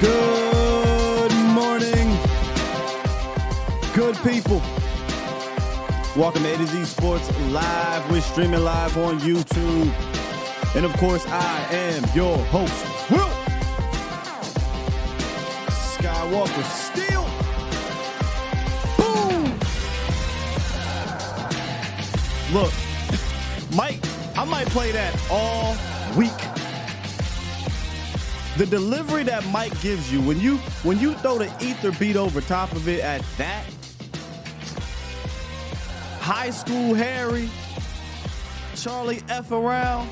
Good morning, good people. Welcome to A to Z Sports Live. We're streaming live on YouTube. And of course, I am your host, Will Skywalker Steel. Boom! Look, Mike, I might play that all week. The delivery that Mike gives you when you when you throw the ether beat over top of it at that high school Harry, Charlie F around,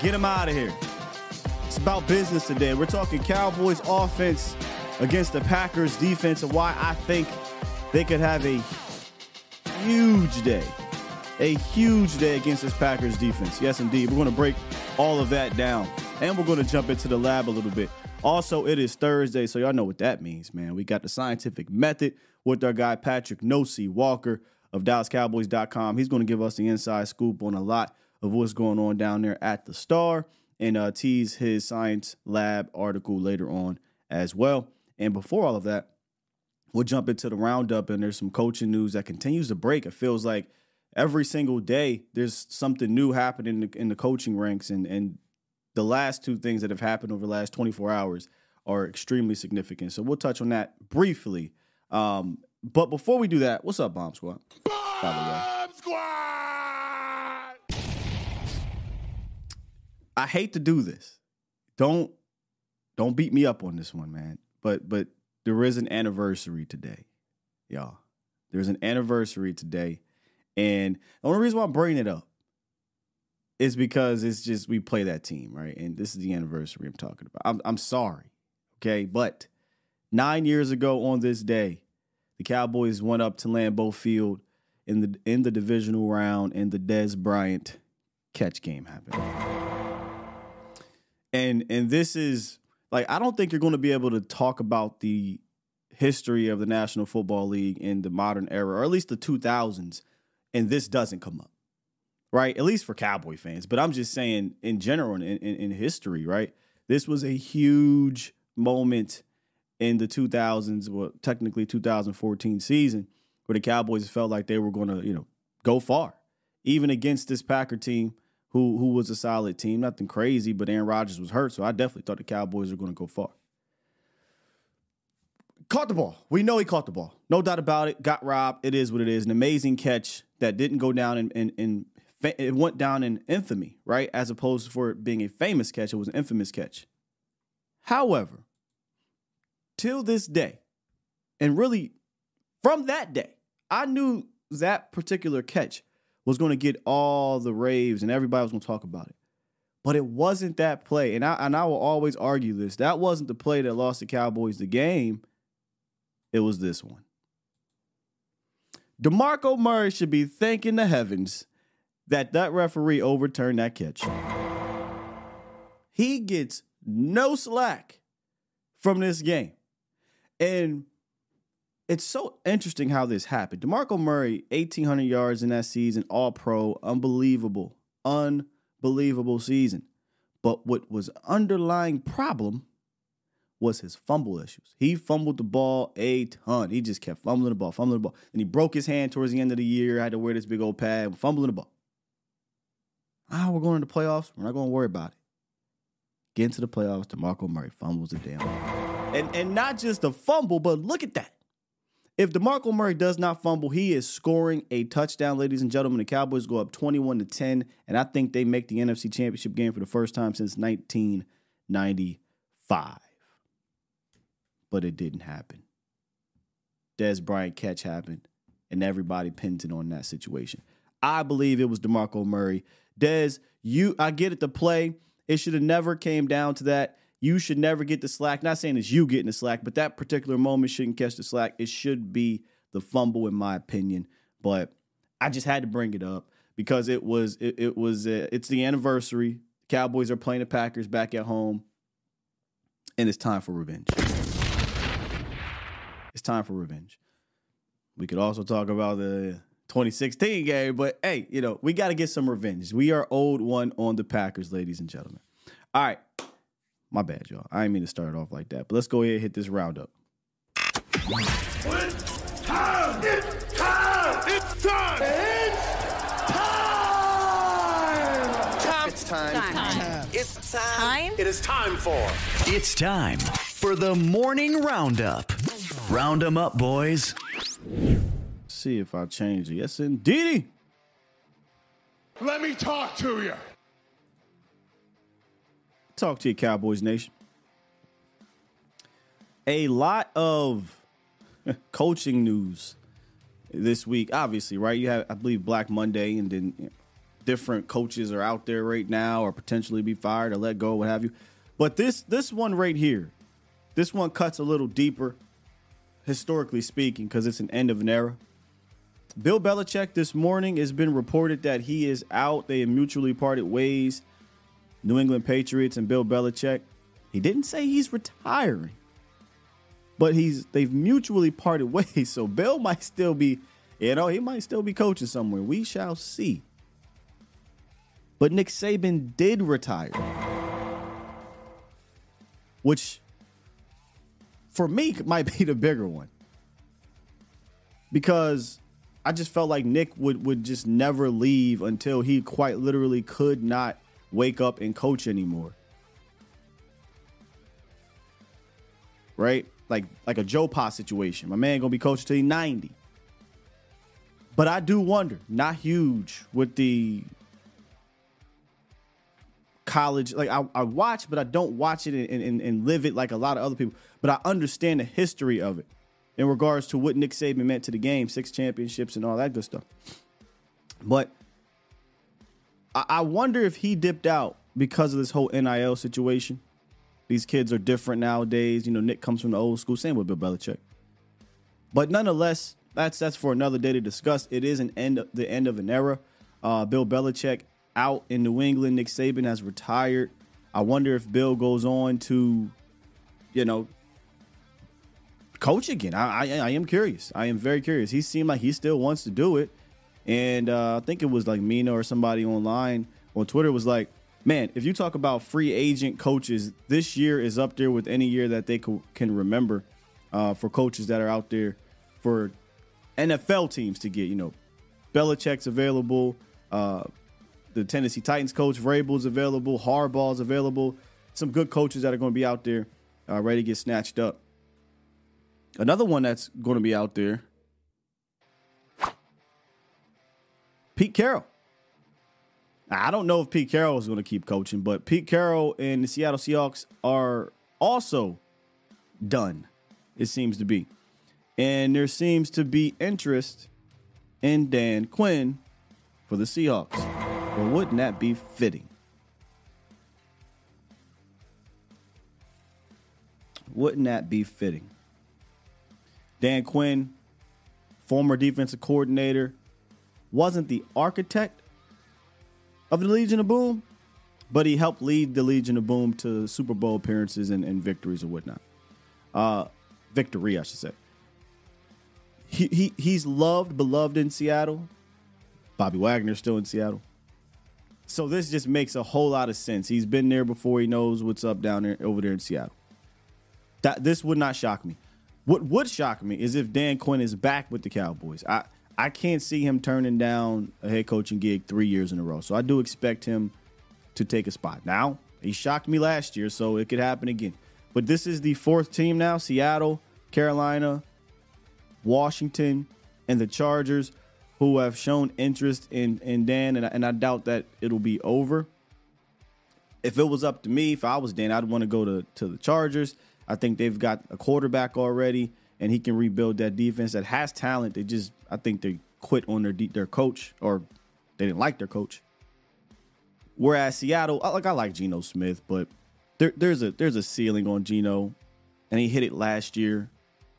get him out of here. It's about business today. We're talking Cowboys offense against the Packers defense and why I think they could have a huge day. A huge day against this Packers defense. Yes, indeed. We're going to break all of that down. And we're going to jump into the lab a little bit. Also, it is Thursday, so y'all know what that means, man. We got the scientific method with our guy Patrik No C Walker of DallasCowboys.com. He's going to give us the inside scoop on a lot of what's going on down there at the Star and uh, tease his science lab article later on as well. And before all of that, we'll jump into the roundup, and there's some coaching news that continues to break. It feels like every single day there's something new happening in the, in the coaching ranks, and and the last two things that have happened over the last 24 hours are extremely significant. So we'll touch on that briefly. Um, but before we do that, what's up, Bomb Squad? The way. I hate to do this. Don't don't beat me up on this one, man. But but there is an anniversary today, y'all. There's an anniversary today, and the only reason why I'm bringing it up is because it's just we play that team, right? And this is the anniversary I'm talking about. I'm I'm sorry, okay, but nine years ago on this day, the Cowboys went up to Lambeau Field in the in the divisional round, and the Dez Bryant catch game happened. And and this is like I don't think you're going to be able to talk about the history of the National Football League in the modern era, or at least the 2000s, and this doesn't come up, right? At least for Cowboy fans. But I'm just saying, in general, in, in, in history, right? This was a huge moment in the 2000s, well, technically 2014 season, where the Cowboys felt like they were going to, you know, go far, even against this Packer team who who was a solid team. Nothing crazy, but Aaron Rodgers was hurt, so I definitely thought the Cowboys were going to go far. Caught the ball. We know he caught the ball. No doubt about it. Got robbed. It is what it is. An amazing catch that didn't go down in, in, in it went down in infamy, right? As opposed for it being a famous catch, it was an infamous catch. However, till this day, and really from that day, I knew that particular catch was going to get all the raves and everybody was going to talk about it. But it wasn't that play. And I, and I will always argue this. That wasn't the play that lost the Cowboys the game. It was this one. DeMarco Murray should be thanking the heavens that that referee overturned that catch. He gets no slack from this game. And it's so interesting how this happened. DeMarco Murray, 1,800 yards in that season, all pro, unbelievable, unbelievable season. But what was underlying problem was his fumble issues. He fumbled the ball a ton. He just kept fumbling the ball, fumbling the ball. And he broke his hand towards the end of the year. had to wear this big old pad, fumbling the ball. Ah, we're going to the playoffs. We're not going to worry about it. Get into the playoffs. DeMarco Murray fumbles the damn. And, and not just a fumble, but look at that. If DeMarco Murray does not fumble, he is scoring a touchdown, ladies and gentlemen. The Cowboys go up 21 to 10, and I think they make the NFC Championship game for the first time since 1995. But it didn't happen. Dez Bryant catch happened, and everybody pins it on that situation. I believe it was DeMarco Murray. Dez, you I get it to play. It should have never came down to that. You should never get the slack. Not saying it's you getting the slack, but that particular moment shouldn't catch the slack. It should be the fumble, in my opinion. But I just had to bring it up because it was it, it was uh, it's the anniversary. Cowboys are playing the Packers back at home, and it's time for revenge. It's time for revenge. We could also talk about the 2016 game, but hey, you know, we got to get some revenge. We are old one on the Packers, ladies and gentlemen. All right. My bad, y'all. I didn't mean to start it off like that, but let's go ahead and hit this roundup. It's time! It's time! It's time! It's time. Time. It's time. Time? It is time for. It's time for the morning roundup. Round 'em up, boys. See if I change it. Yes, indeedy. Let me talk to you. Talk to you, Cowboys Nation. A lot of coaching news this week, obviously, right? You have, I believe, Black Monday, and then you know, different coaches are out there right now, or potentially be fired or let go, what have you. But this this one right here, this one cuts a little deeper, historically speaking, because it's an end of an era. Bill Belichick this morning has been reported that he is out. They have mutually parted ways. New England Patriots and Bill Belichick. He didn't say he's retiring, but he's they've mutually parted ways. So Bill might still be, you know, he might still be coaching somewhere. We shall see. But Nick Saban did retire, which for me might be the bigger one because I just felt like Nick would would just never leave until he quite literally could not wake up and coach anymore. Right? Like like a Joe Pa situation. My man gonna be coaching till he's 90. But I do wonder, not huge with the college. Like I, I watch, but I don't watch it and, and, and live it like a lot of other people. But I understand the history of it in regards to what Nick Saban meant to the game, six championships and all that good stuff. But I, I wonder if he dipped out because of this whole NIL situation. These kids are different nowadays. You know, Nick comes from the old school. Same with Bill Belichick. But nonetheless, that's that's for another day to discuss. It is an end the end of an era. Uh, Bill Belichick out in New England. Nick Saban has retired. I wonder if Bill goes on to, you know, coach again. I, I, I am curious. I am very curious. He seemed like he still wants to do it, and uh, I think it was like Mina or somebody online on Twitter was like, "Man, if you talk about free agent coaches, this year is up there with any year that they co- can remember uh, for coaches that are out there for NFL teams to get. You know, Belichick's available." Uh, the Tennessee Titans coach Vrabel's available, Harbaugh's available. Some good coaches that are going to be out there uh, ready to get snatched up. Another one that's going to be out there, Pete Carroll. I don't know if Pete Carroll is going to keep coaching, but Pete Carroll and the Seattle Seahawks are also done, it seems to be. And there seems to be interest in Dan Quinn for the Seahawks. Well, wouldn't that be fitting? Wouldn't that be fitting? Dan Quinn, former defensive coordinator, wasn't the architect of the Legion of Boom, but he helped lead the Legion of Boom to Super Bowl appearances and, and victories and whatnot. Uh, victory, I should say. He, he he's loved, beloved in Seattle. Bobby Wagner's still in Seattle. So this just makes a whole lot of sense. He's been there before. He knows what's up down there over there in Seattle. That this would not shock me. What would shock me is if Dan Quinn is back with the Cowboys. I I can't see him turning down a head coaching gig three years in a row. So I do expect him to take a spot. Now he shocked me last year, so it could happen again. But this is the fourth team now: Seattle, Carolina, Washington, and the Chargers who have shown interest in in Dan, and I, and I doubt that it'll be over. If it was up to me, if I was Dan, I'd want to go to to the Chargers. I think they've got a quarterback already, and he can rebuild that defense that has talent. They just, I think they quit on their their coach, or they didn't like their coach. Whereas Seattle, like I like Geno Smith, but there, there's a there's a ceiling on Geno, and he hit it last year.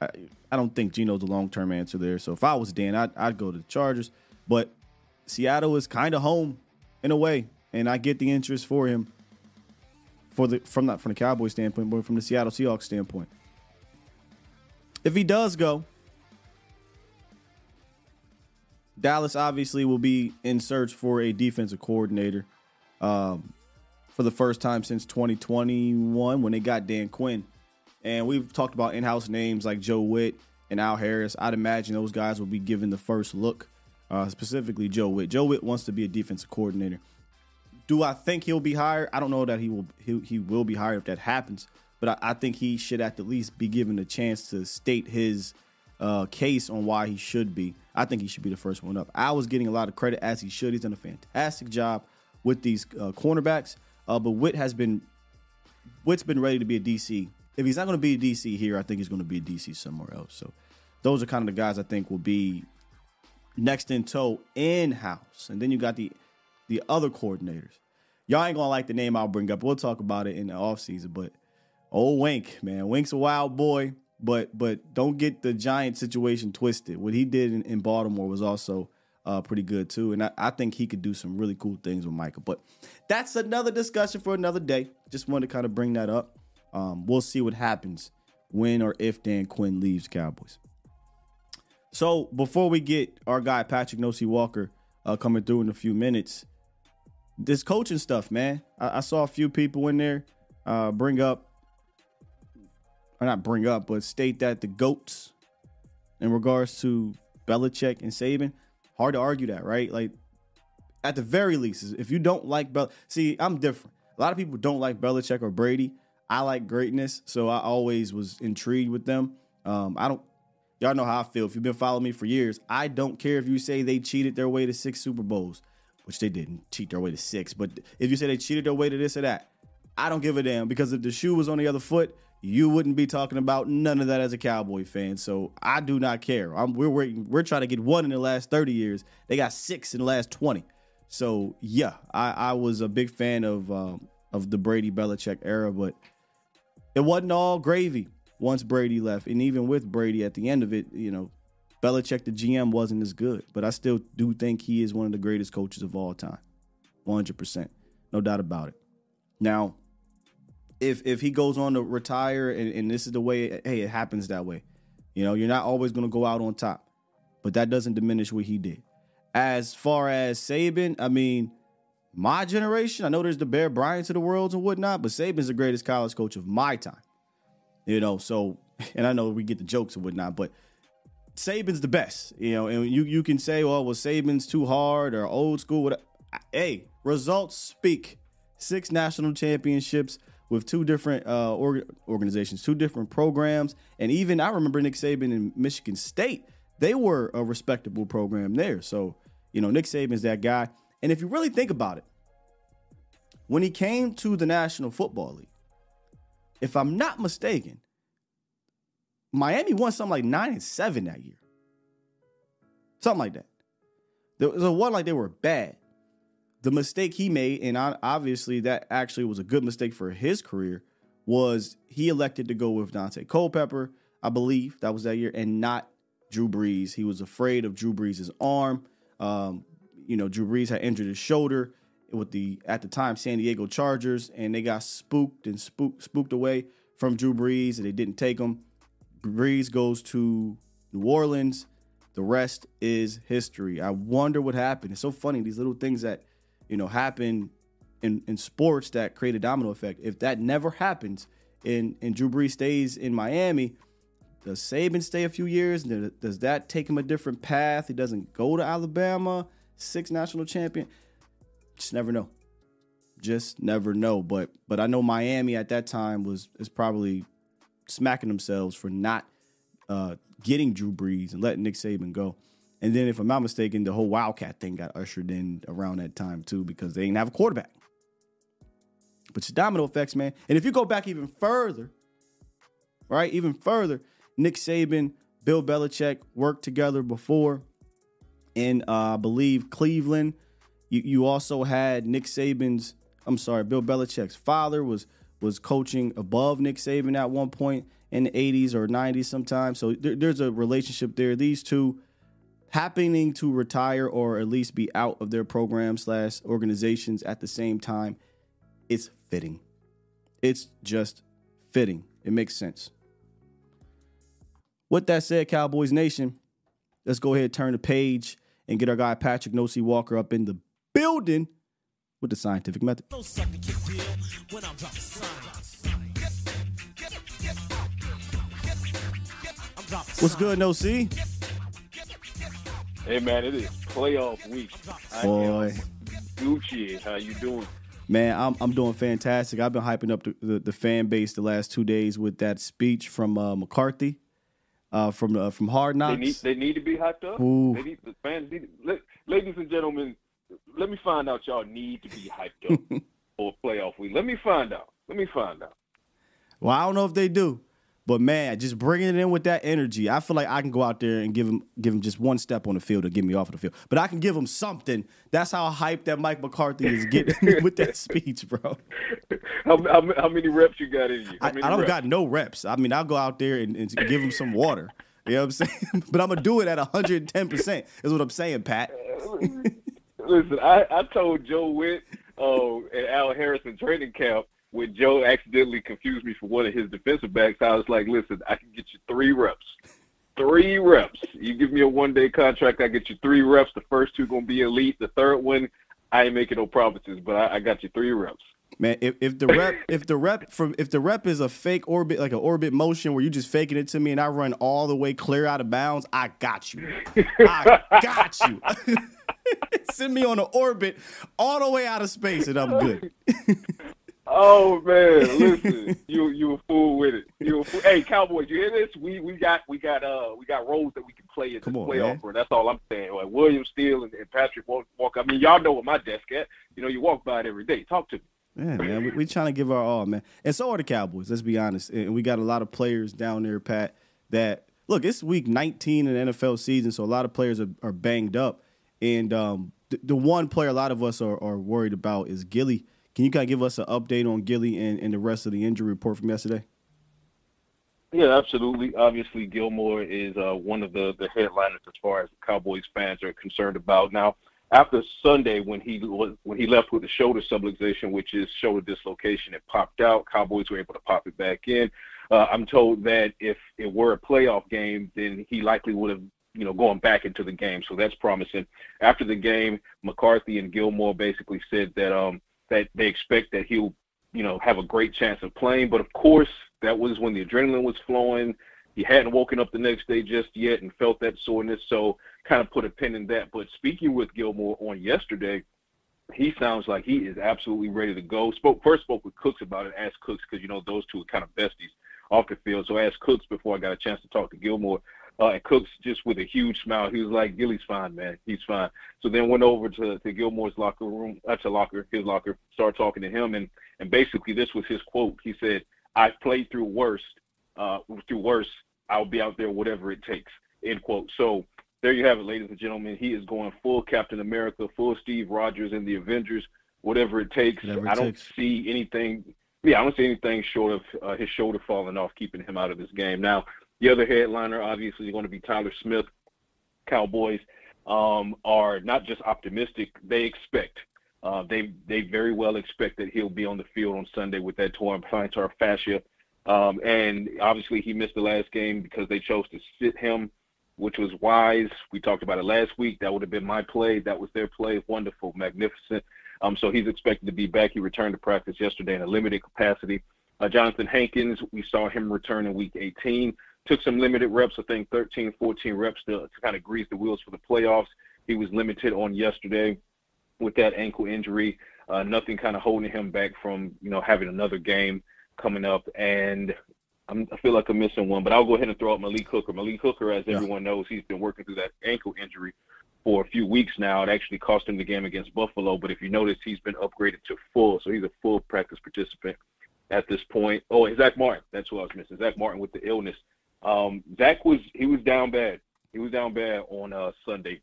I, I don't think Geno's a long term answer there. So if I was Dan, I'd, I'd go to the Chargers. But Seattle is kind of home in a way, and I get the interest for him for the from not from the Cowboys standpoint, but from the Seattle Seahawks standpoint. If he does go, Dallas obviously will be in search for a defensive coordinator um, for the first time since 2021 when they got Dan Quinn. And we've talked about in house names like Joe Whitt and Al Harris. I'd imagine those guys will be given the first look, uh, specifically Joe Whitt. Joe Whitt wants to be a defensive coordinator. Do I think he'll be hired? I don't know that he will. He, he will be hired if that happens, but I, I think he should at the least be given a chance to state his uh, case on why he should be. I think he should be the first one up. I was getting a lot of credit as he should. He's done a fantastic job with these uh, cornerbacks. Uh, but Whitt has been Whitt's been ready to be a DC. If he's not going to be a DC here, I think he's going to be a DC somewhere else. So those are kind of the guys I think will be next in tow in house. And then you got the the other coordinators. Y'all ain't gonna like the name I'll bring up. We'll talk about it in the offseason. But old Wink, man, Wink's a wild boy. But but don't get the giant situation twisted. What he did in, in Baltimore was also uh, pretty good too. And I, I, think he could do some really cool things with Micah. But that's another discussion for another day. Just wanted to kind of bring that up. Um, we'll see what happens when or if Dan Quinn leaves Cowboys. So before we get our guy Patrik No C Walker uh, coming through in a few minutes, this coaching stuff, man. I, I saw a few people in there uh, bring up, or not bring up, but state that the goats in regards to Belichick and Saban Hard to argue that, right? Like at the very least, if you don't like Bel, see, I'm different. A lot of people don't like Belichick or Brady. I like greatness, so I always was intrigued with them. Um, I don't, y'all know how I feel. If you've been following me for years, I don't care if you say they cheated their way to six Super Bowls, which they didn't cheat their way to six. But if you say they cheated their way to this or that, I don't give a damn because if the shoe was on the other foot, you wouldn't be talking about none of that as a Cowboy fan. So I do not care. I'm, we're waiting, we're trying to get one in the last 30 years. They got six in the last 20. So yeah, I, I was a big fan of um, of the Brady Belichick era, but it wasn't all gravy once Brady left, and even with Brady at the end of it, you know, Belichick the GM wasn't as good. But I still do think he is one of the greatest coaches of all time, 100 percent, no doubt about it. Now if if he goes on to retire and, and this is the way, hey, it happens that way. You know, you're not always going to go out on top, but that doesn't diminish what he did. As far as Saban, I mean, my generation, I know there's the Bear Bryant to the world and whatnot, but Saban's the greatest college coach of my time. You know, so and I know we get the jokes and whatnot, but Saban's the best. You know, and you you can say, well, well, Saban's too hard or old school. Whatever. Hey, results speak. Six national championships, with two different uh, organizations, two different programs, and even I remember Nick Saban in Michigan State. They were a respectable program there. So you know Nick Saban's that guy. And if you really think about it, when he came to the National Football League, if I'm not mistaken, Miami won something like nine and seven that year, something like that. There was a one like they were bad the mistake he made, and obviously that actually was a good mistake for his career, was he elected to go with Daunte Culpepper, I believe that was that year, and not Drew Brees. He was afraid of Drew Brees' arm. Um, you know, Drew Brees had injured his shoulder with the at the time San Diego Chargers, and they got spooked and spooked spooked away from Drew Brees, and they didn't take him. Brees goes to New Orleans. The rest is history. I wonder what happened. It's so funny these little things that you know, happen in, in sports that create a domino effect. If that never happens and, and Drew Brees stays in Miami, does Saban stay a few years? Does that take him a different path? He doesn't go to Alabama, six national champion. Just never know. Just never know. But but I know Miami at that time was is probably smacking themselves for not uh, getting Drew Brees and letting Nick Saban go. And then, if I'm not mistaken, the whole Wildcat thing got ushered in around that time too because they didn't have a quarterback. But it's domino effects, man. And if you go back even further, right, even further, Nick Saban, Bill Belichick worked together before in, uh, I believe, Cleveland. You you also had Nick Saban's. I'm sorry, Bill Belichick's father was was coaching above Nick Saban at one point in the 80s or 90s sometimes. So there, there's a relationship there. These two happening to retire or at least be out of their program slash organizations at the same time, it's fitting. It's just fitting. It makes sense. With that said, Cowboys Nation, let's go ahead turn the page and get our guy Patrik No C Walker up in the building with the scientific method. What's good, No C? Hey man, it is playoff week. Boy, Gucci, how you doing? Man, I'm I'm doing fantastic. I've been hyping up the, the, the fan base the last two days with that speech from uh, McCarthy, uh, from uh, from Hard Knocks. They need they need to be hyped up. Ooh. They need the fans need. Ladies and gentlemen, let me find out y'all need to be hyped up for playoff week. Let me find out. Let me find out. Well, I don't know if they do, but man, just bringing it in with that energy, I feel like I can go out there and give him give him just one step on the field to get me off of the field. But I can give him something. That's how hyped that Mike McCarthy is getting with that speech, bro. How, how, how many reps you got in you? I, I don't reps? got no reps. I mean, I'll go out there and, and give him some water. You know what I'm saying? but I'm gonna do it at 110. percent Is what I'm saying, Pat. Uh, Listen, I, I told Joe Whitt uh, at Al Harrison training camp when Joe accidentally confused me for one of his defensive backs. I was like, listen, I can get you three reps. Three reps. You give me a one day contract, I get you three reps. The first two gonna be elite. The third one, I ain't making no promises, but I, I got you three reps. Man, if, if the rep if the rep from if the rep is a fake orbit like an orbit motion where you just faking it to me and I run all the way clear out of bounds, I got you. I got you. Send me on an orbit all the way out of space and I'm good. Oh man, listen, you you a fool with it. You a fool. Hey, Cowboys, you hear this? We we got we got uh we got roles that we can play in Come this on, playoff run. That's all I'm saying. Like William Steele and, and Patrick Walk, Walker. I mean, y'all know what my desk at. You know, you walk by it every day. Talk to me. Yeah, man, we, we trying to give our all, man. And so are the Cowboys. Let's be honest. And we got a lot of players down there, Pat. That look, it's week 19 in the NFL season, so a lot of players are, are banged up. And um, the, the one player a lot of us are, are worried about is Gilly. Can you kind of give us an update on Gilly and, and the rest of the injury report from yesterday? Yeah, absolutely. Obviously, Gilmore is uh, one of the, the headliners as far as the Cowboys fans are concerned about. Now, after Sunday, when he was when he left with the shoulder subluxation, which is shoulder dislocation, it popped out. Cowboys were able to pop it back in. Uh, I'm told that if it were a playoff game, then he likely would have you know going back into the game. So that's promising. After the game, McCarthy and Gilmore basically said that um that they expect that he'll you know have a great chance of playing. But of course, that was when the adrenaline was flowing. He hadn't woken up the next day just yet and felt that soreness, so kind of put a pin in that. But speaking with Gilmore on yesterday, he sounds like he is absolutely ready to go. Spoke first spoke with Cooks about it. Asked Cooks because you know those two are kind of besties off the field. So I asked Cooks before I got a chance to talk to Gilmore. Uh, and Cooks just with a huge smile, he was like, "Gilly's fine, man. He's fine." So then went over to, to Gilmore's locker room, uh, to locker, his locker, started talking to him, and and basically this was his quote. He said, "I've played through worst, uh, through worse. I'll be out there whatever it takes." End quote. So there you have it, ladies and gentlemen. He is going full Captain America, full Steve Rogers in the Avengers, whatever it takes. Whatever it I don't takes. see anything. Yeah, I don't see anything short of uh, his shoulder falling off, keeping him out of this game. Now, the other headliner, obviously, is going to be Tyler Smith. Cowboys um, are not just optimistic; they expect. Uh, they they very well expect that he'll be on the field on Sunday with that torn plantar fascia. Um, and obviously, he missed the last game because they chose to sit him, which was wise. We talked about it last week. That would have been my play. That was their play. Wonderful, magnificent. Um, so he's expected to be back. He returned to practice yesterday in a limited capacity. Uh, Jonathan Hankins, we saw him return in week 18. Took some limited reps, I think 13, 14 reps to, to kind of grease the wheels for the playoffs. He was limited on yesterday with that ankle injury. Uh, nothing kind of holding him back from, you know, having another game coming up. And I'm, I feel like I'm missing one, but I'll go ahead and throw out Malik Hooker. Malik Hooker, as Yeah. everyone knows, he's been working through that ankle injury for a few weeks now. It actually cost him the game against Buffalo, but if you notice, he's been upgraded to full, so he's a full practice participant at this point. Oh, and Zach Martin, that's who I was missing. Zach Martin with the illness. Um, Zach was he was down bad. He was down bad on uh, Sunday,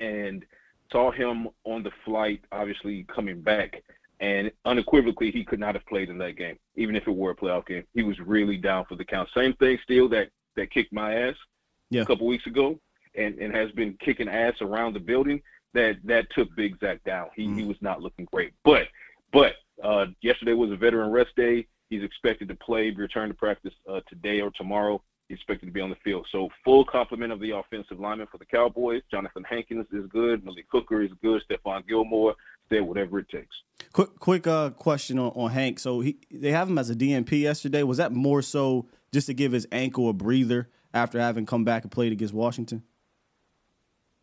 and saw him on the flight, obviously coming back, and unequivocally he could not have played in that game, even if it were a playoff game. He was really down for the count. Same thing, still that that kicked my ass yeah. a couple weeks ago, and and has been kicking ass around the building. That that took Big Zach down. He mm. he was not looking great, but but uh, yesterday was a veteran rest day. He's expected to play, return to practice uh, today or tomorrow. He's expected to be on the field. So full complement of the offensive lineman for the Cowboys. Jonathan Hankins is good. Malik Hooker is good. Stephon Gilmore said whatever it takes. Quick, quick uh, question on, on Hank. So he they have him as a DNP yesterday. Was that more so just to give his ankle a breather after having come back and played against Washington?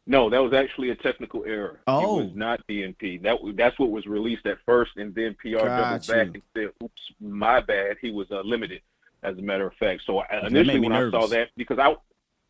No, that was actually a technical error. Oh, it was not DNP. That that's what was released at first, and then PR doubled back and said, "Oops, my bad." He was uh, limited, as a matter of fact. So I, initially, when nervous. I saw that, because I,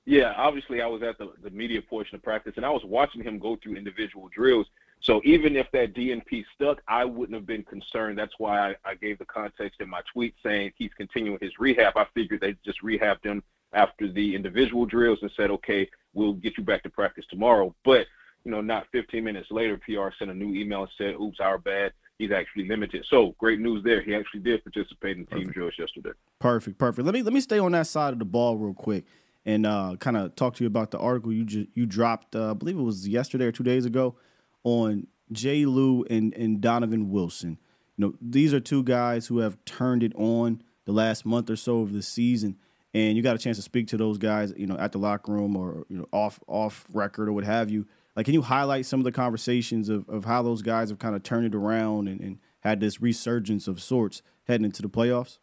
yeah, obviously I was at the the media portion of practice, and I was watching him go through individual drills. So even if that DNP stuck, I wouldn't have been concerned. That's why I, I gave the context in my tweet saying he's continuing his rehab. I figured they just rehabbed him after the individual drills and said, okay, we'll get you back to practice tomorrow. But, you know, not 15 minutes later, PR sent a new email and said, oops, our bad. He's actually limited. So great news there. He actually did participate in team drills yesterday. Perfect, perfect. Let me let me stay on that side of the ball real quick and uh, kind of talk to you about the article you just, you dropped. Uh, I believe it was yesterday or two days ago on Jay Lou and and Donovan Wilson. You know, these are two guys who have turned it on the last month or so of the season and you got a chance to speak to those guys, you know, at the locker room or you know off off record or what have you. Like, can you highlight some of the conversations of, of how those guys have kind of turned it around and, and had this resurgence of sorts heading into the playoffs?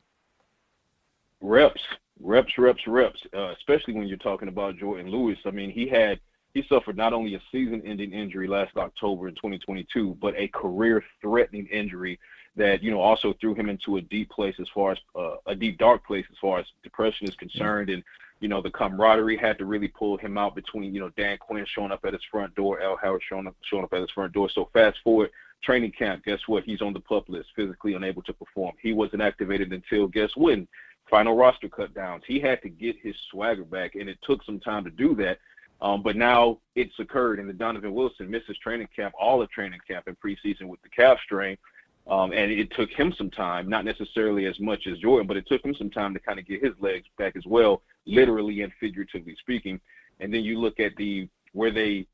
Reps, reps, reps, reps. Uh, especially when you're talking about Jourdan Lewis. I mean, he had he suffered not only a season-ending injury last October in 2022, but a career-threatening injury that you know also threw him into a deep place as far as uh, a deep dark place as far as depression is concerned and you know the camaraderie had to really pull him out between you know Dan Quinn showing up at his front door, Al Howard showing up showing up at his front door. So fast forward training camp, guess what? He's on the pup list, physically unable to perform. He wasn't activated until guess when? Final roster cut downs. He had to get his swagger back, and it took some time to do that. Um, but now it's occurred, and the Donovan Wilson misses training camp, all of training camp and preseason with the calf strain. Um, and it took him some time, not necessarily as much as Jordan, but it took him some time to kind of get his legs back as well, literally and figuratively speaking. And then you look at the where they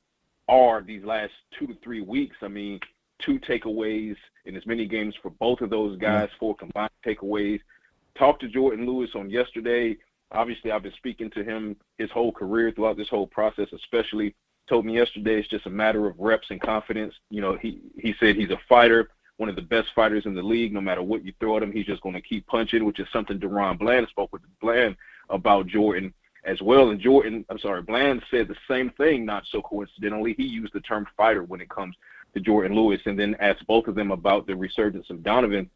are these last two to three weeks. I mean, two takeaways in as many games for both of those guys, four combined takeaways. Talked to Jourdan Lewis on yesterday. Obviously, I've been speaking to him his whole career throughout this whole process, especially told me yesterday it's just a matter of reps and confidence. You know, he he said he's a fighter one of the best fighters in the league. No matter what you throw at him, he's just going to keep punching, which is something DaRon Bland spoke with Bland about Jordan as well. And Jordan, I'm sorry, Bland said the same thing, not so coincidentally. He used the term fighter when it comes to Jourdan Lewis and then asked both of them about the resurgence of Donovan.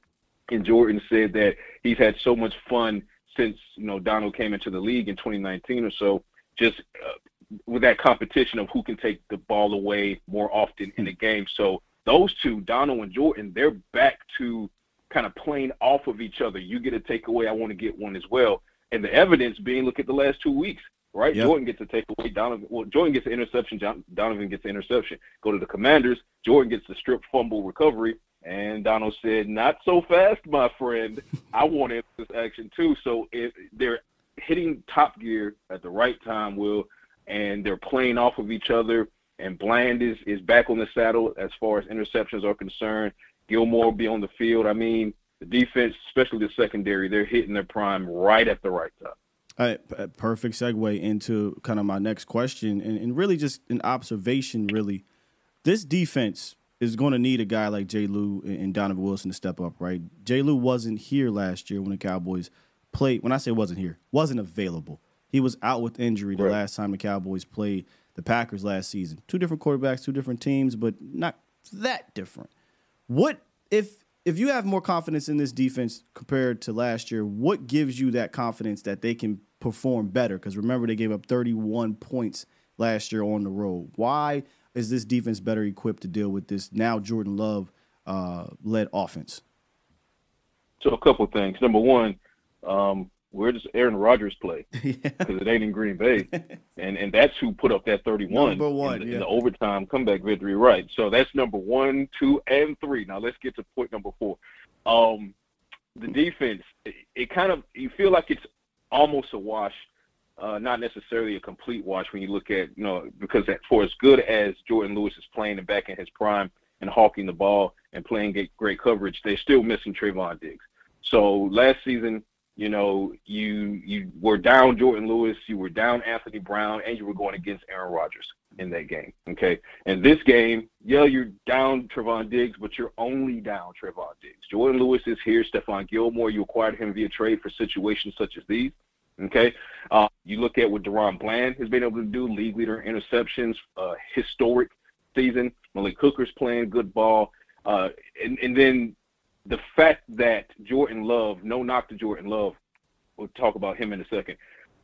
And Jordan said that he's had so much fun since, you know, Donald came into the league in 2019 or so, just uh, with that competition of who can take the ball away more often in the game. So those two, Donald and Jordan, they're back to kind of playing off of each other. You get a takeaway, I want to get one as well. And the evidence being, look at the last two weeks, right? Yep. Jourdan gets a takeaway, Donovan. Well, Jordan gets an interception, John, Donovan gets an interception. Go to the Commanders, Jordan gets the strip fumble recovery, and Donald said, "Not so fast, my friend. I want this action too." So if they're hitting top gear at the right time, will and they're playing off of each other and Bland is is back on the saddle as far as interceptions are concerned. Gilmore will be on the field. I mean, the defense, especially the secondary, they're hitting their prime right at the right time. All right, perfect segue into kind of my next question, and, and really just an observation. Really, this defense is going to need a guy like Jay Lou and Donovan Wilson to step up. Right, Jay Lou wasn't here last year when the Cowboys played. When I say wasn't here, wasn't available. He was out with injury the right. last time the Cowboys played the Packers last season. Two different quarterbacks, two different teams, but not that different. What if if you have more confidence in this defense compared to last year? What gives you that confidence that they can perform better? Because remember, they gave up 31 points last year on the road. Why is this defense better equipped to deal with this now Jordan Love uh, led offense? So a couple things. Number one, um, where does Aaron Rodgers play? Because it ain't in Green Bay, and and that's who put up that 31 Number one, in, the, yeah. in the overtime comeback victory. Right. So that's number one, two, and three. Now let's get to point number four. Um, the defense, it, it kind of you feel like it's almost a wash. Uh, not necessarily a complete wash when you look at, you know, because that, for as good as Jourdan Lewis is playing and back in his prime and hawking the ball and playing great, great coverage, they're still missing Trevon Diggs. So last season, you know, you you were down Jourdan Lewis, you were down Anthony Brown, and you were going against Aaron Rodgers in that game. Okay, and this game, yeah, you're down Trevon Diggs, but you're only down Trevon Diggs. Jourdan Lewis is here. Stephon Gilmore, you acquired him via trade for situations such as these. Okay, uh, you look at what DaRon Bland has been able to do, league leader in interceptions, uh, historic season. Malik Hooker's playing good ball, uh, and and then the fact that Jordan Love, no knock to Jordan Love, we'll talk about him in a second,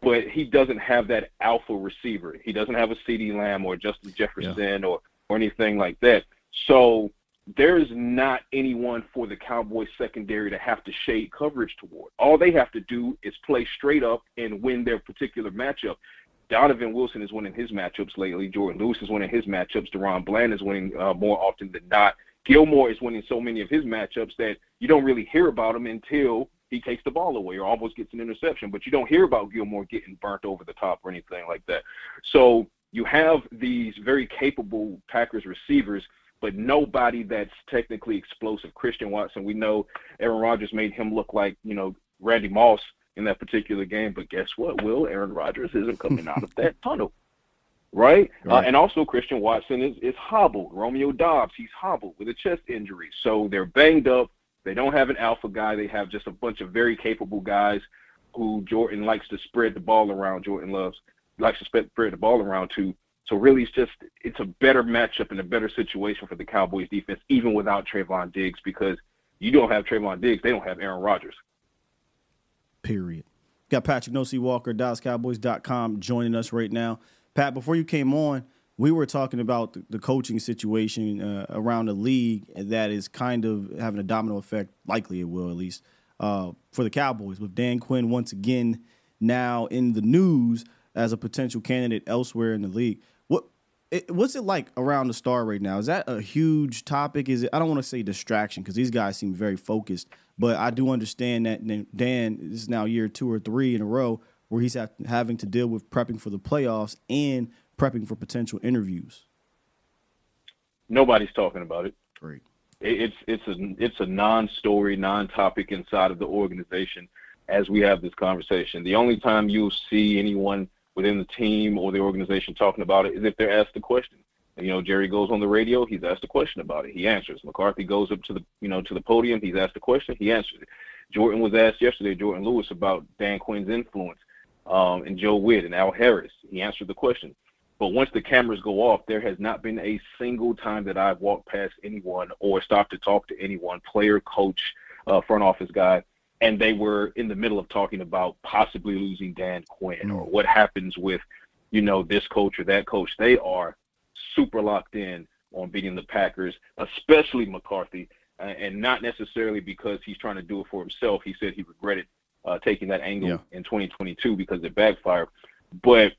but he doesn't have that alpha receiver. He doesn't have a CeeDee Lamb or Justin Jefferson or or anything like that. So there is not anyone for the Cowboys secondary to have to shade coverage toward. All they have to do is play straight up and win their particular matchup. Donovan Wilson is winning his matchups lately. Jourdan Lewis is winning his matchups. DaRon Bland is winning uh, more often than not. Gilmore is winning so many of his matchups that you don't really hear about him until he takes the ball away or almost gets an interception. But you don't hear about Gilmore getting burnt over the top or anything like that. So you have these very capable Packers receivers, but nobody that's technically explosive. Christian Watson, we know Aaron Rodgers made him look like, you know, Randy Moss in that particular game. But guess what, Will? Aaron Rodgers isn't coming out of that tunnel. Right? Uh, and also Christian Watson is, is hobbled. Romeo Doubs, he's hobbled with a chest injury. So they're banged up. They don't have an alpha guy. They have just a bunch of very capable guys who Jordan likes to spread the ball around. Jordan loves likes to spread, spread the ball around to. So really, it's just it's a better matchup and a better situation for the Cowboys defense, even without Trevon Diggs, because you don't have Trevon Diggs, they don't have Aaron Rodgers. Period. Got Patrik No C Walker, DallasCowboys.com joining us right now. Pat, before you came on, we were talking about the, coaching situation uh, around the league that is kind of having a domino effect, likely it will at least, uh, for the Cowboys, with Dan Quinn once again now in the news as a potential candidate elsewhere in the league. What it, what's it like around the star right now? Is that a huge topic? Is it? I don't want to say distraction because these guys seem very focused, but I do understand that Dan is now year two or three in a row where he's ha- having to deal with prepping for the playoffs and prepping for potential interviews. Nobody's talking about it. Great. It's it's a it's a non-story, non-topic inside of the organization as we have this conversation. The only time you'll see anyone within the team or the organization talking about it is if they're asked a question. You know, Jerry goes on the radio, he's asked a question about it, he answers. McCarthy goes up to the you know to the podium, he's asked a question, he answers it. Jordan was asked yesterday, Jourdan Lewis, about Dan Quinn's influence, um, and Joe Whitt and Al Harris. He answered the question. But once the cameras go off, there has not been a single time that I've walked past anyone or stopped to talk to anyone, player, coach, uh, front office guy, and they were in the middle of talking about possibly losing Dan Quinn or what happens with, you know, this coach or that coach. They are super locked in on beating the Packers, especially McCarthy, uh, and not necessarily because he's trying to do it for himself. He said he regretted uh, taking that angle Yeah. in 2022 because it backfired. But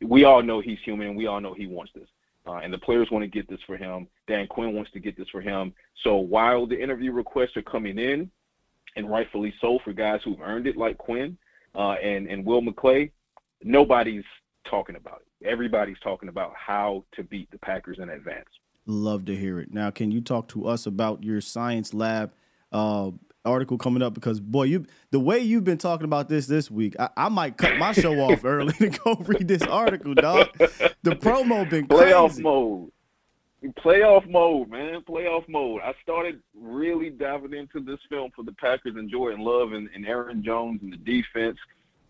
we all know he's human and we all know he wants this. Uh, and the players want to get this for him. Dan Quinn wants to get this for him. So while the interview requests are coming in, and rightfully so for guys who've earned it like Quinn uh, and, and Will McClay, nobody's talking about it. Everybody's talking about how to beat the Packers in advance. Love to hear it. Now, can you talk to us about your science lab uh, article coming up? Because boy, you the way you've been talking about this this week, I, I might cut my show off early to go read this article, dog. The promo been playoff crazy. mode. Playoff mode, man. Playoff mode. I started really diving into this film for the Packers and Jordan Love and, and Aaron Jones and the defense.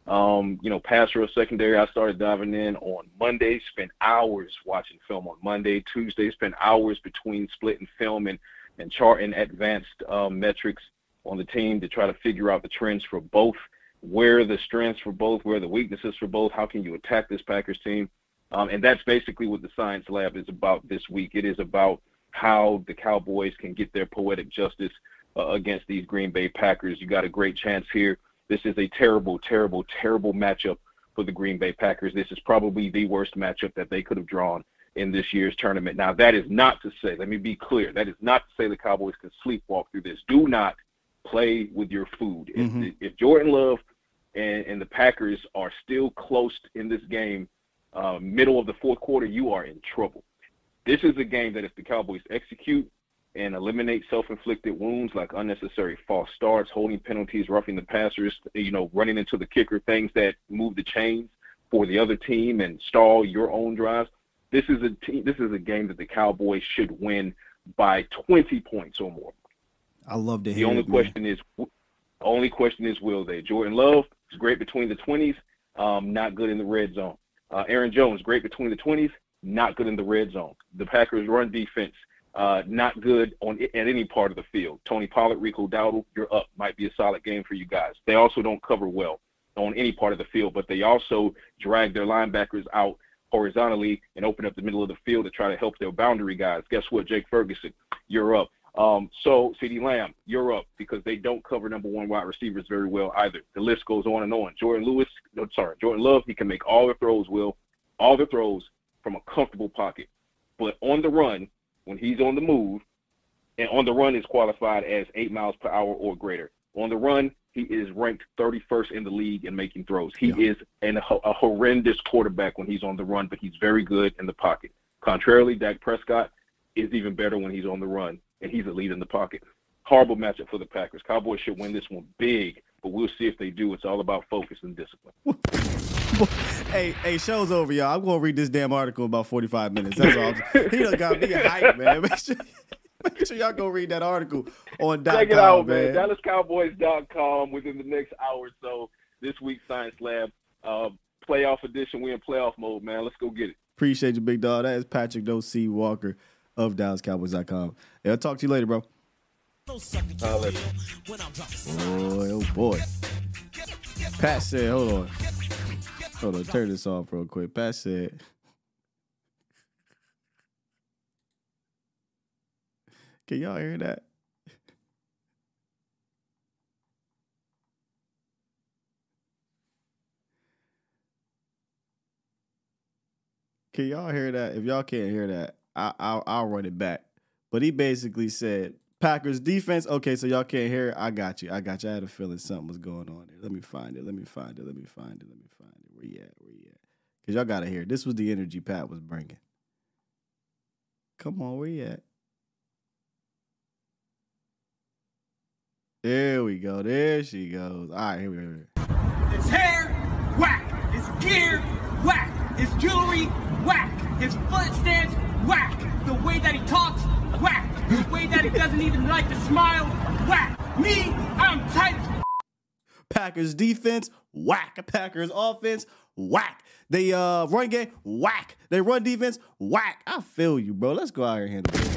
Um, you know, pass rush secondary. I started diving in on Monday. Spent hours watching film on Monday. Tuesday, spent hours between splitting film and and charting advanced um, metrics on the team to try to figure out the trends for both. Where the strengths for both? Where the weaknesses for both? How can you attack this Packers team? Um, and that's basically what the science lab is about this week. It is about how the Cowboys can get their poetic justice uh, against these Green Bay Packers. You got a great chance here This is a terrible, terrible, terrible matchup for the Green Bay Packers. This is probably the worst matchup that they could have drawn in this year's tournament. Now, that is not to say, let me be clear, that is not to say the Cowboys can sleepwalk through this. Do not play with your food. Mm-hmm. If, if, Jordan Love and, and, the Packers are still close in this game, uh, middle of the fourth quarter, you are in trouble. This is a game that if the Cowboys execute and eliminate self-inflicted wounds like unnecessary false starts, holding penalties, roughing the passers, you know, running into the kicker, things that move the chains for the other team and stall your own drives. This is a team. This is a game that the Cowboys should win by 20 points or more. I love to hear. The only it, question is, only question is, will they? Jordan Love is great between the 20s, um, not good in the red zone. Uh, Aaron Jones great between the 20s, not good in the red zone. The Packers' run defense uh, not good on at any part of the field. Tony Pollard, Rico Dowdle, you're up. Might be a solid game for you guys. They also don't cover well on any part of the field, but they also drag their linebackers out horizontally and open up the middle of the field to try to help their boundary guys. Guess what, Jake Ferguson, you're up. Um, so CeeDee Lamb, you're up because they don't cover number one wide receivers very well either. The list goes on and on. Jourdan Lewis, no, sorry, Jordan Love, he can make all the throws, Will, all the throws from a comfortable pocket. But on the run, when he's on the move, and on the run is qualified as eight miles per hour or greater. On the run, he is ranked 31st in the league in making throws. He yeah. is an, a horrendous quarterback when he's on the run, but he's very good in the pocket. Contrarily, Dak Prescott is even better when he's on the run, and he's a lead in the pocket. Horrible matchup for the Packers. Cowboys should win this one big, but we'll see if they do. It's all about focus and discipline. hey, hey, show's over, y'all. I'm gonna read this damn article in about 45 minutes. That's all. he done got me a hype, man. Make sure, make sure y'all go read that article on Check it out, man. man. DallasCowboys.com within the next hour or so. This week's Science Lab uh, playoff edition. We're in playoff mode, man. Let's go get it. Appreciate you, big dog. That is Patrik No C Walker of DallasCowboys.com. I'll talk to you later, bro. Boy, oh boy. Pat said, hold on. Hold on, turn this off real quick. Pat said. Can y'all hear that? Can y'all hear that? If y'all can't hear that, I, will I'll run it back. But he basically said Packers defense. Okay, so y'all can't hear it. I got you. I got you. I had a feeling something was going on there. Let me find it. Let me find it. Let me find it. Let me find it. Where you at? Where you at? Because y'all got to hear it. This was the energy Pat was bringing. Come on, where you at? There we go. There she goes. All right, here we go. His hair, whack. His gear, whack. His jewelry, whack. His foot stance, whack. The way that he talks, whack. The way that he doesn't even like to smile, whack. Me, I'm tight. Packers defense, whack. Packers offense, whack. They uh run game, whack. They run defense, whack. I feel you, bro. Let's go out here and handle it.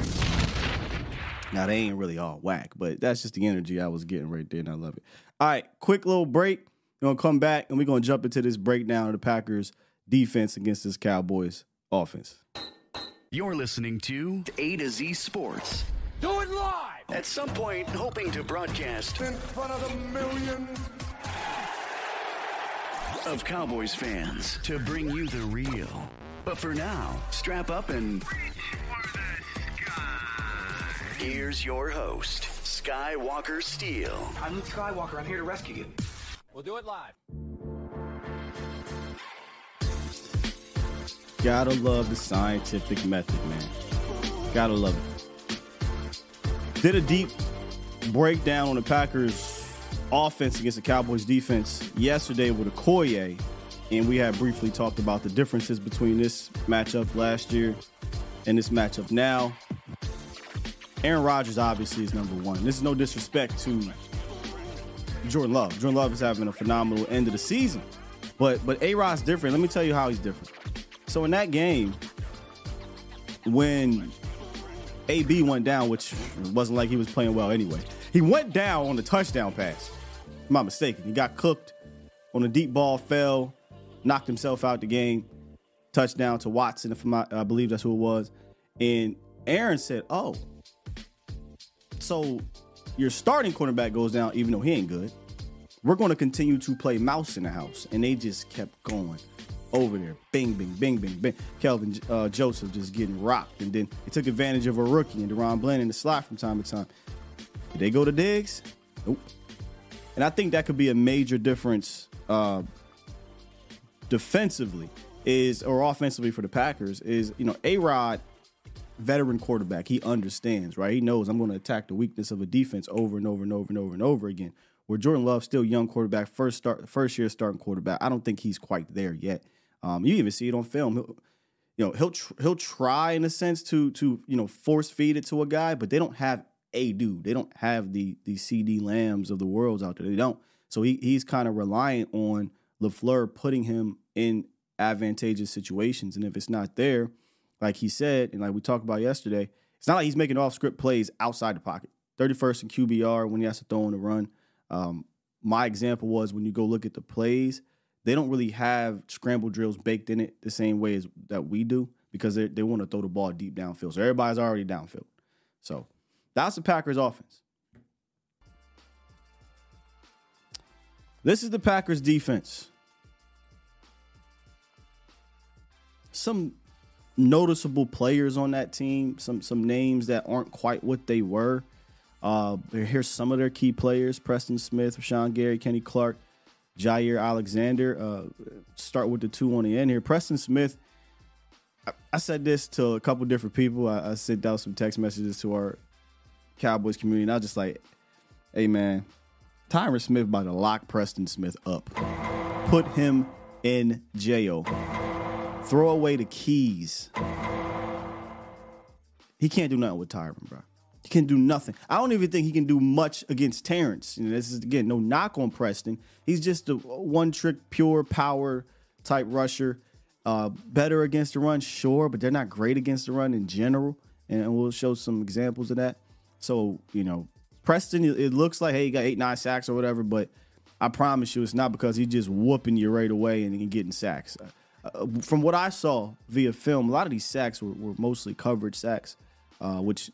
Now they ain't really all whack, but that's just the energy I was getting right there, and I love it. All right, quick little break. We're gonna come back and we're gonna jump into this breakdown of the Packers defense against this Cowboys offense. You're listening to A to Z Sports. Do it live! At some point, hoping to broadcast in front of the millions of Cowboys fans to bring you the real. But for now, strap up and Here's your host, Skywalker Steele. I'm Luke Skywalker. I'm here to rescue you. We'll do it live. Gotta love the scientific method, man. Gotta love it. Did a deep breakdown on the Packers offense against the Cowboys defense yesterday with Okoye, and we had briefly talked about the differences between this matchup last year and this matchup now. Aaron Rodgers obviously is number one. This is no disrespect to Jordan Love. Jordan Love is having a phenomenal end of the season. But but A Rod's different. Let me tell you how he's different. So in that game, when AB went down, which wasn't like he was playing well anyway, he went down on the touchdown pass. I'm not mistaken. He got cooked on a deep ball, fell, knocked himself out the game. Touchdown to Watson, if I, I believe that's who it was. And Aaron said, "Oh, so your starting cornerback goes down, even though he ain't good. we're going to continue to play mouse in the house. And they just kept going over there. Bing, bing, bing, bing, bing. Kelvin uh, Joseph just getting rocked. And then he took advantage of a rookie and DaRon Bland in the slot from time to time. Did they go to Diggs? Nope. And I think that could be a major difference uh, defensively is or offensively for the Packers is, you know, A Rod, veteran quarterback, he understands, right? He knows I'm going to attack the weakness of a defense over and over and over and over and over again. Where Jordan Love, still young quarterback, first start, first year starting quarterback. I don't think he's quite there yet. Um, you even see it on film. He'll, you know, he'll tr- he'll try in a sense to to you know force feed it to a guy, but they don't have a dude. They don't have the the CeeDee Lambs of the worlds out there. They don't. So he he's kind of reliant on LaFleur putting him in advantageous situations. And if it's not there, like he said, and like we talked about yesterday, it's not like he's making off script plays outside the pocket. 31st in QBR when he has to throw in a run. Um, my example was when you go look at the plays, they don't really have scramble drills baked in it the same way as that we do because they they want to throw the ball deep downfield. So everybody's already downfield. So that's the Packers offense. This is the Packers defense. Some noticeable players on that team, some some names that aren't quite what they were. Uh, here's some of their key players: Preston Smith, Sean Gary, Kenny Clark, Jaire Alexander. Uh, start with the two on the end here. Preston Smith. I, I said this to a couple different people. I, I sent out some text messages to our Cowboys community, and I was just like, "Hey, man, Tyron Smith about to lock Preston Smith up, put him in jail, throw away the keys. He can't do nothing with Tyron, bro. He can do nothing. I don't even think he can do much against Terence. You know, this is again no knock on Preston. He's just a one trick pure power type rusher. Uh, better against the run, sure, but they're not great against the run in general. And we'll show some examples of that. So, you know, Preston, it looks like, hey, he got eight, nine sacks or whatever, but I promise you it's not because he's just whooping you right away and getting sacks. Uh, from what I saw via film, a lot of these sacks were, were mostly coverage sacks, uh, which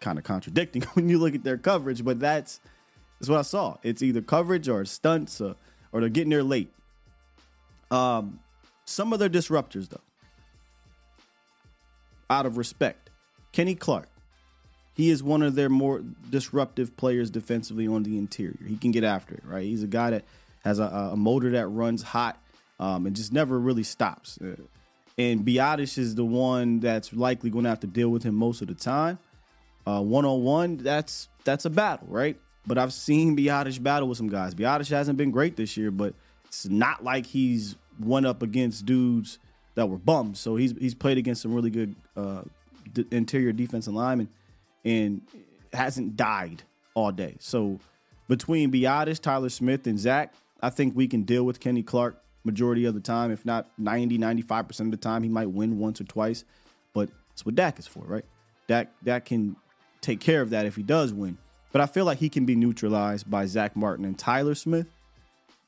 kind of contradicting when you look at their coverage, but that's, that's what I saw. It's either coverage or stunts or, or they're getting there late. Um, some of their disruptors, though, out of respect, Kenny Clark. He is one of their more disruptive players defensively on the interior. He can get after it, right? He's a guy that has a, a motor that runs hot um, and just never really stops. Uh, and Biadasz is the one that's likely going to have to deal with him most of the time. One on one, that's that's a battle, right? But I've seen Biadasz battle with some guys. Biadasz hasn't been great this year, but it's not like he's went up against dudes that were bums. So he's he's played against some really good uh, d- interior defensive linemen and hasn't died all day. So between Biadasz, Tyler Smith, and Zack, I think we can deal with Kenny Clark majority of the time, if not 90, 95% of the time. He might win once or twice, but it's what Dak is for, right? Dak, Dak can take care of that if he does win. But I feel like he can be neutralized by Zack Martin and Tyler Smith.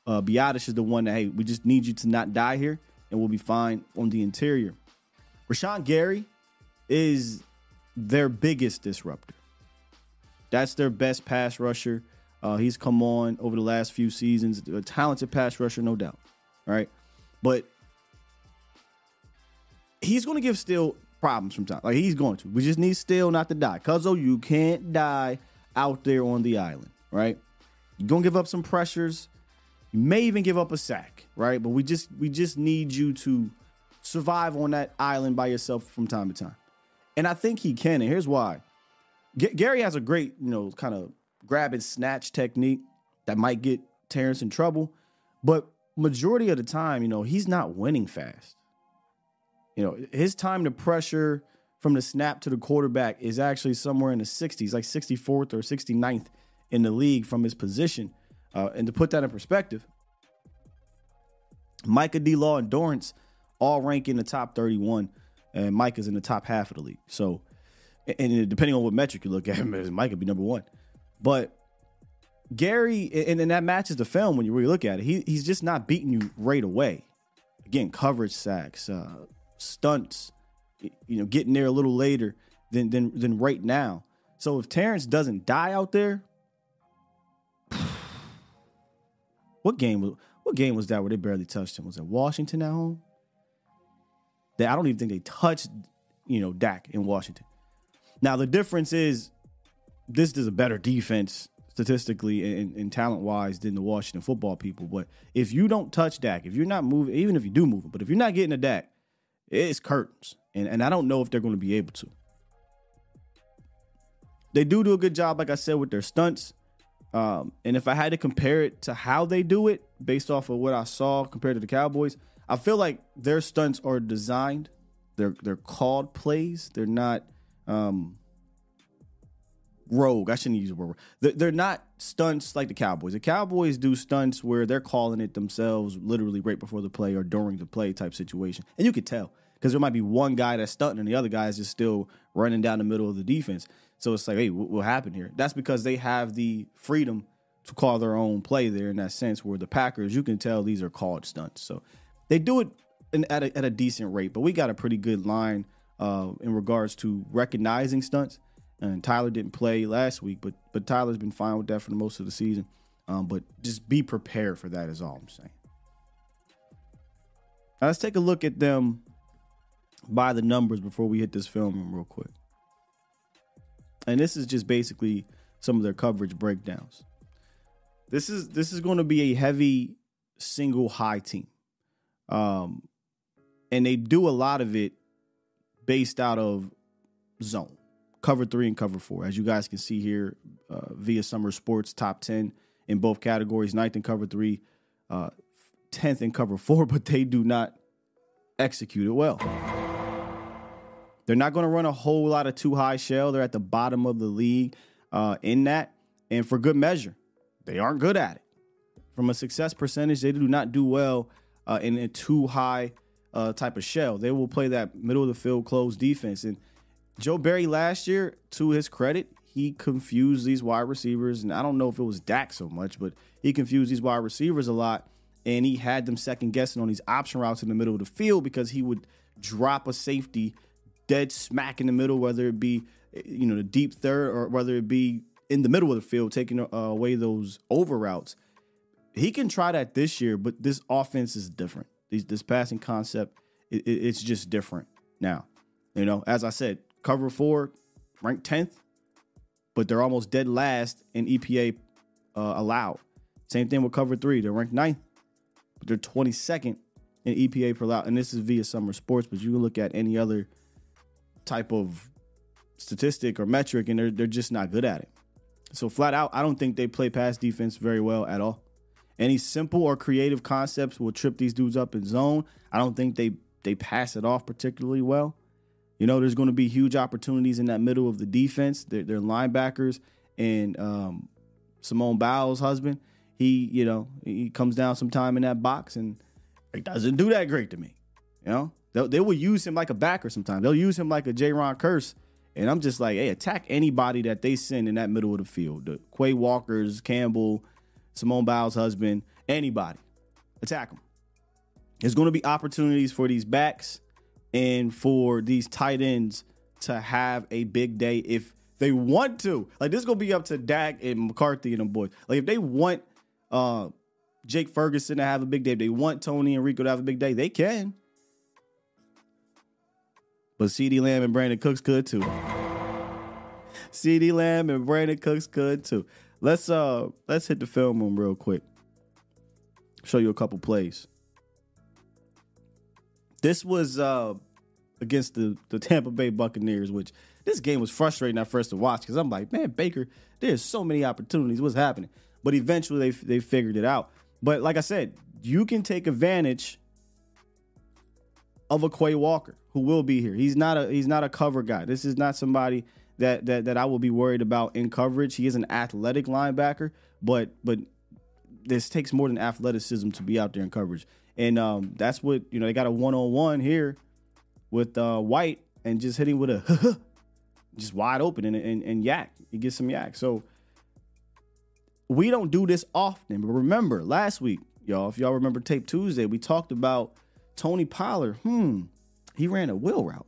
Uh, Biadasz is the one that, hey, we just need you to not die here, and we'll be fine on the interior. Rashan Gary is their biggest disruptor. That's their best pass rusher. Uh, he's come on over the last few seasons. A talented pass rusher, no doubt. Right, but he's going to give Steele problems from time. Like he's going to. We just need Steele not to die. Cuzzo, you can't die out there on the island. Right, you're gonna give up some pressures. You may even give up a sack. Right, but we just we just need you to survive on that island by yourself from time to time. And I think he can. And here's why. G- Gary has a great, you know, kind of grab and snatch technique that might get Terence in trouble. But majority of the time, you know, he's not winning fast. You know, his time to pressure from the snap to the quarterback is actually somewhere in the 60s, like 64th or 69th in the league from his position. Uh, and to put that in perspective, Micah D. Law and Dorance all rank in the top 31 and Mike is in the top half of the league. So, and depending on what metric you look at, could be number one. But Gary, and, and that matches the film when you really look at it. He, he's just not beating you right away. Again, coverage sacks, uh, stunts, you know, getting there a little later than than than right now. So if Terence doesn't die out there, What game was what game was that where they barely touched him? Was it Washington at home? That I don't even think they touched, you know, Dak in Washington. Now the difference is this is a better defense statistically and, and talent wise than the Washington football people. But if you don't touch Dak, if you're not moving, even if you do move it, but if you're not getting a Dak, it's curtains. And and I don't know if they're going to be able to. They do do a good job, like I said, with their stunts. Um, and if I had to compare it to how they do it based off of what I saw compared to the Cowboys, I feel like their stunts are designed. They're they're called plays. They're not um, rogue. I shouldn't use the word. They're, not stunts like the Cowboys. The Cowboys do stunts where they're calling it themselves, literally right before the play or during the play type situation, and you could tell because there might be one guy that's stunting and the other guy is just still running down the middle of the defense. So it's like, hey, what, what happened here? That's because they have the freedom to call their own play there in that sense. Where the Packers, you can tell these are called stunts. So they do it in, at, a, at a decent rate, but we got a pretty good line uh, in regards to recognizing stunts. And Tyler didn't play last week, but but Tyler's been fine with that for the most of the season. Um, but just be prepared for that is all I'm saying. Now let's take a look at them by the numbers before we hit this film real quick. And this is just basically some of their coverage breakdowns. This is this is going to be a heavy single high team. Um, and they do a lot of it based out of zone, cover three and cover four. As you guys can see here uh, via Sumer Sports top 10 in both categories, ninth in cover three, uh, 10th in cover four, but they do not execute it well. They're not going to run a whole lot of two high shell. They're at the bottom of the league uh, in that, and for good measure, they aren't good at it. From a success percentage, they do not do well uh, in a two high uh, type of shell. They will play that middle of the field closed defense. And Joe Barry last year, to his credit, he confused these wide receivers. And I don't know if it was Dak so much, but he confused these wide receivers a lot. And he had them second guessing on these option routes in the middle of the field because he would drop a safety dead smack in the middle, whether it be you know the deep third or whether it be in the middle of the field, taking uh, away those over routes. He can try that this year, but this offense is different. This, this passing concept, it, it, it's just different now. You know, as I said, cover four, ranked tenth, but they're almost dead last in EPA uh, allowed. Same thing with cover three. They're ranked ninth, but they're 22nd in EPA per allowed. And this is via Sumer Sports, but you can look at any other type of statistic or metric, and they're they're just not good at it. So flat out, I don't think they play pass defense very well at all. Any simple or creative concepts will trip these dudes up in zone. I don't think they they pass it off particularly well. You know, there's going to be huge opportunities in that middle of the defense. They're, they're linebackers and um, Simone Biles' husband. He, you know, he comes down sometime in that box and it doesn't do that great to me. You know, They'll, they will use him like a backer sometimes. They'll use him like a Jayron Kearse. And I'm just like, hey, attack anybody that they send in that middle of the field. The Quay Walkers, Campbell, Simone Biles' husband, anybody. Attack them. There's going to be opportunities for these backs and for these tight ends to have a big day if they want to. Like this is gonna be up to Dak and McCarthy and them boys. Like if they want uh Jake Ferguson to have a big day, if they want Tony and Rico to have a big day, they can. But CeeDee Lamb and Brandin Cooks could too. CeeDee Lamb and Brandin Cooks could too. Let's uh let's hit the film room real quick. Show you a couple plays. This was uh against the, the Tampa Bay Buccaneers, which this game was frustrating at first to watch because I'm like, man, Baker, there's so many opportunities. What's happening? But eventually they they figured it out. But like I said, you can take advantage of a Quay Walker who will be here. He's not a he's not a cover guy. This is not somebody that that that I will be worried about in coverage. He is an athletic linebacker, but but this takes more than athleticism to be out there in coverage. And um, that's what you know. They got a one on one here with uh, White and just hitting with a just wide open and, and and YAC. He gets some YAC. So we don't do this often. But remember last week, y'all, if y'all remember Tape Tuesday, we talked about Tony Pollard. Hmm, he ran a wheel route.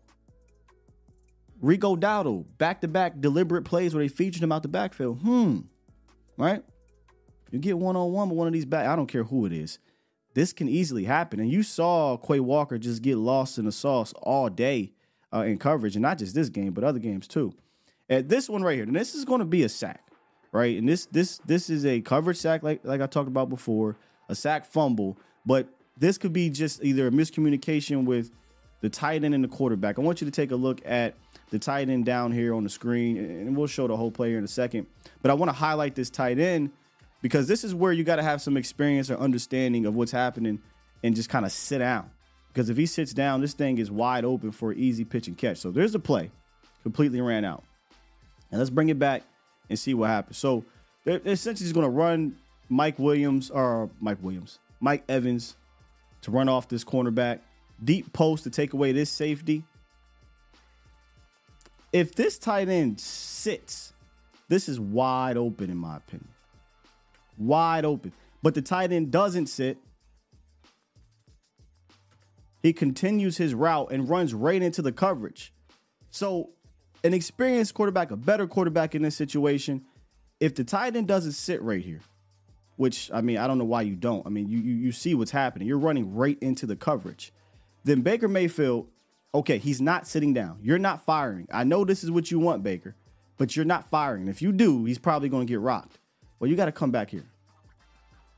Rico Dowdle, back to back deliberate plays where they featured him out the backfield. Hmm. Right? You get one on one with one of these back. I don't care who it is. This can easily happen. And you saw Quay Walker just get lost in the sauce all day uh, in coverage, and not just this game, but other games too. At this one right here, and this is going to be a sack, right? And this this this is a coverage sack, like like I talked about before, a sack fumble. But this could be just either a miscommunication with the tight end and the quarterback. I want you to take a look at the tight end down here on the screen, and we'll show the whole player in a second. But I want to highlight this tight end because this is where you got to have some experience or understanding of what's happening and just kind of sit down. Because if he sits down, this thing is wide open for easy pitch and catch. So there's the play, completely ran out. And let's bring it back and see what happens. So they're, they're essentially just going to run Mike Williams or Mike Williams, Mike Evans to run off this cornerback, deep post to take away this safety. If this tight end sits, this is wide open in my opinion. Wide open. But the tight end doesn't sit. He continues his route and runs right into the coverage. So, an experienced quarterback, a better quarterback in this situation, if the tight end doesn't sit right here, which I mean, I don't know why you don't. I mean, you, you you see what's happening. You're running right into the coverage. Then Baker Mayfield, okay, he's not sitting down. You're not firing. I know this is what you want, Baker, but you're not firing. If you do, he's probably going to get rocked. Well, you got to come back here.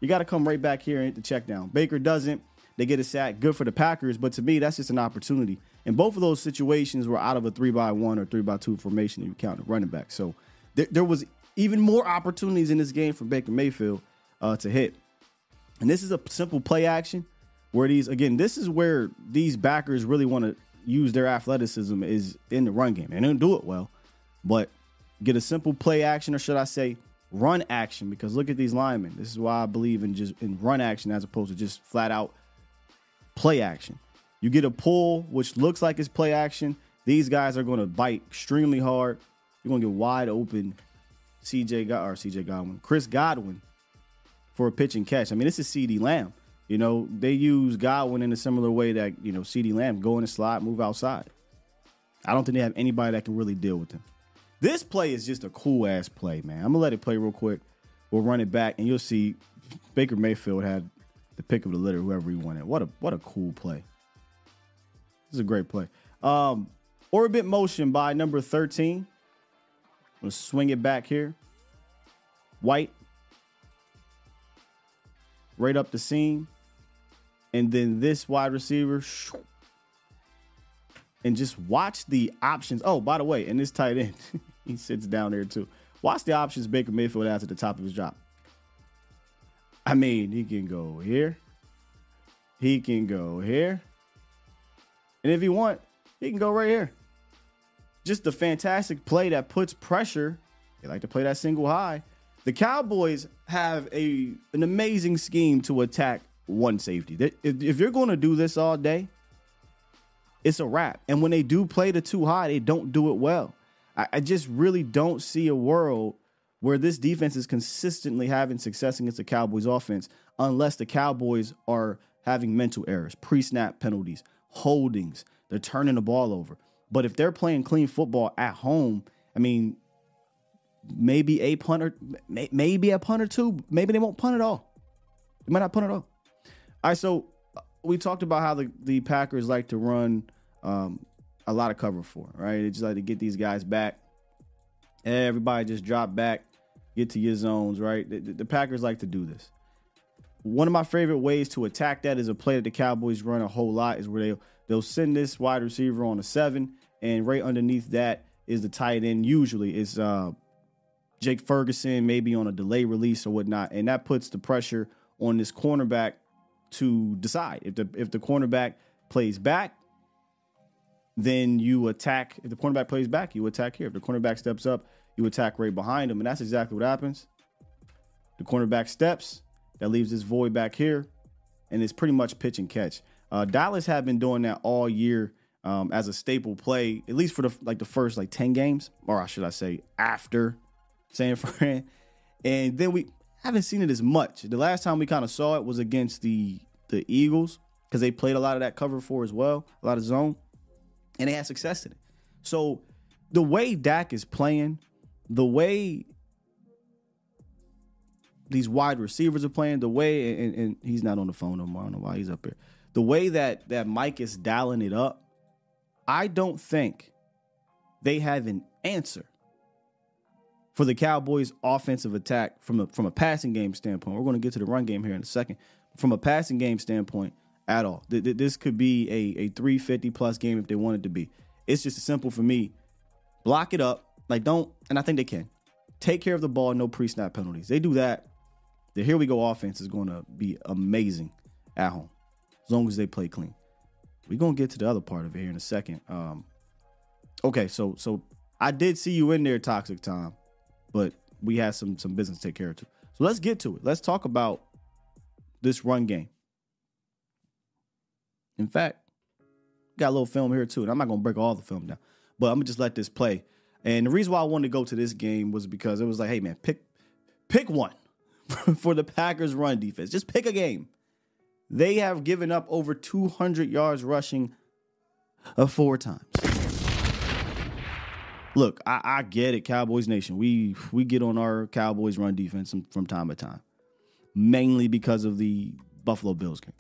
You got to come right back here and hit the check down. Baker doesn't. They get a sack. Good for the Packers, but to me, that's just an opportunity. And both of those situations were out of a three by one or three by two formation if you count the running back. So there, there was even more opportunities in this game for Baker Mayfield uh, to hit. And this is a simple play action where these again, this is where these backers really want to use their athleticism is in the run game. And they don't do it well, but get a simple play action, or should I say, run action? Because look at these linemen. This is why I believe in just in run action as opposed to just flat out play action. You get a pull, which looks like it's play action. These guys are going to bite extremely hard. You're going to get wide open. CJ or CJ Godwin, Chris Godwin for a pitch and catch. I mean, this is CeeDee Lamb. You know, they use Godwin in a similar way that, you know, CeeDee Lamb go in the slot, move outside. I don't think they have anybody that can really deal with him. This play is just a cool ass play, man. I'm gonna let it play real quick. We'll run it back, and you'll see Baker Mayfield had the pick of the litter, whoever he wanted. What a what a cool play. This is a great play. Um, orbit motion by number 13. I'm gonna swing it back here. White. Right up the seam. And then this wide receiver. And just watch the options. Oh, by the way, and this tight end, he sits down there too. Watch the options Baker Mayfield has at the top of his drop. I mean, he can go here. He can go here. And if he want, he can go right here. Just a fantastic play that puts pressure. They like to play that single high. The Cowboys have a an amazing scheme to attack one safety. If, you're going to do this all day, it's a wrap. And when they do play the two high, they don't do it well. I, just really don't see a world where this defense is consistently having success against the Cowboys offense unless the Cowboys are having mental errors, pre-snap penalties, holdings, they're turning the ball over. But if they're playing clean football at home, I mean, maybe a punter, maybe a punt or two, maybe they won't punt at all. They might not punt at all. All right, so uh, we talked about how the, the Packers like to run um, a lot of cover four, right? They just like to get these guys back. Everybody just drop back, get to your zones, right? The, the Packers like to do this. One of my favorite ways to attack that is a play that the Cowboys run a whole lot is where they they'll send this wide receiver on a seven, and right underneath that is the tight end. Usually, it's uh, Jake Ferguson, maybe on a delay release or whatnot, and that puts the pressure on this cornerback to decide if the if the cornerback plays back, then you attack. If the cornerback plays back, you attack here. If the cornerback steps up, you attack right behind him, and that's exactly what happens. The cornerback steps, that leaves this void back here, and it's pretty much pitch and catch. Uh, Dallas have been doing that all year um, as a staple play, at least for the like the first like ten games, or should I say after San Fran, and then we haven't seen it as much. The last time we kind of saw it was against the the Eagles because they played a lot of that cover four as well, a lot of zone, and they had success in it. So the way Dak is playing, the way these wide receivers are playing, the way and, and he's not on the phone no more. I don't know why he's up here. The way that that Mike is dialing it up, I don't think they have an answer for the Cowboys' offensive attack from a from a passing game standpoint. We're going to get to the run game here in a second. From a passing game standpoint, at all, th- th- this could be a a 350 plus game if they wanted to be. It's just simple for me. Block it up, like don't, and I think they can take care of the ball, no pre snap penalties. They do that. The here we go offense is going to be amazing at home as long as they play clean. We're gonna get to the other part of it here in a second. Um, okay, so so I did see you in there, toxic time, but we had some some business to take care of too. So let's get to it. Let's talk about this run game. In fact, got a little film here too, and I'm not gonna break all the film down, but I'm gonna just let this play. And the reason why I wanted to go to this game was because it was like, hey man, pick pick one for the Packers run defense. Just pick a game. They have given up over 200 yards rushing uh, four times. Look, I, I, get it, Cowboys Nation. We we get on our Cowboys run defense from, time to time, mainly because of the Buffalo Bills game,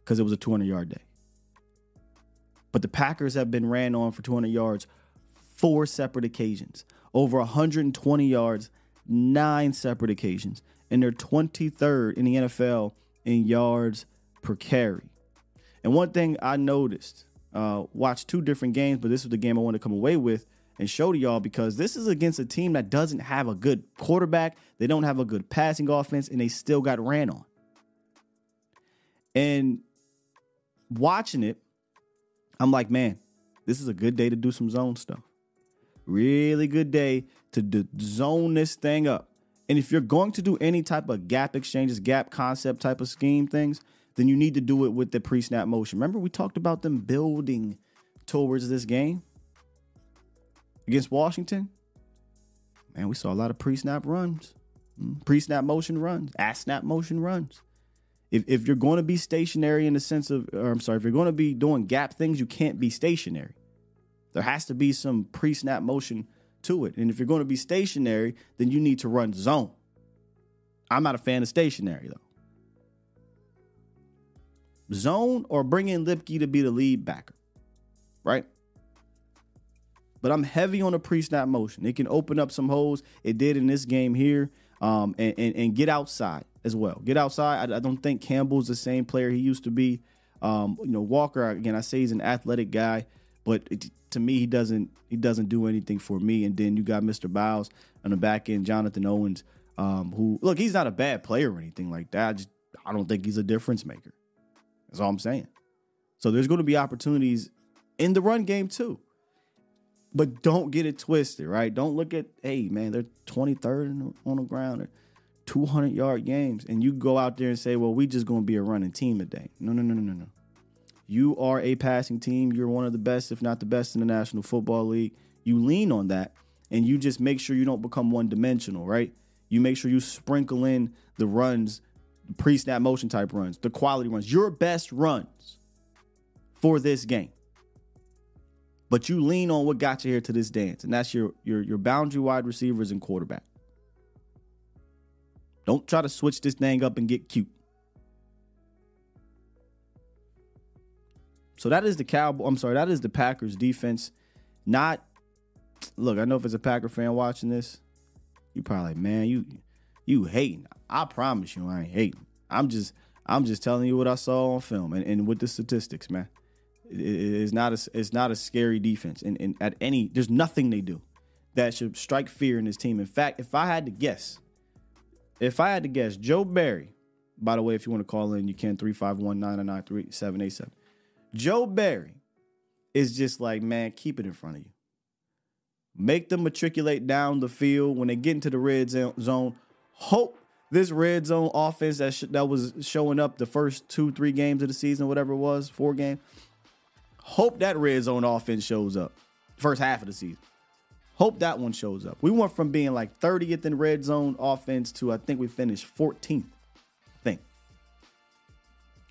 because it was a 200 yard day. But the Packers have been ran on for 200 yards four separate occasions, over 120 yards, nine separate occasions, and they're 23rd in the NFL in yards per carry. And one thing I noticed, uh, watched two different games, but this was the game I wanted to come away with and show to y'all because this is against a team that doesn't have a good quarterback, they don't have a good passing offense, and they still got ran on. And watching it, I'm like, man, this is a good day to do some zone stuff. Really good day to d- zone this thing up. And if you're going to do any type of gap exchanges, gap concept type of scheme things, then you need to do it with the pre snap motion. Remember, we talked about them building towards this game against Washington? Man, we saw a lot of pre snap runs, mm, pre snap motion runs, ass snap motion runs. If, if you're going to be stationary in the sense of, or I'm sorry, if you're going to be doing gap things, you can't be stationary. There has to be some pre snap motion to it. And if you're going to be stationary, then you need to run zone. I'm not a fan of stationary, though. Zone or bring in Luepke to be the lead backer, right? But I'm heavy on the pre snap motion. It can open up some holes. It did in this game here. Um, and, and, and get outside as well. Get outside. I, I, don't think Campbell's the same player he used to be. Um, you know, Walker, again, I say he's an athletic guy, but it, to me, he doesn't he doesn't do anything for me. And then you got Mr. Biles on the back end, Jonathan Owens, um, who look, he's not a bad player or anything like that. I just I don't think he's a difference maker. That's all I'm saying. So there's going to be opportunities in the run game too. But don't get it twisted, right? Don't look at, hey, man, they're 23rd on the ground or 200 yard games. And you go out there and say, well, we just going to be a running team today. No, no, no, no, no, no. You are a passing team. You're one of the best, if not the best, in the National Football League. You lean on that and you just make sure you don't become one dimensional, right? You make sure you sprinkle in the runs, pre snap motion type runs, the quality runs, your best runs for this game. But you lean on what got you here to this dance, and that's your your your boundary wide receivers and quarterback. Don't try to switch this thing up and get cute. So that is the Cowboy. I'm sorry, that is the Packers defense. Not look. I know if it's a Packer fan watching this, you probably like, man, you you hating. I promise you, I ain't hating. I'm just I'm just telling you what I saw on film and, and with the statistics, man. It, it's not a it's not a scary defense, and, and at any there's nothing they do that should strike fear in this team. In fact, if I had to guess, if I had to guess, Joe Barry. By the way, if you want to call in, you can 351 999 3787. Joe Barry is just like, man, keep it in front of you. Make them matriculate down the field when they get into the red zone. Hope this red zone offense that sh- that was showing up the first two, three games of the season, whatever it was, four game. Hope that red zone offense shows up first half of the season. Hope that one shows up. We went from being like 30th in red zone offense to I think we finished 14th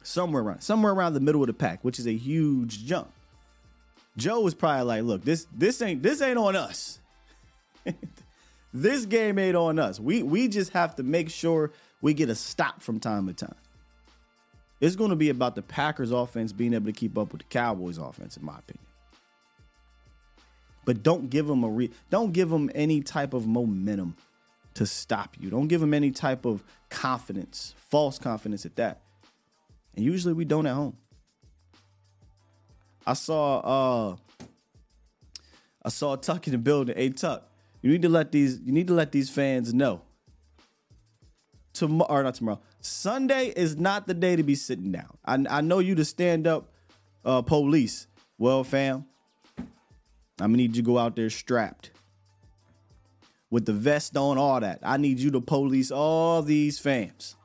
somewhere around somewhere around the middle of the pack, which is a huge jump. Joe was probably like, "Look, this this ain't this ain't on us. this game ain't on us. We we just have to make sure we get a stop from time to time. It's going to be about the Packers offense being able to keep up with the Cowboys offense, in my opinion. But don't give them a re- don't give them any type of momentum to stop you. Don't give them any type of confidence, false confidence at that. And usually we don't at home. I saw uh I saw Tuck in the building. Hey Tuck, you need to let these you need to let these fans know. Tomorrow or not tomorrow. Sunday is not the day to be sitting down. I, I know you to stand up uh police. Well, fam, I'm gonna need you to go out there strapped with the vest on, all that. I need you to police all these fans.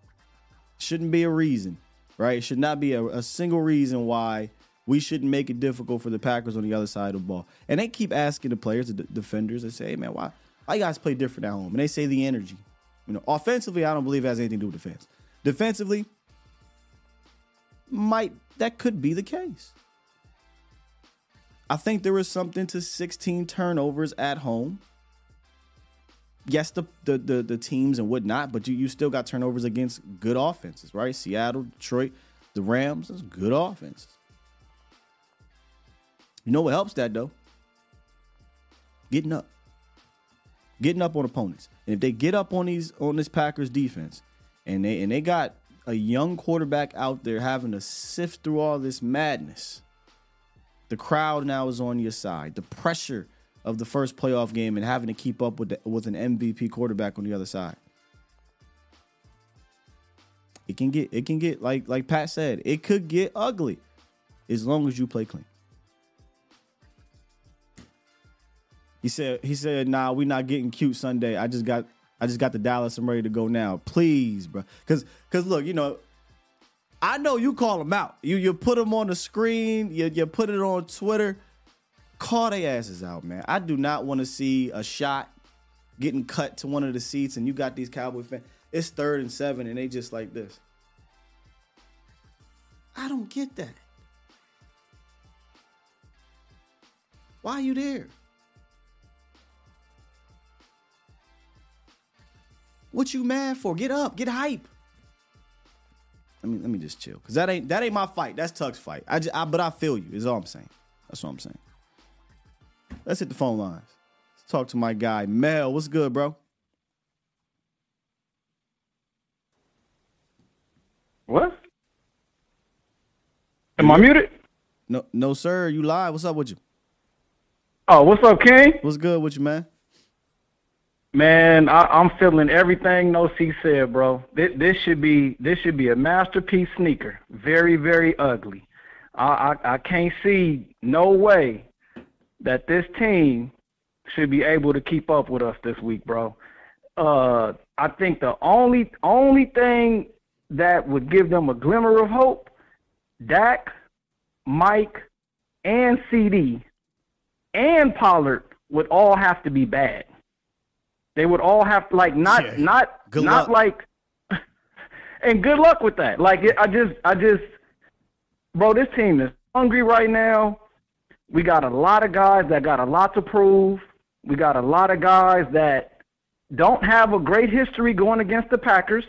Shouldn't be a reason, right? Should not be a, a single reason why we shouldn't make it difficult for the Packers on the other side of the ball. And they keep asking the players, the d- defenders, they say, hey, man, why, why you guys play different at home? And they say the energy. You know, offensively, I don't believe it has anything to do with defense. Defensively, might that could be the case. I think there is something to 16 turnovers at home. Yes, the the the, the teams and whatnot, but you, you still got turnovers against good offenses, right? Seattle, Detroit, the Rams, those good offenses. You know what helps that though? Getting up. Getting up on opponents. And if they get up on these on this Packers defense and they and they got a young quarterback out there having to sift through all this madness, the crowd now is on your side. The pressure of the first playoff game and having to keep up with the, with an MVP quarterback on the other side. It can get it can get like like Pat said, it could get ugly as long as you play clean. He said he said, "Nah, we not getting cute Sunday. I just got I just got the Dallas. I'm ready to go now. Please, bro. Cuz cuz look, you know, I know you call them out. You you put them on the screen, you you put it on Twitter. Call their asses out, man. I do not want to see a shot getting cut to one of the seats and you got these Cowboy fans. It's third and seven and they just like this. I don't get that. Why are you there? What you mad for? Get up, get hype. Let me let me just chill, cause that ain't that ain't my fight. That's Tuck's fight. I, just, I but I feel you. Is all I'm saying. That's what I'm saying. Let's hit the phone lines. Let's talk to my guy Mel. What's good, bro? What? Am I muted? No, no, sir. You live. What's up with you? Oh, what's up, King? What's good with you, man? Man, I, I'm feeling everything No C said, bro. This, this should be this should be a masterpiece sneaker. Very, very ugly. I, I I can't see no way that this team should be able to keep up with us this week, bro. Uh, I think the only only thing that would give them a glimmer of hope, Dak, Mike, and CeeDee, and Pollard would all have to be bad. They would all have to like not Yeah. not Good not luck. like and good luck with that. Like I just I just bro, this team is hungry right now. We got a lot of guys that got a lot to prove. We got a lot of guys that don't have a great history going against the Packers.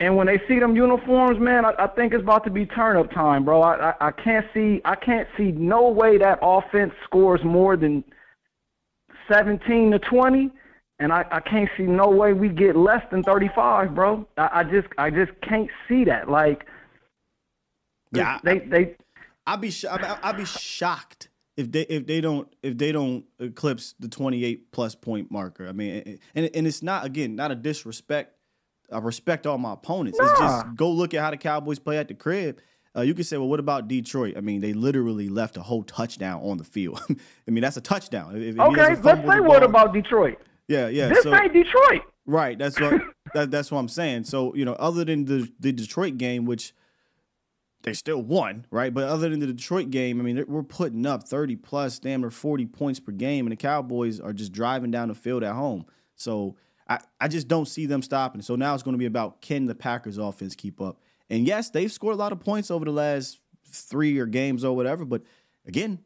And when they see them uniforms, man, I, I think it's about to be turn up time, bro. I, I I can't see I can't see no way that offense scores more than seventeen to twenty, and I, I can't see no way we get less than thirty five, bro. I, I just I just can't see that. Like, Yeah, I- they they I'd be sh- I'd, be shocked if they if they don't if they don't eclipse the 28 plus point marker. I mean, and and it's not again not a disrespect. I respect all my opponents. It's just go look at how the Cowboys play at the crib. Uh, you can say, well, what about Detroit? I mean, they literally left a whole touchdown on the field. I mean, that's a touchdown. If- if okay. Let's say what about Detroit? Yeah, yeah. This so, ain't Detroit. Right. That's what that, that's what I'm saying. So, you know, other than the the Detroit game, which they still won, right? But other than the Detroit game, I mean, we're putting up 30 plus, damn near 40 points per game, and the Cowboys are just driving down the field at home. So I, I just don't see them stopping. So now it's going to be about can the Packers offense keep up? And yes, they've scored a lot of points over the last three or games or whatever, but again,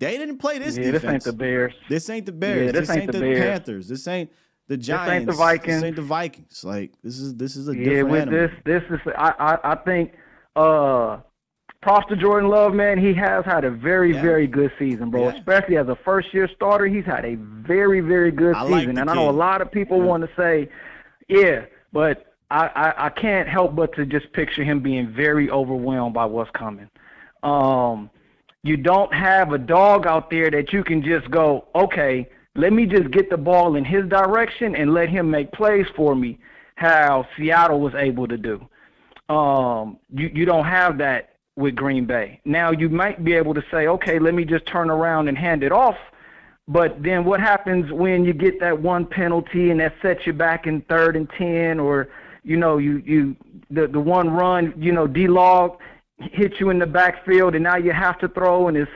They didn't play this yeah, defense. this ain't the Bears. This ain't the Bears. Yeah, this, this ain't, ain't the, the Panthers. This ain't the Giants. This ain't the Vikings. This ain't the Vikings. Like this is this is a Yeah, different with animal. this, this is I, I I think uh props to Jordan Love, man. He has had a very Yeah. very good season, bro. Yeah. Especially as a first year starter, he's had a very very good I season. like and I know a lot of people Yeah. want to say, yeah, but I, I I can't help but to just picture him being very overwhelmed by what's coming. Um, you don't have a dog out there that you can just go, okay, let me just get the ball in his direction and let him make plays for me, how Seattle was able to do. Um, you you don't have that with Green Bay. Now you might be able to say, okay, let me just turn around and hand it off. But then what happens when you get that one penalty and that sets you back in third and ten, or you know you you the the one run you know D-Law hit you in the backfield and now you have to throw and it's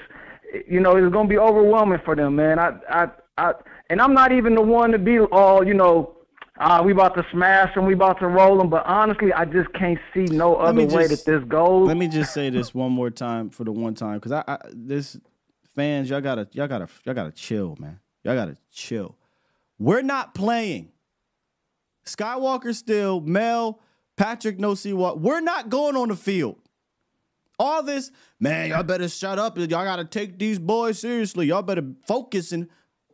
you know it's going to be overwhelming for them, man. I I I and I'm not even the one to be all you know. Uh, we about to smash them, we about to roll them, but honestly, I just can't see no other way that this goes. Let me just say this one more time for the one time because I, I this fans y'all gotta y'all gotta y'all gotta chill, man. Y'all gotta chill. We're not playing. Skywalker still, Mel, Patrik No C what. We're not going on the field. All this, man, y'all better shut up. Y'all gotta take these boys seriously. Y'all better focus and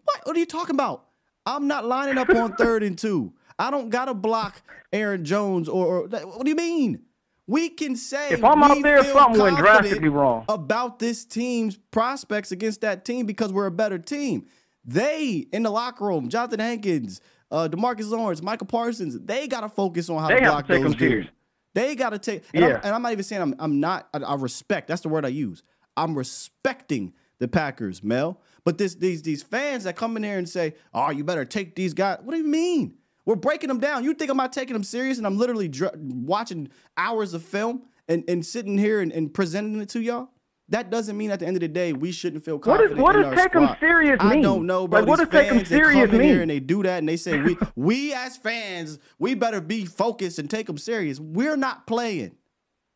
what? What are you talking about? I'm not lining up on third and two. I don't gotta block Aaron Jones or, or what do you mean? We can say If I'm out there, something went drastically wrong. about this team's prospects against that team because we're a better team. They in the locker room, Johnathan Hankins, uh, DeMarcus Lawrence, Micah Parsons, they got to focus on how They to block to take those serious. They got to take. And, I'm, and I'm not even saying I'm. I'm not. I, I respect. That's the word I use. I'm respecting the Packers, Mel. But this these these fans that come in there and say, "Oh, you better take these guys." What do you mean? We're breaking them down. You think I'm not taking them serious? And I'm literally dr- watching hours of film and, and sitting here and, and presenting it to y'all. That doesn't mean at the end of the day we shouldn't feel What is- confident what does take 'em squad. serious I mean? I don't know, bro. Like, what These does take 'em fans, they serious come in here mean? and they do that and they say we we as fans we better be focused and take them serious. We're not playing.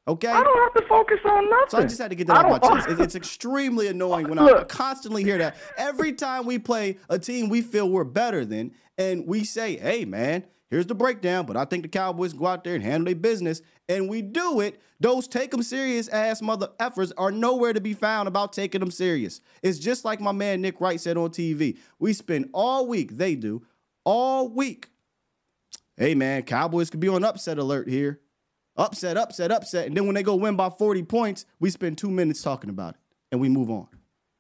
Okay. I don't have to focus on nothing. So I just had to get that off my chest. It's, it's extremely annoying when I constantly hear that. Every time we play a team we feel we're better than, and we say, hey, man, here's the breakdown, but I think the Cowboys go out there and handle their business, and we do it, those take them serious ass mother effers are nowhere to be found about taking them serious. It's just like my man Nick Wright said on TV. We spend all week, they do, all week. Hey, man, Cowboys could be on upset alert here upset, upset, upset. And then when they go win by 40 points, we spend two minutes talking about it and we move on.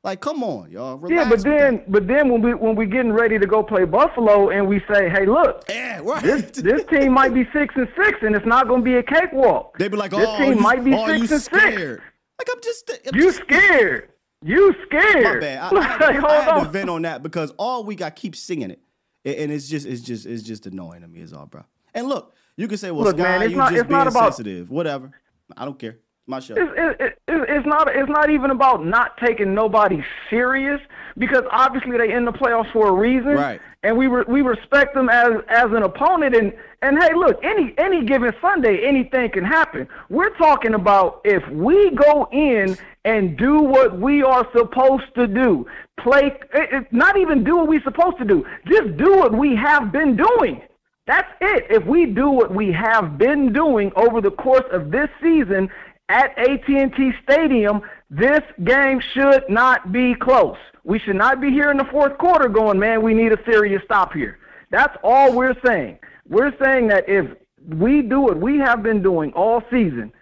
Like, come on, y'all. Yeah, but then, that. but then when we when we getting ready to go play Buffalo and we say, hey, look, yeah, right. this this team might be six and six and it's not going to be a cakewalk. they be like, this oh, team you, might be oh, six you and six. Like, I'm just, I'm You just scared? You scared? My bad. I, I, Like, had to, hold I had to vent on that because all week I keep singing it, and it's just, it's just, it's just annoying to me, is all, bro. And look, you can say, well, Look, Sky, man, it's you not- just it's not being about- sensitive, whatever. I don't care. My show. It's, it, it, it- it's not it's not even about not taking nobody serious because obviously they in the playoffs for a reason, Right. And we re, we respect them as as an opponent. And and hey, look, any any given Sunday, anything can happen. We're talking about if we go in and do what we are supposed to do, play, it, not even do what we're supposed to do, just do what we have been doing. That's it. If we do what we have been doing over the course of this season at AT&T Stadium, this game should not be close. We should not be here in the fourth quarter going, man, we need a serious stop here. That's all we're saying. We're saying that if we do what we have been doing all season,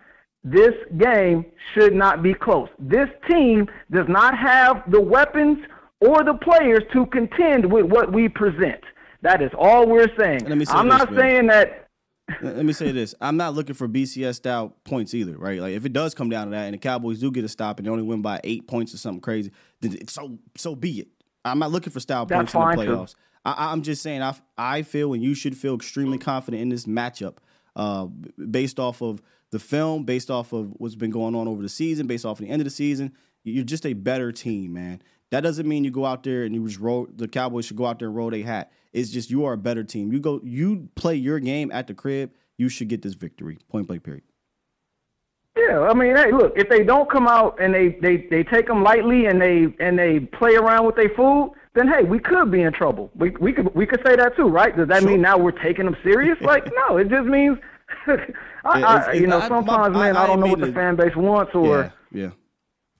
this game should not be close. This team does not have the weapons or the players to contend with what we present. That is all we're saying. Let me say I'm not saying that Let me say this. I'm not looking for BCS style points either, right? Like if it does come down to that and the Cowboys do get a stop and they only win by eight points or something crazy, then it's so so be it. I'm not looking for style That's points in the too. playoffs. I, I'm just saying I I feel and you should feel extremely confident in this matchup, uh, based off of the film, based off of what's been going on over the season, based off of the end of the season. You're just a better team, man. That doesn't mean you go out there and you just roll. The Cowboys should go out there and roll their hat. It's just you are a better team. You go, you play your game at the crib. You should get this victory. Point blank. Period. Yeah, I mean, hey, look, if they don't come out and they they they take them lightly and they and they play around with their food, then hey, we could be in trouble. We we could we could say that too, right? Does that Sure. mean now we're taking them serious? Like, no, it just means, I, Yeah, I, it's- you know, I- sometimes, I- man, I I, don't know what the to- fan base wants, or yeah, yeah,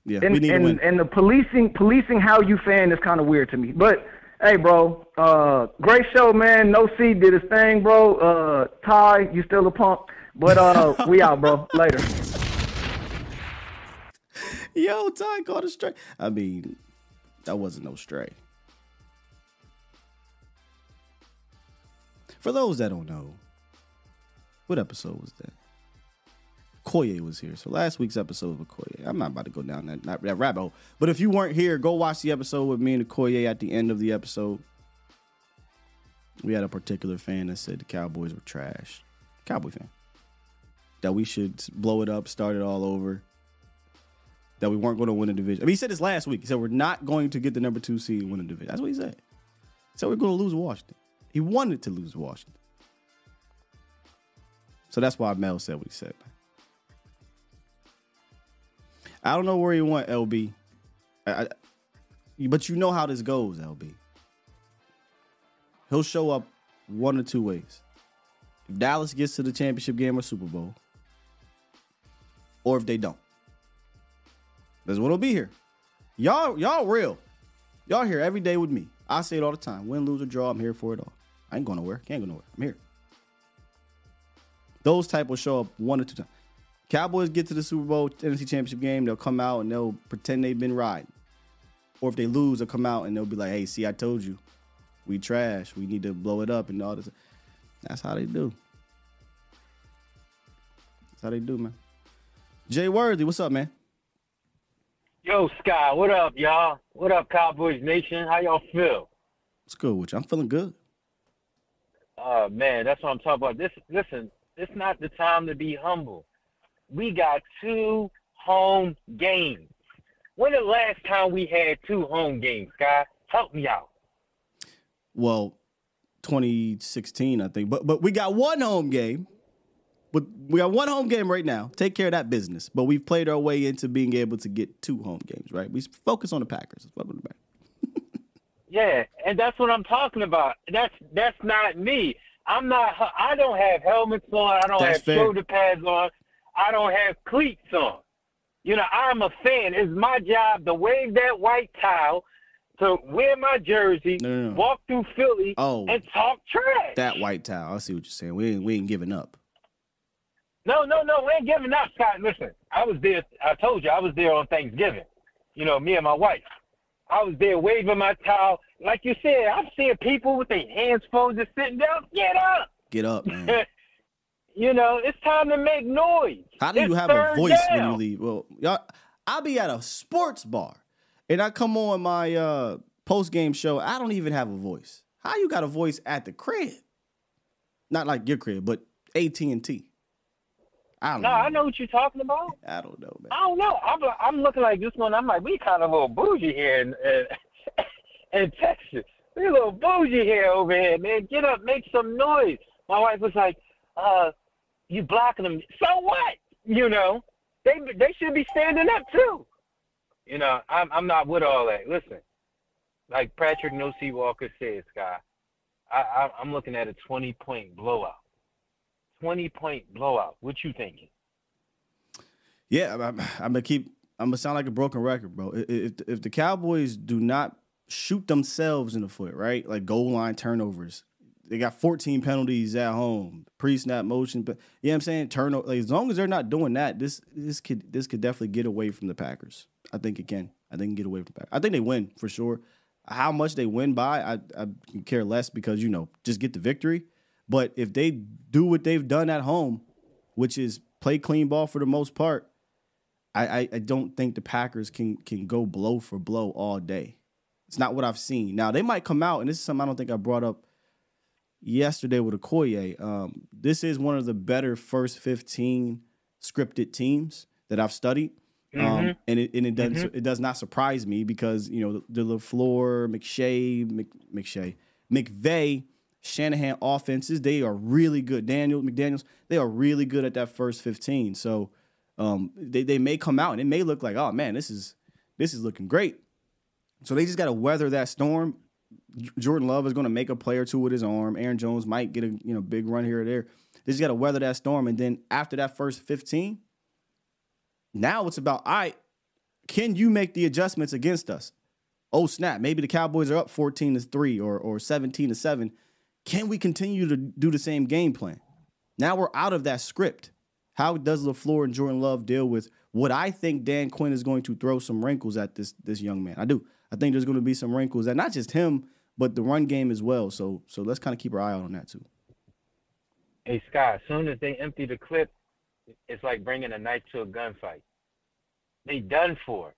yeah. and we need to and, win. and the policing policing how you fan is kind of weird to me. But hey, bro, uh, great show, man. No C did his thing, bro. Uh, Ty, you still a punk, but uh, we out, bro. Later. Yo, Ty caught a stray. I mean, that wasn't no stray. For those that don't know, what episode was that? Koye was here. So last week's episode with Koye. I'm not about to go down that, that, rabbit hole. But if you weren't here, go watch the episode with me and Koye at the end of the episode. We had a particular fan that said the Cowboys were trash. Cowboy fan. That we should blow it up, start it all over that we weren't going to win a division. I mean, he said this last week. He said we're not going to get the number two seed and win a division. That's what he said. He said we're going to lose Washington. He wanted to lose Washington. So that's why Mel said what he said. I don't know where he went, LB. I, I, but you know how this goes, LB. He'll show up one or two ways. If Dallas gets to the championship game or Super Bowl, or if they don't. That's what will be here. Y'all, y'all real. Y'all here every day with me. I say it all the time. Win, lose, or draw, I'm here for it all. I ain't going nowhere. Can't go nowhere. I'm here. Those type will show up one or two times. Cowboys get to the Super Bowl, NFC Championship game, they'll come out and they'll pretend they've been riding. Or if they lose, they'll come out and they'll be like, hey, see, I told you. We trash. We need to blow it up and all this. That's how they do. That's how they do, man. Jay Worthy, what's up, man? Yo, Sky, what up, y'all? What up, Cowboys Nation? How y'all feel? What's good with you? I'm feeling good. Uh man, that's what I'm talking about. This listen, it's not the time to be humble. We got two home games. When the last time we had two home games, Sky? Help me out. Well, 2016, I think. But but we got one home game. But we got one home game right now. Take care of that business. But we've played our way into being able to get two home games, right? We focus on the Packers. Let's focus on the Packers. Yeah, and that's what I'm talking about. That's that's not me. I'm not. I don't have helmets on. I don't That's have fair. shoulder pads on. I don't have cleats on. You know, I'm a fan. It's my job to wave that white towel, to wear my jersey, No, no, no. walk through Philly, Oh. and talk trash. That white towel. I see what you're saying. We ain't, we ain't giving up. No, no, no. We ain't giving up, Scott. Listen, I was there. I told you I was there on Thanksgiving. You know, me and my wife. I was there waving my towel. Like you said, I'm seeing people with their hands folded sitting down. Get up. Get up, man. you know, it's time to make noise. How do you have a voice when you leave? Well, y'all, I'll be at a sports bar and I come on my uh, post game show. I don't even have a voice. How you got a voice at the crib? Not like your crib, but AT and T. I don't No, know. I know what you're talking about. I don't know, man. I don't know. I'm I'm looking like this one. I'm like, we kind of a little bougie here in in, in Texas. We a little bougie here over here, man. Get up, make some noise. My wife was like, uh, you blocking them. So what? You know, they they should be standing up too. You know, I'm I'm not with all that. Listen, like Patrik No C Walker says, guy, I, I I'm looking at a 20 point blowout. 20 point blowout. What you thinking? Yeah, I'm, I'm gonna keep. I'm gonna sound like a broken record, bro. If if the Cowboys do not shoot themselves in the foot, right, like goal line turnovers, they got 14 penalties at home, pre-snap motion, but you know what I'm saying, turnover. Like, as long as they're not doing that, this this could this could definitely get away from the Packers. I think it can. I think can get away from the Packers. I think they win for sure. How much they win by, I I care less because you know just get the victory. But if they do what they've done at home, which is play clean ball for the most part, I, I, I don't think the Packers can can go blow for blow all day. It's not what I've seen. Now they might come out, and this is something I don't think I brought up yesterday with Okoye. Um, this is one of the better first fifteen scripted teams that I've studied. Um, and it and it does it does not surprise me because you know the, the LaFleur, McShay, Mc, McShay, McVay, Shanahan offenses they are really good. Daniel McDaniel's they are really good at that first fifteen. So um, they they may come out and it may look like, oh man, this is this is looking great. So they just got to weather that storm. Jordan Love is going to make a play or two with his arm. Aaron Jones might get a you know big run here or there. They just got to weather that storm, and then after that first fifteen, now it's about right. Can you make the adjustments against us? Oh snap! Maybe the Cowboys are up fourteen to three or or seventeen to seven. Can we continue to do the same game plan? Now we're out of that script. How does LaFleur and Jordan Love deal with what I think Dan Quinn is going to throw some wrinkles at this this young man? I do. I think there's going to be some wrinkles at not just him, but the run game as well. So so let's kind of keep our eye out on that too. Hey Scott, as soon as they empty the clip, it's like bringing a knife to a gunfight. They done for.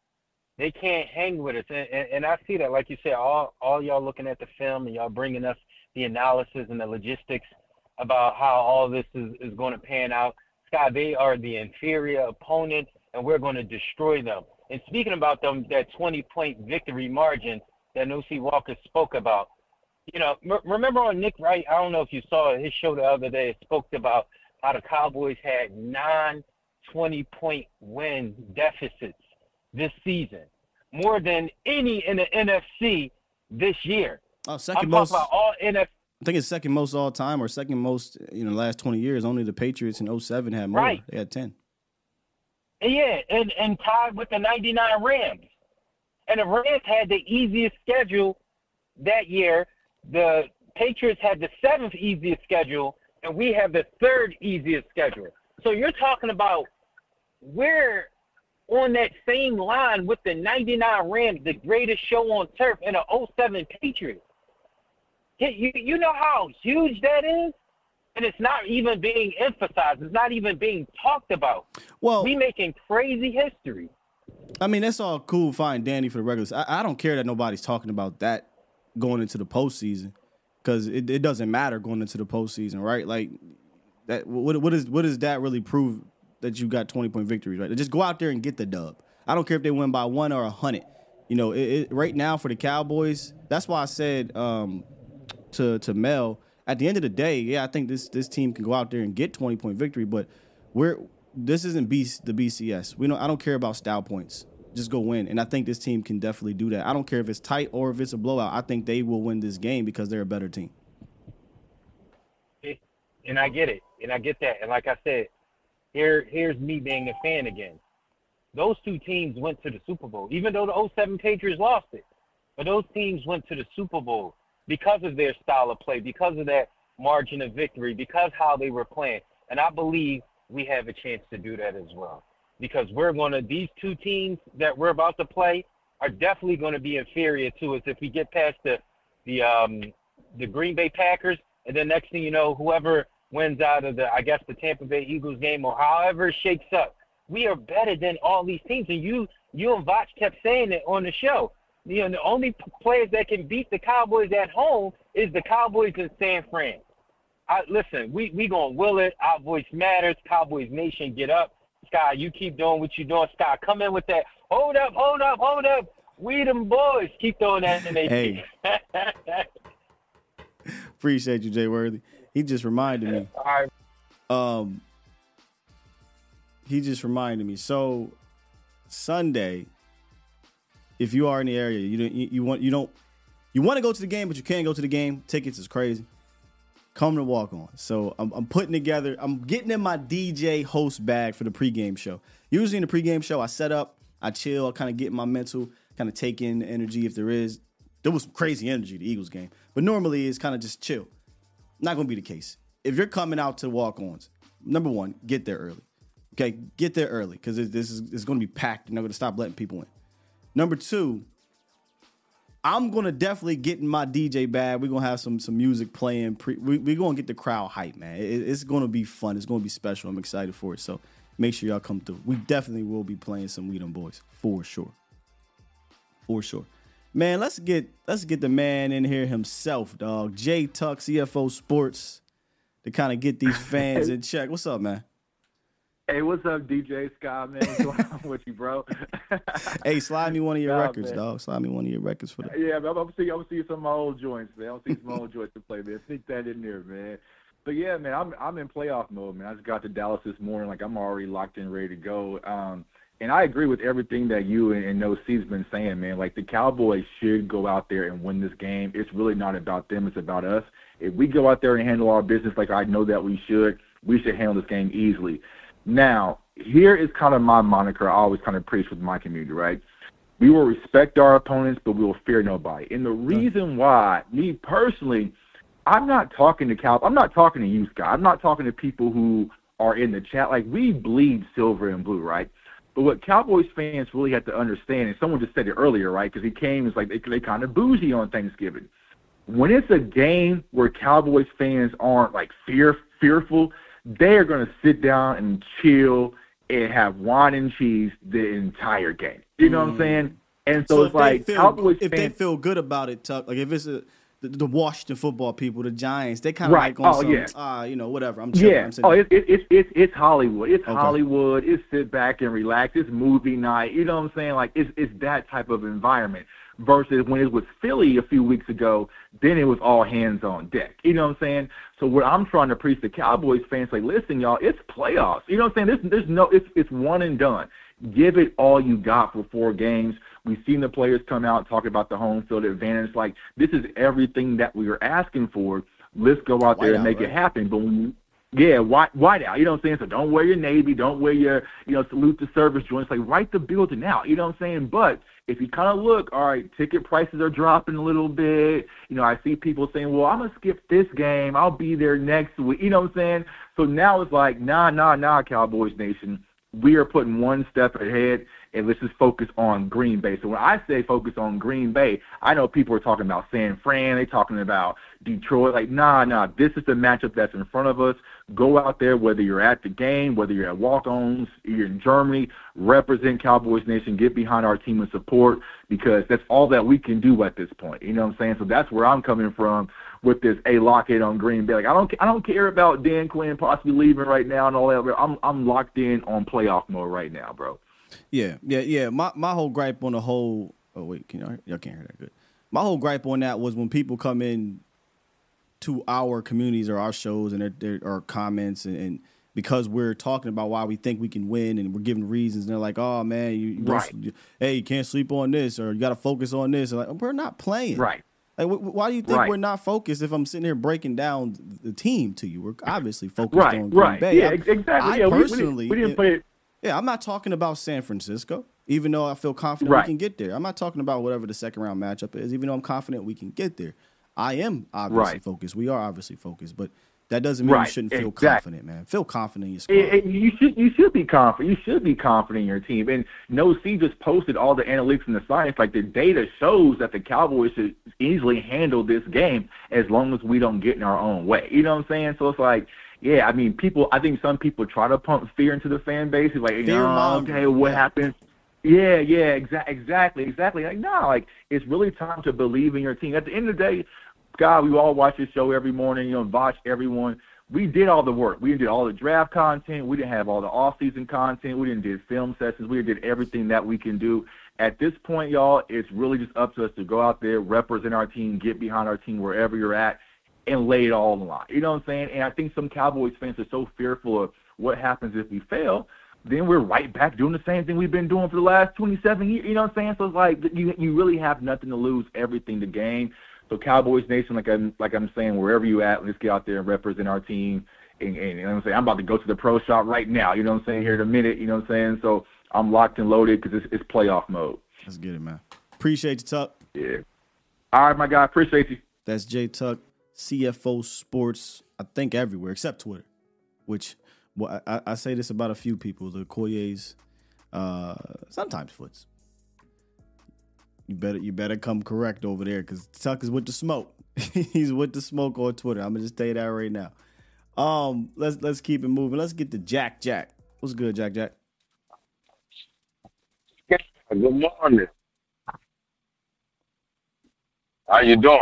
They can't hang with us, and, and, and I see that. Like you said, all all y'all looking at the film and y'all bringing us the analysis and the logistics about how all this is, is going to pan out. Scott, they are the inferior opponent, and we're going to destroy them. And speaking about them, that 20 point victory margin that No C Walker spoke about, you know, m- remember on Nick Wright, I don't know if you saw his show the other day, it spoke about how the Cowboys had non 20 point win deficits this season, more than any in the NFC this year. Oh, second I'm most. all NFC. I think it's second most all time or second most you know the last 20 years. Only the Patriots in 07 had more. Right. They had 10. Yeah, and, and tied with the 99 Rams. And the Rams had the easiest schedule that year. The Patriots had the seventh easiest schedule, and we have the third easiest schedule. So you're talking about we're on that same line with the 99 Rams, the greatest show on turf, and the 07 Patriots. You, you know how huge that is? And it's not even being emphasized. It's not even being talked about. Well, we making crazy history. I mean, that's all cool, fine, Danny for the regulars. I, I don't care that nobody's talking about that going into the postseason because it, it doesn't matter going into the postseason, right? Like that. What what is what does that really prove that you got twenty point victories, right? Just go out there and get the dub. I don't care if they win by one or a hundred. You know, it, it, right now for the Cowboys, that's why I said um, to to Mel at the end of the day, yeah, I think this this team can go out there and get twenty point victory, but we're this isn't B, the BCS. We don't. I don't care about style points. Just go win, and I think this team can definitely do that. I don't care if it's tight or if it's a blowout. I think they will win this game because they're a better team. And I get it, and I get that, and like I said, here here's me being a fan again. Those two teams went to the Super Bowl, even though the 07 Patriots lost it. But those teams went to the Super Bowl because of their style of play, because of that margin of victory, because how they were playing. And I believe we have a chance to do that as well. Because we're going to, these two teams that we're about to play are definitely going to be inferior to us if we get past the, the, um, the Green Bay Packers. And then next thing you know, whoever wins out of the, I guess, the Tampa Bay Eagles game or however it shakes up, we are better than all these teams. And you, you and Voch kept saying it on the show. You know, the only players that can beat the Cowboys at home is the Cowboys in San Fran. I, listen, we we gonna will it. Our voice matters. Cowboys Nation, get up. Sky, you keep doing what you're doing. Sky, come in with that. Hold up, hold up, hold up. We them boys. Keep throwing that in their Hey. Appreciate you, Jay Worthy. He just reminded me. All right. Um, he just reminded me. So Sunday, if you are in the area, you don't you, you want you don't you want to go to the game, but you can't go to the game. Tickets is crazy. Come to walk on. So I'm, I'm putting together. I'm getting in my DJ host bag for the pregame show. Usually in the pregame show, I set up, I chill, I kind of get my mental, kind of take in the energy if there is. There was some crazy energy the Eagles game, but normally it's kind of just chill. Not going to be the case. If you're coming out to walk-ons, number one, get there early. Okay, get there early because this is it's going to be packed. You're not going to stop letting people in. Number two, I'm gonna definitely get in my DJ bag. We're gonna have some some music playing. Pre, we, we're gonna get the crowd hype, man. It, it's gonna be fun. It's gonna be special. I'm excited for it. So make sure y'all come through. We definitely will be playing some We Them Boys for sure, for sure. Man, let's get let's get the man in here himself, dog. J Tuck, CFO Sports, to kind of get these fans in check. What's up, man? Hey, what's up, DJ Scott, man? What's going on with you, bro? Hey, slide me one of your Nah, records, man. dog. Slide me one of your records for the. yeah, I'm gonna see, I'm see some of my old joints, man. I'm see some old joints to play, man. Sneak that in there, man. But yeah, man, I'm I'm in playoff mode, man. I just got to Dallas this morning, like I'm already locked in, ready to go. Um, and I agree with everything that you and, and No C's been saying, man. Like the Cowboys should go out there and win this game. It's really not about them; it's about us. If we go out there and handle our business like I know that we should, we should handle this game easily. Now, here is kind of my moniker. I always kind of preach with my community, right? We will respect our opponents, but we will fear nobody. And the reason why, me personally, I'm not talking to Cal. I'm not talking to you, Scott. I'm not talking to people who are in the chat. Like we bleed silver and blue, right? But what Cowboys fans really have to understand, and someone just said it earlier, right? Because he came, it's like they, they kind of bougie on Thanksgiving. When it's a game where Cowboys fans aren't like fear fearful, they are going to sit down and chill and have wine and cheese the entire game. You know mm. what I'm saying? And so, so it's like feel, Cowboys if fans, they feel good about it, Tuck. Like if it's a the, the Washington football people, the Giants, they kind of right. like on oh, some, yeah. ah, you know, whatever. I'm chilling. yeah. I'm oh, it's it, it, it, it's Hollywood. It's okay. Hollywood. It's sit back and relax. It's movie night. You know what I'm saying? Like it's it's that type of environment. Versus when it was Philly a few weeks ago, then it was all hands on deck. You know what I'm saying? So what I'm trying to preach to Cowboys fans, like, listen, y'all, it's playoffs. You know what I'm saying? There's there's no it's it's one and done. Give it all you got for four games. We've seen the players come out talk about the home field advantage. Like this is everything that we were asking for. Let's go out there and make right? it happen. But when you, yeah, white white out. You know what I'm saying? So don't wear your navy, don't wear your you know salute the service joints. Like write the building out. You know what I'm saying? But if you kind of look, all right, ticket prices are dropping a little bit. You know, I see people saying, well, I'm gonna skip this game. I'll be there next week. You know what I'm saying? So now it's like, nah, nah, nah, Cowboys Nation. We are putting one step ahead and let's just focus on Green Bay. So when I say focus on Green Bay, I know people are talking about San Fran, they're talking about Detroit. Like, nah, nah, this is the matchup that's in front of us. Go out there, whether you're at the game, whether you're at walk-ons, you're in Germany, represent Cowboys Nation, get behind our team and support because that's all that we can do at this point. You know what I'm saying? So that's where I'm coming from with this a lock it on Green Bay. Like I don't I don't care about Dan Quinn possibly leaving right now and all that. I'm I'm locked in on playoff mode right now, bro. Yeah, yeah, yeah. My my whole gripe on the whole. Oh wait, can y'all, y'all can't hear that good. My whole gripe on that was when people come in to our communities or our shows and there there are comments and, and, because we're talking about why we think we can win and we're giving reasons and they're like, oh man, you, you right. hey, you can't sleep on this or you got to focus on this. And like we're not playing. Right. Like, why do you think right. we're not focused? If I'm sitting here breaking down the team to you, we're obviously focused right, on Green right. Bay. Yeah, exactly. I yeah, personally, we, we didn't play it yeah, I'm not talking about San Francisco, even though I feel confident right. we can get there. I'm not talking about whatever the second round matchup is, even though I'm confident we can get there. I am obviously right. focused. We are obviously focused, but that doesn't mean right. you shouldn't feel exactly. confident, man. Feel confident in your squad. It, it, you should you should be confident. You should be confident in your team. And No C just posted all the analytics and the science. Like the data shows that the Cowboys should easily handle this game as long as we don't get in our own way. You know what I'm saying? So it's like yeah, I mean, people. I think some people try to pump fear into the fan base. It's like, fear oh, okay, what yeah. happens? Yeah, yeah, exa- exactly, exactly. Like, no, like it's really time to believe in your team. At the end of the day, God, we all watch this show every morning. You know, watch everyone. We did all the work. We did all the draft content. We didn't have all the off-season content. We didn't did film sessions. We did everything that we can do. At this point, y'all, it's really just up to us to go out there, represent our team, get behind our team wherever you're at, and lay it all on the line. You know what I'm saying? And I think some Cowboys fans are so fearful of what happens if we fail, then we're right back doing the same thing we've been doing for the last 27 years. You know what I'm saying? So it's like you you really have nothing to lose, everything to gain. So Cowboys Nation, like I'm like I'm saying, wherever you at, let's get out there and represent our team. And, and, and I'm saying I'm about to go to the pro shop right now. You know what I'm saying? Here in a minute. You know what I'm saying? So I'm locked and loaded because it's, it's playoff mode. Let's get it, man. Appreciate you, Tuck. Yeah. All right, my guy. Appreciate you. That's Jay Tuck. CFO Sports, I think everywhere except Twitter, which well, I, I say this about a few people, the Koyes, uh, sometimes Foots. You better you better come correct over there because Tuck is with the smoke. He's with the smoke on Twitter. I'm gonna just tell you that right now. Um, let's let's keep it moving. Let's get to Jack Jack. What's good, Jack Jack? Good morning. How you doing?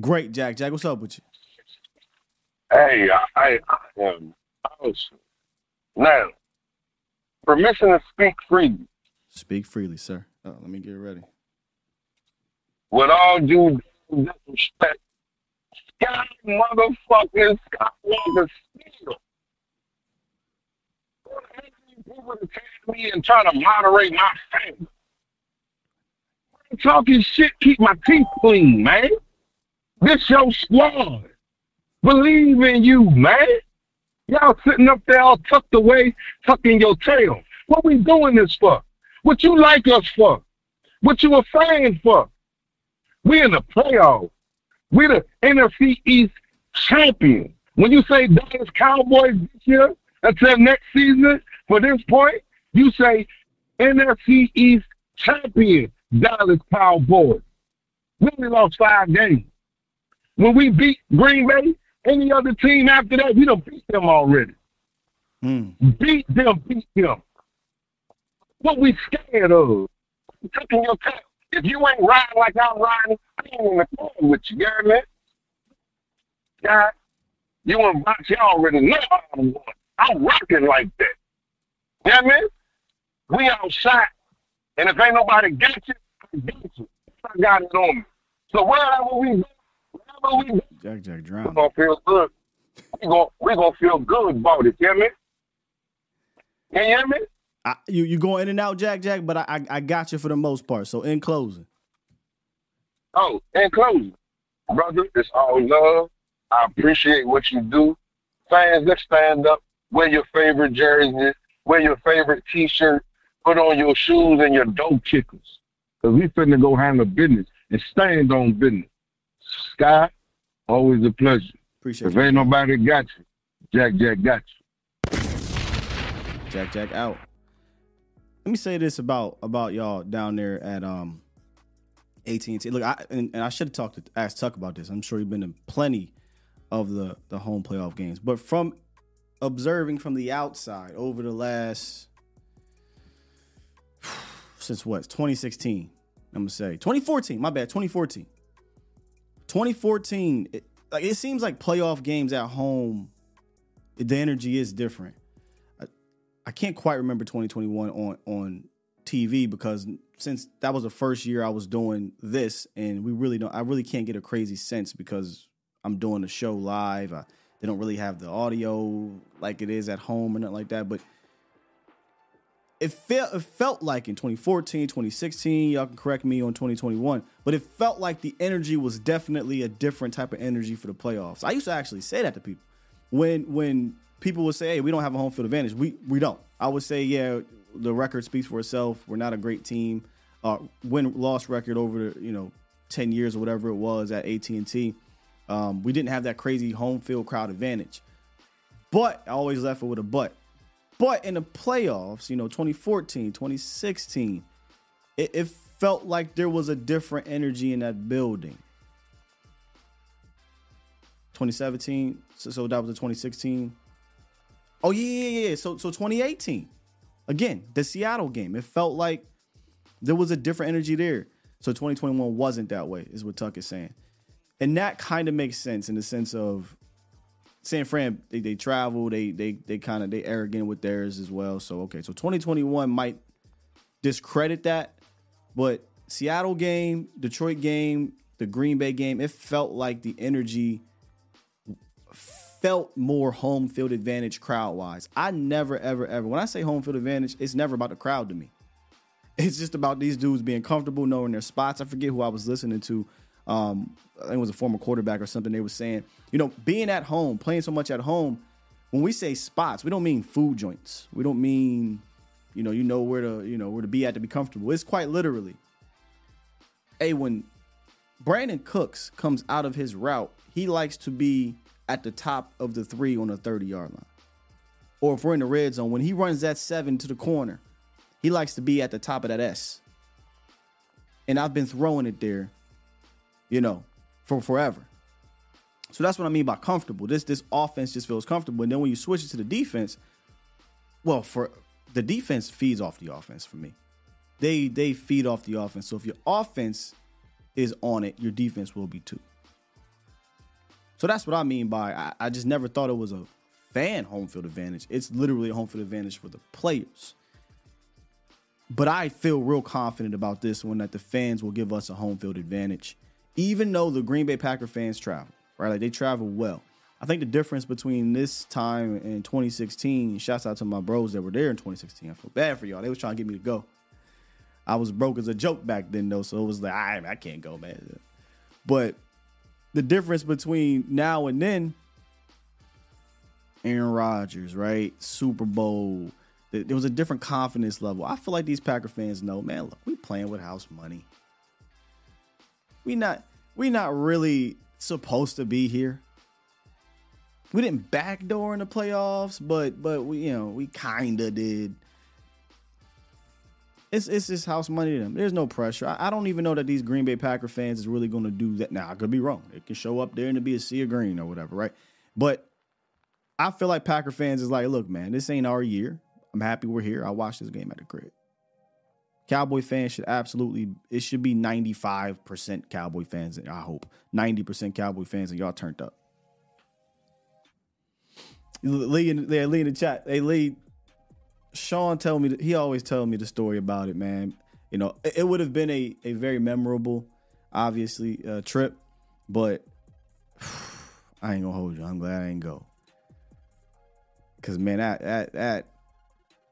Great, Jack. Jack, what's up with you? Hey, I, I am. I was, now, permission to speak freely. Speak freely, sir. Oh, let me get ready. With all due disrespect, God motherfucking Skywalker still. People to tell me and try to moderate my family. Talking shit, keep my teeth clean, man. This your squad. Believe in you, man. Y'all sitting up there all tucked away, tucking your tail. What we doing this for? What you like us for? What you a fan for? We in the playoffs. We the NFC East champion. When you say Dallas Cowboys this year until next season, for this point, you say NFC East champion Dallas Cowboys. We only lost five games. When we beat Green Bay, any other team after that, we don't beat them already. Hmm. Beat them, beat them. What we scared of? Taking your time. If you ain't riding like I'm riding, I ain't in the car with you, you hear me? God, you and box, you already know I'm. I'm rocking like that. You hear me? We outside. And if ain't nobody got you, I got you. I got it on me. So wherever we go, we Jack Jack we're drown. gonna feel good. We gonna we gonna feel good about it, you hear me? You hear me? I, you you going in and out, Jack Jack, but I, I I got you for the most part. So in closing, Oh, in closing, brother, it's all love. I appreciate what you do. Fans, let's stand up. Wear your favorite jersey. Wear your favorite T-shirt. Put on your shoes and your dope kickers. Because we finna go handle business and stand on business. Sky, always a pleasure. Appreciate if you. ain't nobody got you, Jack Jack got you. Jack Jack out. Let me say this about about y'all down there at um AT&T. Look, I and, and I should have talked to asked Tuck about this. I'm sure you've been to plenty of the the home playoff games, but from observing from the outside over the last since what 2016 i'm gonna say 2014 my bad 2014 2014 it, like it seems like playoff games at home the energy is different. I, I can't quite remember 2021 on on tv because since that was the first year i was doing this and we really don't i really can't get a crazy sense because i'm doing the show live. I, they don't really have the audio like it is at home or nothing like that but it felt it felt like in 2014, 2016, y'all can correct me on 2021, but it felt like the energy was definitely a different type of energy for the playoffs. I used to actually say that to people. When when people would say, "Hey, we don't have a home field advantage." We we don't. I would say, "Yeah, the record speaks for itself. We're not a great team. Uh win loss record over the, you know, 10 years or whatever it was at AT&T. Um, we didn't have that crazy home field crowd advantage. But I always left it with a but. But in the playoffs, you know, 2014, 2016, it, it felt like there was a different energy in that building. 2017, so, so that was the 2016. Oh yeah, yeah, yeah. So so 2018, again, the Seattle game. It felt like there was a different energy there. So 2021 wasn't that way, is what Tuck is saying, and that kind of makes sense in the sense of San Fran, they, they travel, they they they kind of they arrogant with theirs as well. So okay, so 2021 might discredit that, but Seattle game, Detroit game, the Green Bay game, it felt like the energy felt more home field advantage crowd wise. I never ever ever when I say home field advantage, it's never about the crowd to me. It's just about these dudes being comfortable, knowing their spots. I forget who I was listening to. Um, I think it was a former quarterback or something. They were saying, you know, being at home, playing so much at home. When we say spots, we don't mean food joints. We don't mean, you know, you know where to, you know, where to be at to be comfortable. It's quite literally. Hey, when Brandin Cooks comes out of his route, he likes to be at the top of the three on the 30 yard line. Or if we're in the red zone, when he runs that seven to the corner, he likes to be at the top of that S. And I've been throwing it there, you know, for forever. So that's what I mean by comfortable. This this offense just feels comfortable. And then when you switch it to the defense, well, for the defense feeds off the offense for me. They they feed off the offense. So if your offense is on it, your defense will be too. So that's what I mean by I, I just never thought it was a fan home field advantage. It's literally a home field advantage for the players. But I feel real confident about this one that the fans will give us a home field advantage, even though the Green Bay Packer fans travel, right? Like they travel well. I think the difference between this time and 2016, shouts out to my bros that were there in 2016. I feel bad for y'all. They was trying to get me to go. I was broke as a joke back then though, so it was like I I can't go, man. But the difference between now and then, Aaron Rodgers, right? Super Bowl. There was a different confidence level. I feel like these Packer fans know, man. Look, we playing with house money. We not we not really supposed to be here. We didn't backdoor in the playoffs, but but we you know we kinda did. It's it's just house money to them. There's no pressure. I, I don't even know that these Green Bay Packer fans is really to do that. Now I could be wrong. It can show up there and it be a sea of green or whatever, right? But I feel like Packer fans is like, look, man, this ain't our year. I'm happy we're here. I watched this game at the crib. Cowboy fans should absolutely it should be 95% Cowboy fans, I hope. 90% Cowboy fans, and y'all turned up. Lee in, yeah, Lee in the chat. Hey Lee, Sean tell me he always tell me the story about it, man. You know, it, it would have been a, a very memorable, obviously, uh, trip, but I ain't gonna hold you. I'm glad I ain't go. Cause man, that that that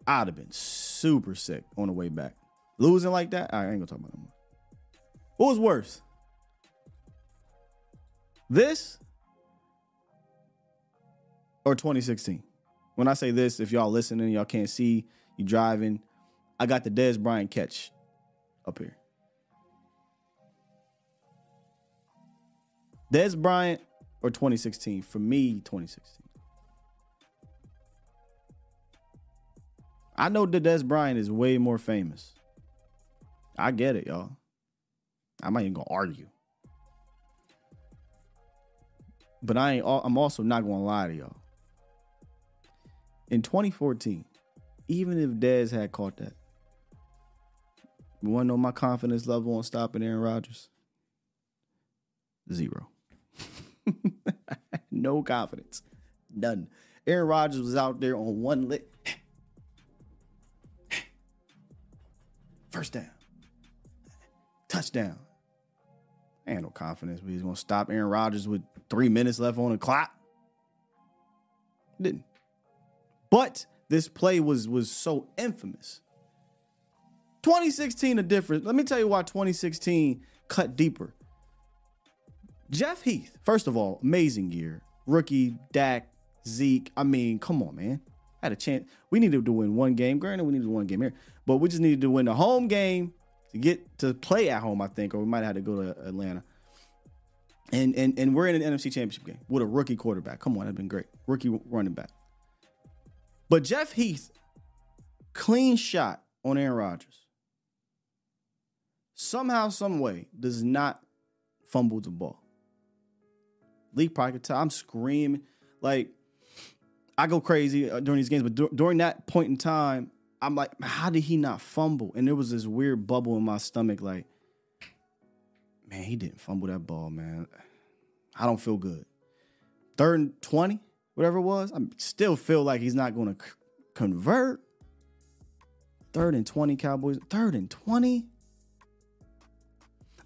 I'd have been super sick on the way back. Losing like that, I ain't gonna talk about more. What was worse? This or 2016? When I say this, if y'all listening, y'all can't see, you driving. I got the Dez Bryant catch up here. Dez Bryant or 2016? For me, 2016. I know that Dez Bryant is way more famous. I get it, y'all. I'm not even gonna argue. But I ain't I'm also not gonna lie to y'all. In 2014, even if Dez had caught that, you wanna know my confidence level on stopping Aaron Rodgers? Zero. no confidence. None. Aaron Rodgers was out there on one lick. First down touchdown. I ain't no confidence, but he's gonna stop Aaron Rodgers with three minutes left on the clock. Didn't. But this play was was so infamous. 2016 a difference. Let me tell you why 2016 cut deeper. Jeff Heath, first of all, amazing year. Rookie, Dak, Zeke. I mean, come on, man. I had a chance. We needed to win one game. Granted, we needed one game here, but we just needed to win the home game to get to play at home, I think, or we might have to go to Atlanta. And and and we're in an NFC championship game with a rookie quarterback. Come on, that'd been great. Rookie running back. But Jeff Heath, clean shot on Aaron Rodgers. Somehow, some way, does not fumble the ball. Probably could tell. I'm screaming. Like, I go crazy uh, during these games, but during that point in time, I'm like, how did he not fumble? And there was this weird bubble in my stomach, like, man, he didn't fumble that ball, man. I don't feel good. Third and 20, whatever it was, I still feel like he's not going to c- convert. Third and 20, Cowboys. Third and 20.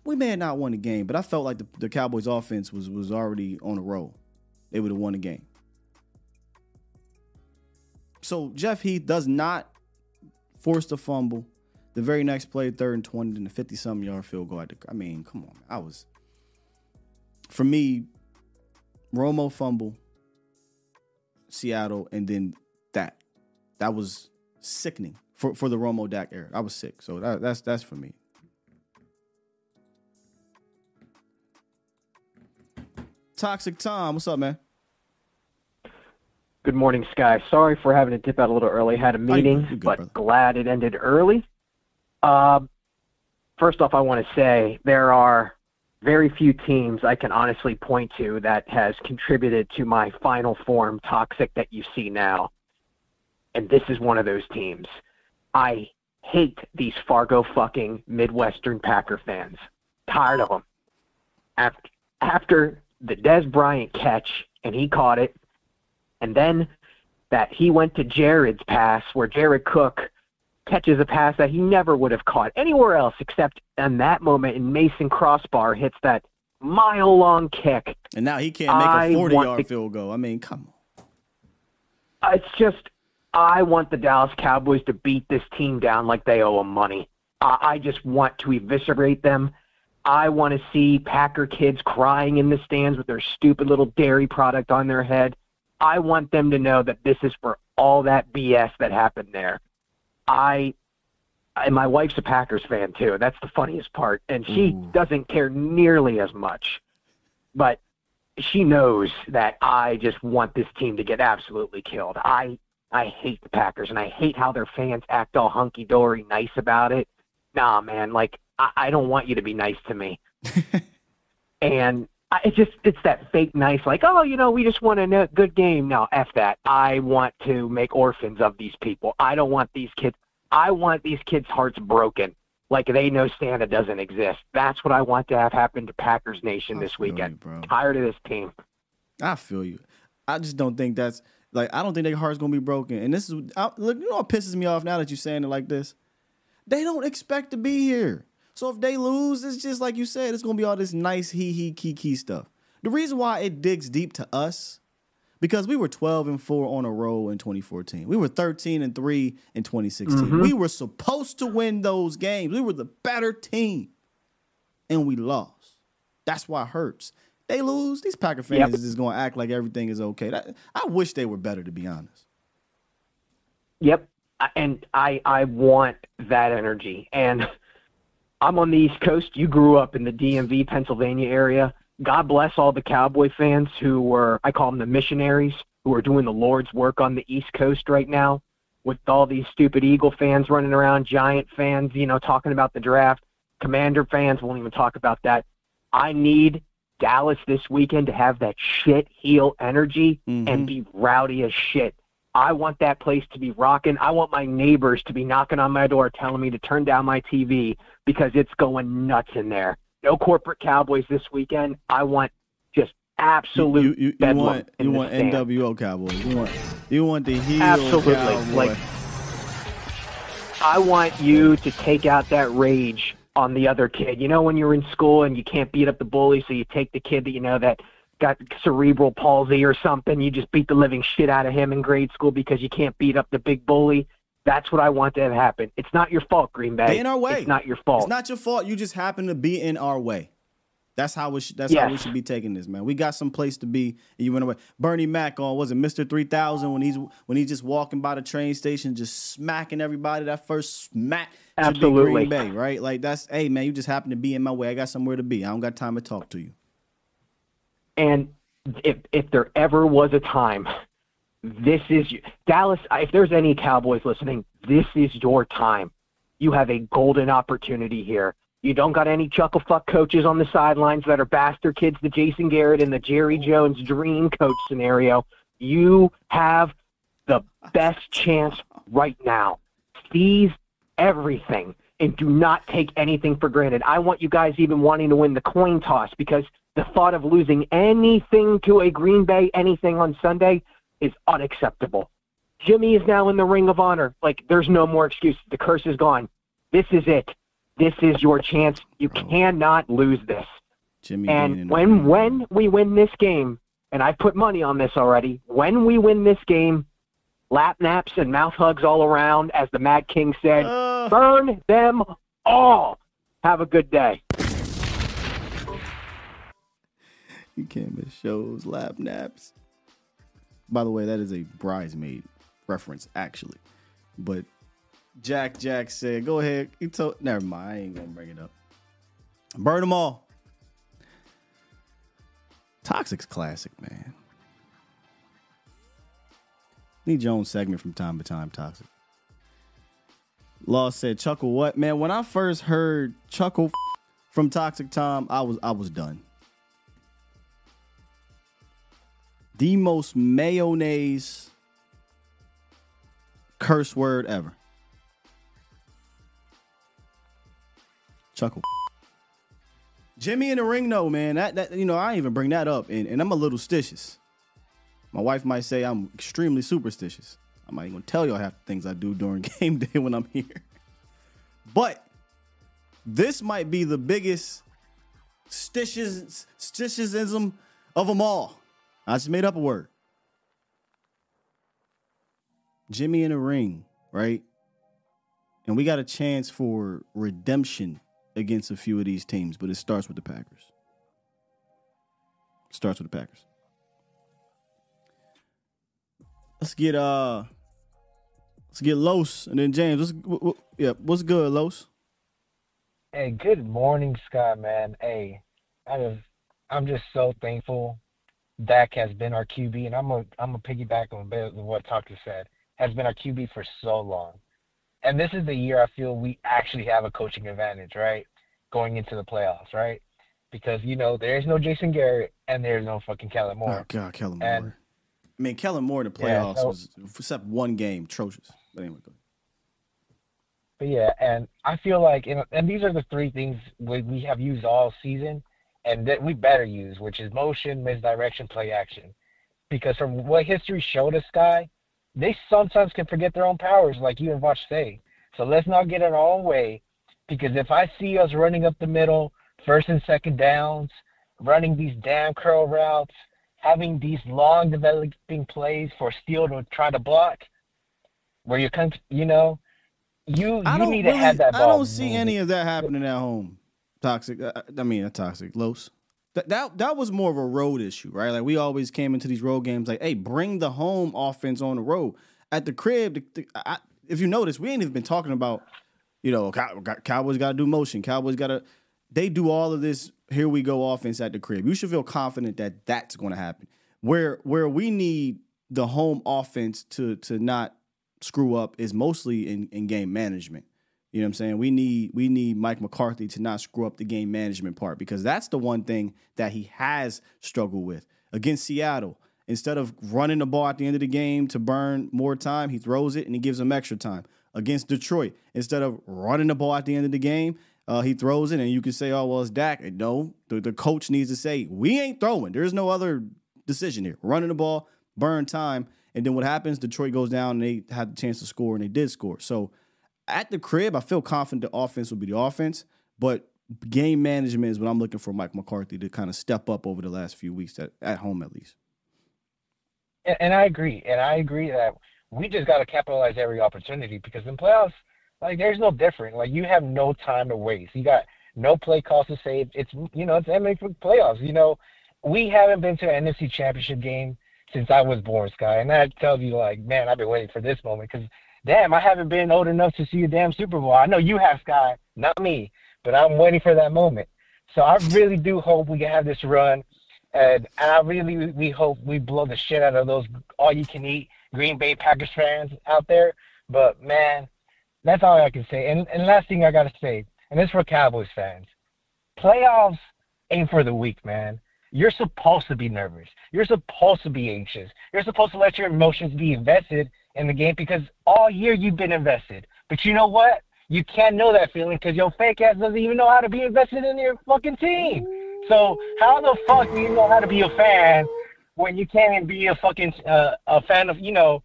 We may have not won the game, but I felt like the, the Cowboys offense was was already on a roll. They would have won the game. So Jeff Heath does not forced a fumble. The very next play, third and 20, and the 50 something yard field goal. I mean, come on. I was, for me, Romo fumble, Seattle, and then that. That was sickening for, for the Romo Dak era. I was sick. So that, that's that's for me. Toxic Tom, what's up, man? Good morning, Sky. Sorry for having to dip out a little early. Had a meeting, good, but brother. glad it ended early. Uh, first off, I want to say there are very few teams I can honestly point to that has contributed to my final form toxic that you see now. And this is one of those teams. I hate these Fargo fucking Midwestern Packer fans. Tired of them. After, after the Dez Bryant catch, and he caught it, and then that he went to Jared's pass where Jared Cook catches a pass that he never would have caught anywhere else except in that moment and Mason Crosby hits that mile long kick. And now he can't make I a 40 yard the- field goal. I mean, come on. It's just I want the Dallas Cowboys to beat this team down like they owe them money. I I just want to eviscerate them. I want to see Packer kids crying in the stands with their stupid little dairy product on their head. I want them to know that this is for all that BS that happened there. I and my wife's a Packers fan too. That's the funniest part, and she doesn't care nearly as much. But she knows that I just want this team to get absolutely killed. I I hate the Packers and I hate how their fans act all hunky dory nice about it. Nah, man, like I, I don't want you to be nice to me. and it just it's that fake nice, like oh, you know, we just want a good game. No, f that. I want to make orphans of these people. I don't want these kids. I want these kids' hearts broken, like they know Santa doesn't exist. That's what I want to have happen to Packers Nation this weekend. Tired of this team. I feel you. I just don't think that's like I don't think their heart's gonna be broken. And this is I, look, you know what pisses me off now that you're saying it like this. They don't expect to be here. So if they lose, it's just like you said, it's gonna be all this nice hee hee key key stuff. The reason why it digs deep to us, because we were 12 and 4 on a roll in 2014. We were 13 and 3 in 2016. Mhm. We were supposed to win those games. We were the better team. And we lost. That's why it hurts. They lose, these Packer fans Yep. is just gonna act like everything is okay. That, I wish they were better, to be honest. Yep. And I I want that energy. And I'm on the East Coast. You grew up in the DMV, Pennsylvania area. God bless all the Cowboy fans who were I call them the missionaries who are doing the Lord's work on the East Coast right now with all these stupid Eagle fans running around, Giant fans, you know, talking about the draft. Commander fans won't even talk about that. I need Dallas this weekend to have that shit heel energy and mm-hmm. be rowdy as shit. I want that place to be rocking. I want my neighbors to be knocking on my door telling me to turn down my TV because it's going nuts in there. No corporate Cowboys this weekend. I want just absolute You, you, you want you want stand. NWO Cowboys. You want you want the heel Absolutely. cowboy. Like I want you to take out that rage on the other kid. You know when you're in school and you can't beat up the bully, so you take the kid that you know that got cerebral palsy or something, you just beat the living shit out of him in grade school because you can't beat up the big bully. That's what I want to have happen. It's not your fault, Green Bay. In our way. It's not your fault. It's not your fault. You just happen to be in our way. That's how we should, that's how we should be taking this, man. We got some place to be, and you went away. Bernie Mac on was it Mister Three Thousand when he's when he's just walking by the train station, just smacking everybody. That first smack Absolutely. Green Bay, right? Like that's hey man, you just happen to be in my way. I got somewhere to be. I don't got time to talk to you. And if if there ever was a time, this is Dallas. If there's any Cowboys listening, this is your time. You have a golden opportunity here. You don't got any chuckle fuck coaches on the sidelines that are bastard kids, the Jason Garrett and the Jerry Jones dream coach scenario. You have the best chance right now. Seize everything and do not take anything for granted. I want you guys even wanting to win the coin toss because the thought of losing anything to a Green Bay, anything on Sunday, is unacceptable. Jimmy is now in the Ring of Honor. Like, there's no more excuse. The curse is gone. This is it. This is your chance. You cannot lose this. Jimmy And when when we win this game, and I put money on this already, when we win this game, lap naps and mouth hugs all around, as the Mad King said, burn them all. Have a good day. You can't miss shows, lap naps. By the way, that is a bridesmaid reference, actually. But Jack Jack said, "Go ahead." He told. Never mind. I ain't gonna bring it up. Burn them all. Toxic's classic, man. Need your own segment from time to time, Toxic. Law said, "Chuckle what, man?" When I first heard "Chuckle" from Toxic Tom, I was I was done. The most mayonnaise curse word ever. Chuckle. Jimmy in the ring, though, man. That that you know, I even bring that up, and, and I'm a little stitious. My wife might say I'm extremely superstitious. I'm not even gonna tell y'all half the things I do during game day when I'm here. But this might be the biggest stitches, stitchesism of them all. I just made up a word. Jimmy in the ring, right? And we got a chance for redemption against a few of these teams, but it starts with the Packers. It starts with the Packers. Let's get uh let's get Los and then James. What's, what, what, yeah, what's good, Los? Hey, good morning, Scott, man. Hey, I just, I'm just so thankful Dak has been our QB, and I'm a, I'm a piggyback on a bit of what Tucker said. Has been our QB for so long, and this is the year I feel we actually have a coaching advantage, right? Going into the playoffs, right? Because you know there's no Jason Garrett and there's no fucking Kellen oh, Moore. Oh God, Kellen Moore. And I mean, Kellen Moore in the Yeah, playoffs so- was except one game atrocious. But anyway, go But yeah, and I feel like, know, and these are the three things we, we have used all season, and that we better use, which is motion, misdirection, play action. Because from what history showed us, Sky, they sometimes can forget their own powers, like you and Voch say. So let's not get in our own way. Because if I see us running up the middle, first and second downs, running these damn curl routes, having these long developing plays for Steele to try to block, where you come, you know, you I you need really, to have that ball. I don't see moving. any of that happening at home. Toxic. uh, I mean, not toxic. Los. That, that that was more of a road issue, right? Like we always came into these road games like, hey, bring the home offense on the road. At the crib, the, the, I, if you notice, we ain't even been talking about, you know, Cow- Cowboys got to do motion. Cowboys got to. They do all of this. Here we go, offense at the crib. You should feel confident that that's going to happen. Where where we need the home offense to to not screw up is mostly in, in game management. You know what I'm saying? We need we need Mike McCarthy to not screw up the game management part because that's the one thing that he has struggled with. Against Seattle, instead of running the ball at the end of the game to burn more time, he throws it and he gives them extra time. Against Detroit, instead of running the ball at the end of the game, uh, he throws it and you can say, "Oh well, it's Dak." No, the, the coach needs to say, "We ain't throwing." There's no other decision here. Running the ball, burn time, and then what happens? Detroit goes down and they had the chance to score and they did score. So at the crib, I feel confident the offense will be the offense, but game management is what I'm looking for Mike McCarthy to kind of step up over the last few weeks at, at home at least. And, and I agree. And I agree that we just got to capitalize every opportunity because in playoffs, like there's no different. Like you have no time to waste. You got no play calls to save. It's you know it's MMA playoffs. You know we haven't been to an NFC Championship game since I was born, Sky, and that tells you like man I've been waiting for this moment because damn I haven't been old enough to see a damn Super Bowl. I know you have, Sky, not me, but I'm waiting for that moment. So I really do hope we can have this run. And, and I really we hope we blow the shit out of those all you can eat Green Bay Packers fans out there. But man, that's all I can say. And and last thing I gotta say, and this for Cowboys fans, playoffs ain't for the weak, man. You're supposed to be nervous. You're supposed to be anxious. You're supposed to let your emotions be invested in the game because all year you've been invested. But you know what? You can't know that feeling because your fake ass doesn't even know how to be invested in your fucking team. So how the fuck do you know how to be a fan when you can't even be a fucking uh, a fan of you know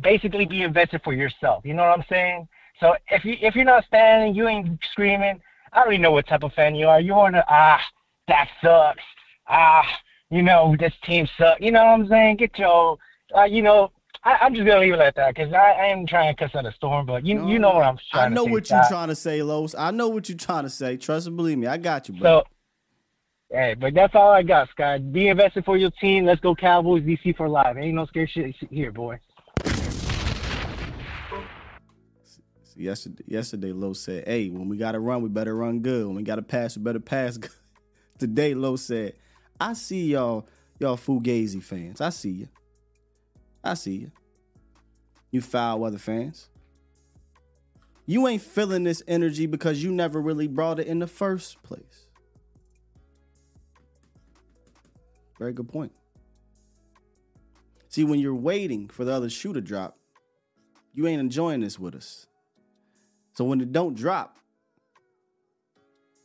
basically be invested for yourself? You know what I'm saying? So if you if you're not standing, you ain't screaming. I already know what type of fan you are. You want to ah that sucks. Ah, you know this team sucks. You know what I'm saying? Get your uh, you know. I, I'm just gonna leave it at that because I, I am trying to cuss out a storm, but you you know what I'm trying to I know what you're trying to say, Los. I know what you're trying to say. Trust and believe me, I got you, So, bro. hey, but that's all I got, Scott. Be invested for your team. Let's go Cowboys, DC for life. Ain't no scary shit here, boy. yesterday, yesterday, Lo said, "Hey, when we got to run, we better run good. When we got to pass, we better pass." good." Today, Lo said, "I see y'all, y'all Fugazi fans. I see you. I see you. You foul weather fans. You ain't feeling this energy because you never really brought it in the first place." Very good point. See, when you're waiting for the other shoe to drop, you ain't enjoying this with us. So when it don't drop,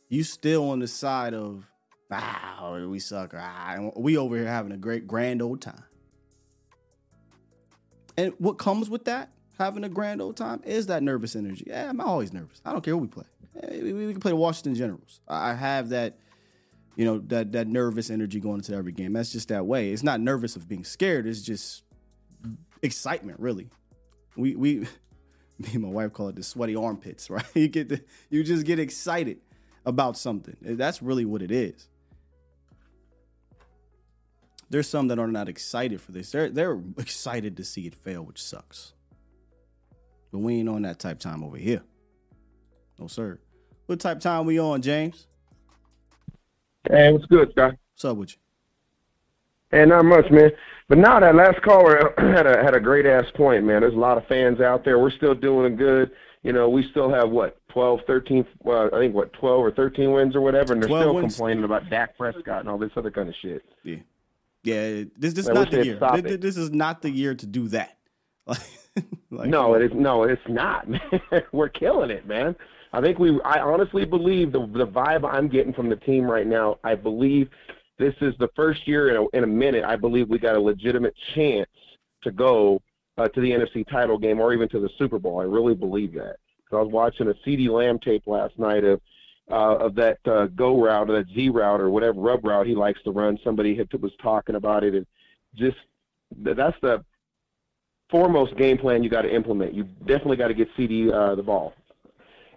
you still on the side of ah we suck ah we over here having a great grand old time. And what comes with that, having a grand old time, is that nervous energy. Yeah, I'm always nervous. I don't care who we play. We, we can play the Washington Generals. I I have that You know that that nervous energy going into every game. That's just that way. It's not nervous of being scared. It's just excitement, really. We we me and my wife call it the sweaty armpits, right? You get the you just get excited about something. That's really what it is. There's some that are not excited for this. They're they're excited to see it fail, which sucks. But we ain't on that type time over here. No sir. What type time we on, James? Hey, what's good, Scott? What's up with you? And not much, man. But now that last caller had a had a great ass point, man. There's a lot of fans out there. We're still doing good. You know, we still have what 12, 13, well, I think what 12 or 13 wins or whatever, and they're still wins. complaining about Dak Prescott and all this other kind of shit. Yeah, yeah. This this is not the year. This, this, is not the year to do that. like, no, it is. No, it's not. We're killing it, man. I think we. I honestly believe the the vibe I'm getting from the team right now. I believe this is the first year in a, in a minute. I believe we got a legitimate chance to go uh, to the NFC title game or even to the Super Bowl. I really believe that. So I was watching a CeeDee Lamb tape last night of uh, of that uh, go route or that Z route or whatever rub route he likes to run. Somebody had, was talking about it, and just that's the foremost game plan you got to implement. You definitely got to get CeeDee uh, the ball,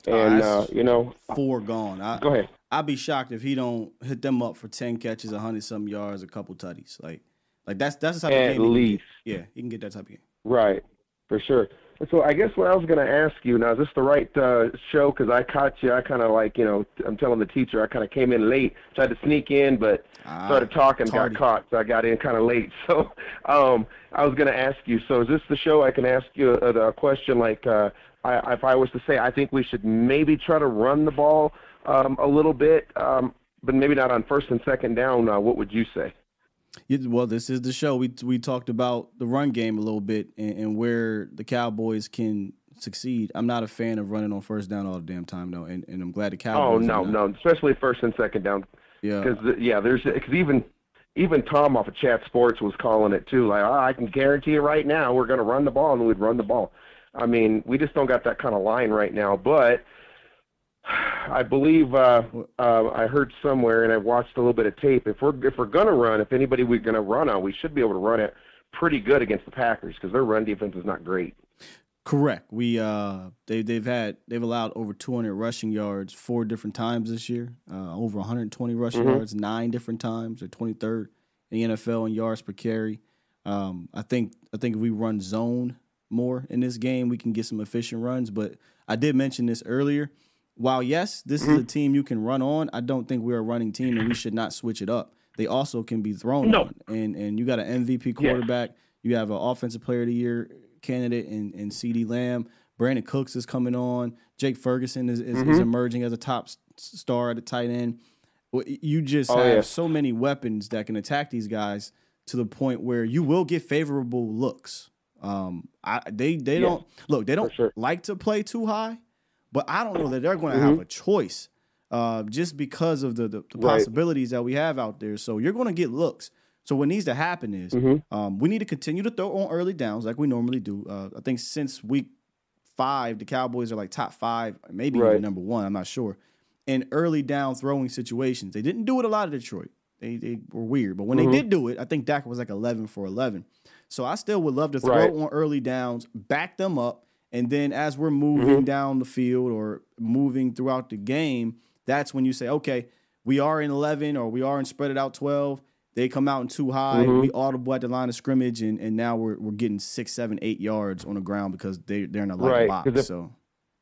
and uh, you know, foregone. I, go ahead. I'd be shocked if he don't hit them up for ten catches, hundred some yards, a couple tutties. Like, like that's that's the type At of game. At least, yeah, he can get that type of game. Right, for sure. So I guess what I was going to ask you now is this the right uh, show? Because I caught you. I kind of like you know I'm telling the teacher I kind of came in late, tried to sneak in, but ah, started talking, tardy. got caught, so I got in kind of late. So um, I was going to ask you. So is this the show I can ask you a, a question like uh, I, if I was to say I think we should maybe try to run the ball um, a little bit, um, but maybe not on first and second down? Uh, what would you say? Well, this is the show. We we talked about the run game a little bit and, and, where the Cowboys can succeed. I'm not a fan of running on first down all the damn time though, and, and I'm glad the Cowboys. Oh no, no, especially first and second down. Yeah, because uh, yeah, there's because even even Tom off of Chat Sports was calling it too. Like, oh, I can guarantee you right now, we're going to run the ball, and we'd run the ball. I mean, we just don't got that kind of line right now, but I believe uh, uh, I heard somewhere, and I watched a little bit of tape. If we're if we're gonna run, if anybody we're gonna run on, we should be able to run it pretty good against the Packers because their run defense is not great. Correct. We uh they they've had they've allowed over 200 rushing yards four different times this year. Uh, over 120 rushing mm-hmm. yards nine different times. They're 23rd in the NFL in yards per carry. Um, I think I think if we run zone more in this game, we can get some efficient runs. But I did mention this earlier while yes, this mm-hmm. is a mm-hmm. team you can run on, I don't think we're a running team and we should not switch it up. They also can be thrown no. on. And and you got an MVP quarterback, yeah. you have an offensive player of the year candidate in, in CeeDee Lamb. Brandin Cooks is coming on. Jake Ferguson is, is, mm-hmm. is emerging as a top star at the tight end. You just oh, have yeah. so many weapons that can attack these guys to the point where you will get favorable looks. Um, I, they they yeah, don't look. They don't sure. like to play two high, but I don't know that they're going to mm-hmm. have a choice uh, just because of the, the, the right. possibilities that we have out there. So you're going to get looks. So what needs to happen is mm-hmm. um, we need to continue to throw on early downs like we normally do. Uh, I think since week five, the Cowboys are like top five, maybe right. even number one. I'm not sure. In early down throwing situations, they didn't do it a lot of Detroit. They they were weird, but when mm-hmm. they did do it, I think Dak was like 11 for 11. So I still would love to throw right. on early downs, back them up, and then as we're moving mm-hmm. down the field or moving throughout the game, that's when you say, okay, we are in 11 or we are in spread it out 12. They come out in two high. Mm-hmm. We audible at the line of scrimmage, and, and now we're, we're getting six, seven, eight yards on the ground because they, they're in a light right. box. If, so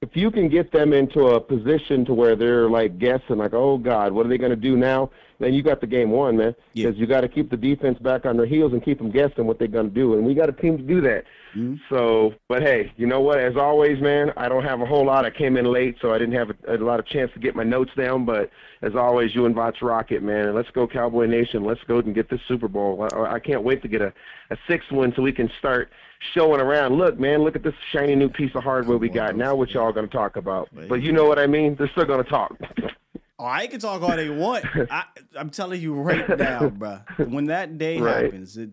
if you can get them into a position to where they're like guessing, like, oh God, what are they going to do now? Then you got the game won, man. Because yeah. you got to keep the defense back on their heels and keep them guessing what they're going to do. And we got a team to do that. Mm-hmm. So, but hey, you know what? As always, man, I don't have a whole lot. I came in late, so I didn't have a, a lot of chance to get my notes down. But as always, you and Voch rocket, man. And let's go, Cowboy Nation. Let's go and get this Super Bowl. I, I can't wait to get a, a sixth one so we can start showing around. Look, man, look at this shiny new piece of hardware we got. Now, what y'all going to talk about? But you know what I mean? They're still going to talk. Oh, I can talk all they want. I, am telling you right now, bro. When that day right. happens, it,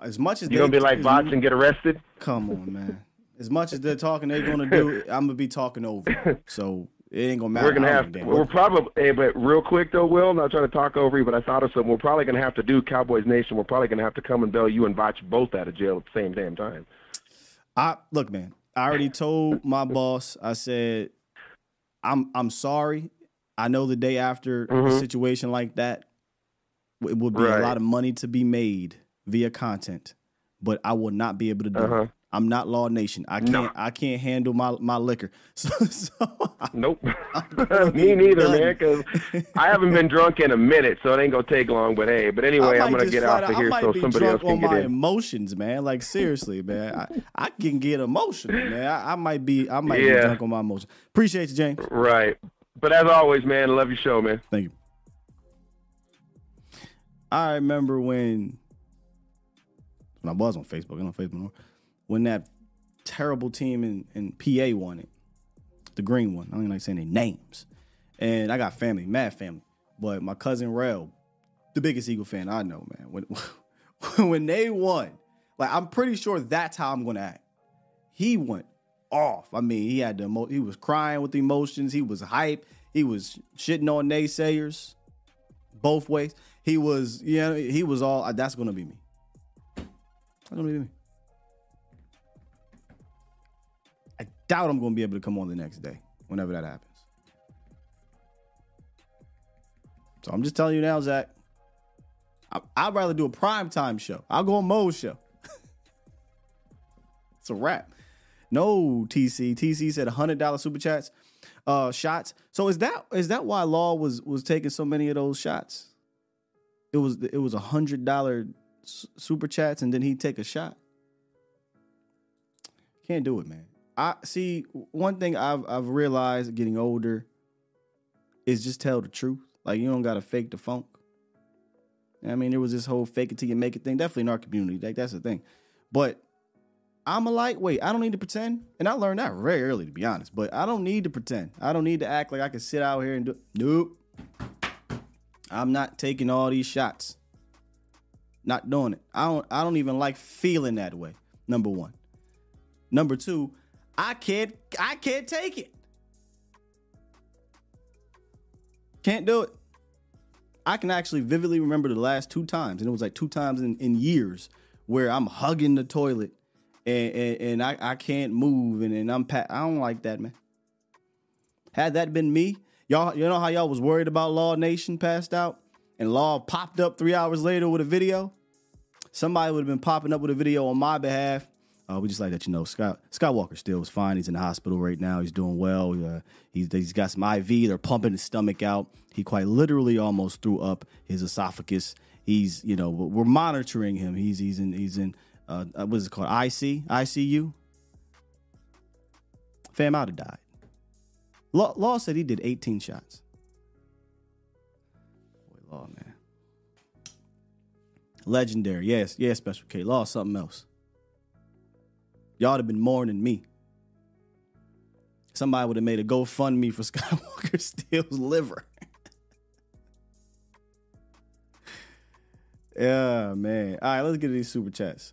as much as you're gonna be like bots and get arrested. Come on, man. As much as they're talking, they're gonna do. I'm gonna be talking over. So It ain't gonna matter. We're gonna have. To, We're probably. Hey, but real quick though, Will. Not trying to talk over you, but I thought of something. We're probably gonna have to do Cowboys Nation. We're probably gonna have to come and bail you and Voch both out of jail at the same damn time. I look, man. I already told my boss. I said, I'm I'm sorry. I know the day after Mm-hmm. a situation like that, it would be Right. a lot of money to be made via content, but I will not be able to do Uh-huh. it. I'm not Law Nation. I can't. No. I can't handle my my liquor. So, so Nope. Me neither, done. man. Because I haven't been drunk in a minute, so it ain't gonna take long. But hey, but anyway, I'm gonna get off of out- here so somebody else can on my in. emotions, man. Like seriously, man. I, I can get emotional, man. I, I might be. I might be drunk on my emotions. Appreciate you, James. Right. But as always, man, love your show, man. Thank you. I remember when when I was on Facebook, I'm on Facebook more, when that terrible team in, in PA won it. The green one. I don't even like saying their names. And I got family, mad family. But my cousin Rel, the biggest Eagle fan I know, man. When when they won, like I'm pretty sure that's how I'm gonna act. He went off. I mean, he had the emo- he was crying with emotions. He was hype. He was shitting on naysayers both ways. He was, yeah, he was all. uh, That's gonna be me. That's gonna be me. I doubt I'm gonna be able to come on the next day, whenever that happens. So I'm just telling you now, Zack. I, I'd rather do a prime time show. I'll go on Mo's show. it's a wrap. No, TC. TC said hundred dollar super chats, uh, shots. So is that is that why Law was was taking so many of those shots? It was it was a hundred dollar super chats, and then he'd take a shot. Can't do it, man. I see one thing I've I've realized getting older is just tell the truth. Like you don't gotta fake the funk. I mean, there was this whole fake it till you make it thing. Definitely in our community, like that's the thing. But I'm a lightweight. I don't need to pretend, and I learned that very early, to be honest. But I don't need to pretend. I don't need to act like I can sit out here and do. Nope. I'm not taking all these shots. Not doing it. I don't. I don't even like feeling that way. Number one. Number two. I can't. I can't take it. Can't do it. I can actually vividly remember the last two times, and it was like two times in, in years where I'm hugging the toilet and and, and I, I can't move and, and I'm I don't like that, man. Had that been me, y'all, you know how y'all was worried about Law Nation passed out, and Law popped up three hours later with a video. Somebody would have been popping up with a video on my behalf. Uh, we just like that you know Scott Scott Walker still is fine. He's in the hospital right now. He's doing well. Uh, he's he's got some IV. They're pumping his stomach out. He quite literally almost threw up his esophagus. He's you know we're monitoring him. He's he's in he's in uh, uh, what is it called IC ICU. Fam out have died. Law, Law said he did 18 shots. Boy, Law man, legendary. Yes, yes, Special K. Law something else. Y'all would have been mourning me. Somebody would have made a GoFundMe for Skywalker Steele's liver. yeah, man. All right, let's get to these super chats.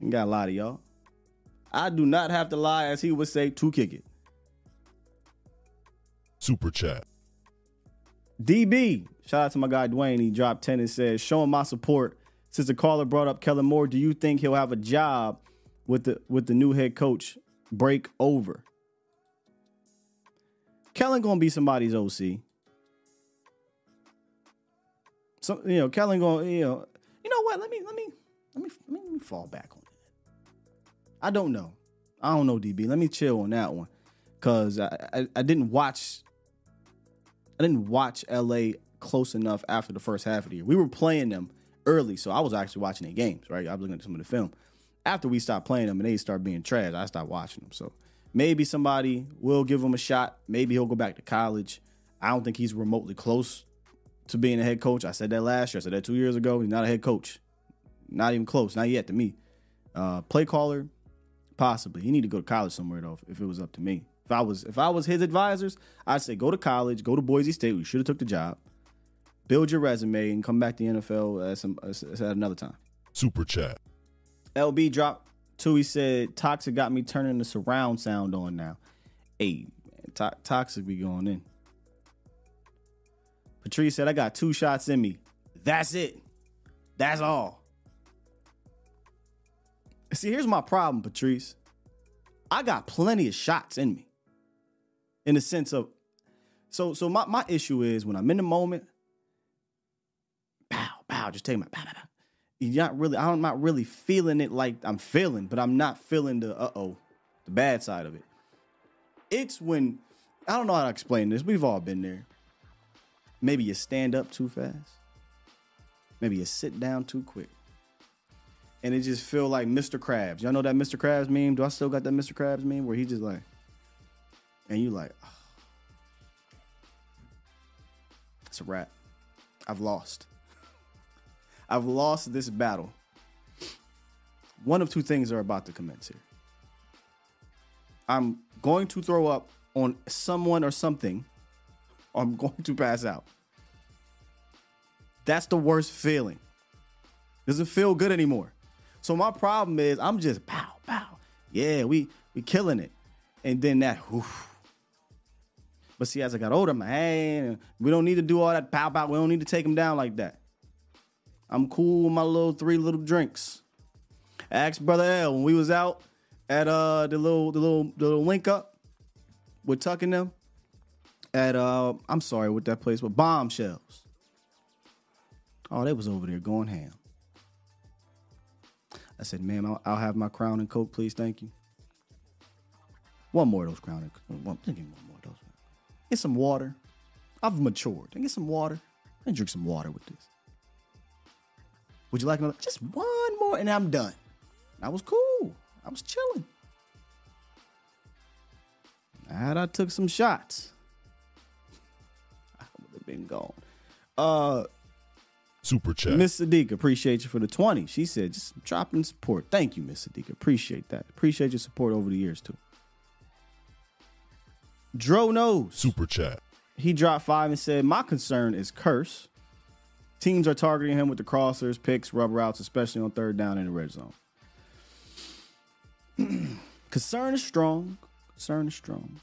You got a lot of y'all. I do not have to lie, as he would say, to kick it. Super chat. DB, shout out to my guy Dwayne. He dropped 10 and says, showing my support. Since the caller brought up Kellen Moore, do you think he'll have a job with the with the new head coach break over? Kellen gonna be somebody's OC. So you know, Kellen gonna you know, you know what? Let me let me let me let me, let me fall back. I don't know. I don't know, DB. Let me chill on that one, cause I I, I didn't watch. I didn't watch LA close enough after the first half of the year. We were playing them early, so I was actually watching their games. Right, I was looking at some of the film. After we stopped playing them and they start being trash, I stopped watching them. So maybe somebody will give him a shot. Maybe he'll go back to college. I don't think he's remotely close to being a head coach. I said that last year. I said that two years ago. He's not a head coach. Not even close. Not yet to me. Uh, play caller, possibly. He need to go to college somewhere though. If, it was up to me, if I was if I was his advisors, I'd say go to college, go to Boise State. We should have took the job. Build your resume and come back to the NFL at some at another time. Super chat. LB dropped two. He said, "Toxic got me turning the surround sound on now." Hey, man, To- toxic be going in. Patrice said, I got two shots in me. That's it. That's all. See, here's my problem, Patrice. I got plenty of shots in me. In the sense of, so so my, my issue is when I'm in the moment, pow, pow, just take my pow, pow, pow. You're not really, I'm not really feeling it like I'm feeling, but I'm not feeling the uh-oh, the bad side of it. It's when, I don't know how to explain this. We've all been there. Maybe you stand up too fast. Maybe you sit down too quick. And it just feel like Mr. Krabs. Y'all know that Mr. Krabs meme? Do I still got that Mr. Krabs meme where he just like, and you like, oh. it's a wrap. I've lost. I've lost this battle. One of two things are about to commence here. I'm going to throw up on someone or something, or I'm going to pass out. That's the worst feeling. Doesn't feel good anymore. So my problem is I'm just pow pow. Yeah, we we killing it, and then that. Whew. But see, as I got older, I'm like, hey, we don't need to do all that pow pow. We don't need to take them down like that. I'm cool with my little three little drinks. Ask brother L when we was out at uh the little the little the little link up with tucking them at uh I'm sorry with that place was bombshells. Oh, they was over there going ham. I said, ma'am, I'll, I'll have my crown and coke, please. Thank you. One more of those crown and one, one more of those. Get some water. I've matured. And get some water. And drink some water with this. Would you like another? Just one more, and I'm done. I was cool. I was chilling. Had I took some shots, I would have been gone. Uh, Super chat. Miss Sadiqa, appreciate you for the 20. She said, just dropping support. Thank you, Miss Sadiqa. Appreciate that. Appreciate your support over the years, too. Dro knows. Super chat. He dropped five and said, My concern is Kearse. Teams are targeting him with the crossers, picks, rub routes, especially on third down in the red zone. concern is strong. Concern is strong.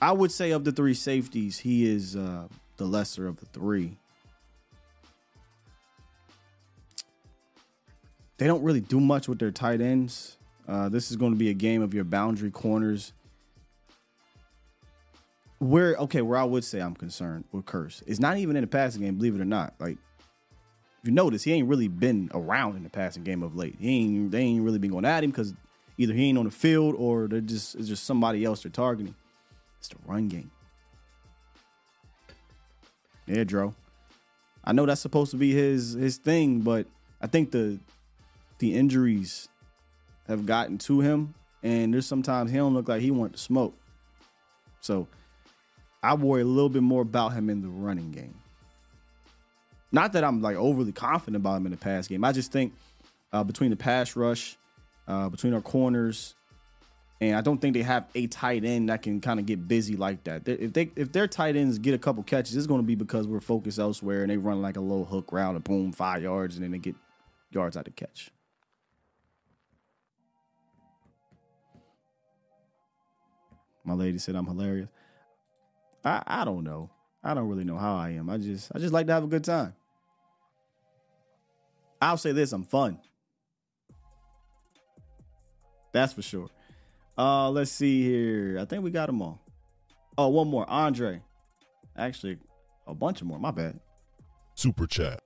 I would say of the three safeties, he is uh, the lesser of the three. They don't really do much with their tight ends. Uh, this is going to be a game of your boundary corners. Where okay, where I would say I'm concerned with Kearse is not even in the passing game, believe it or not. Like if you notice, he ain't really been around in the passing game of late. He ain't they ain't really been going at him because either he ain't on the field or they're just it's just somebody else they're targeting. It's the run game. Yeah, Dro. I know that's supposed to be his his thing, but I think the the injuries have gotten to him, and there's sometimes he don't look like he wants to smoke. So I worry a little bit more about him in the running game. Not that I'm like overly confident about him in the pass game. I just think uh, between the pass rush, uh, between our corners, and I don't think they have a tight end that can kind of get busy like that. If they if their tight ends get a couple catches, it's going to be because we're focused elsewhere and they run like a low hook route and boom five yards and then they get yards out of catch. My lady said I'm hilarious. I I don't know. I don't really know how I am. I just I just like to have a good time. I'll say this, I'm fun. That's for sure. Uh let's see here. I think we got them all. Oh, one more. Andre. Actually, a bunch of more. My bad. Super chat.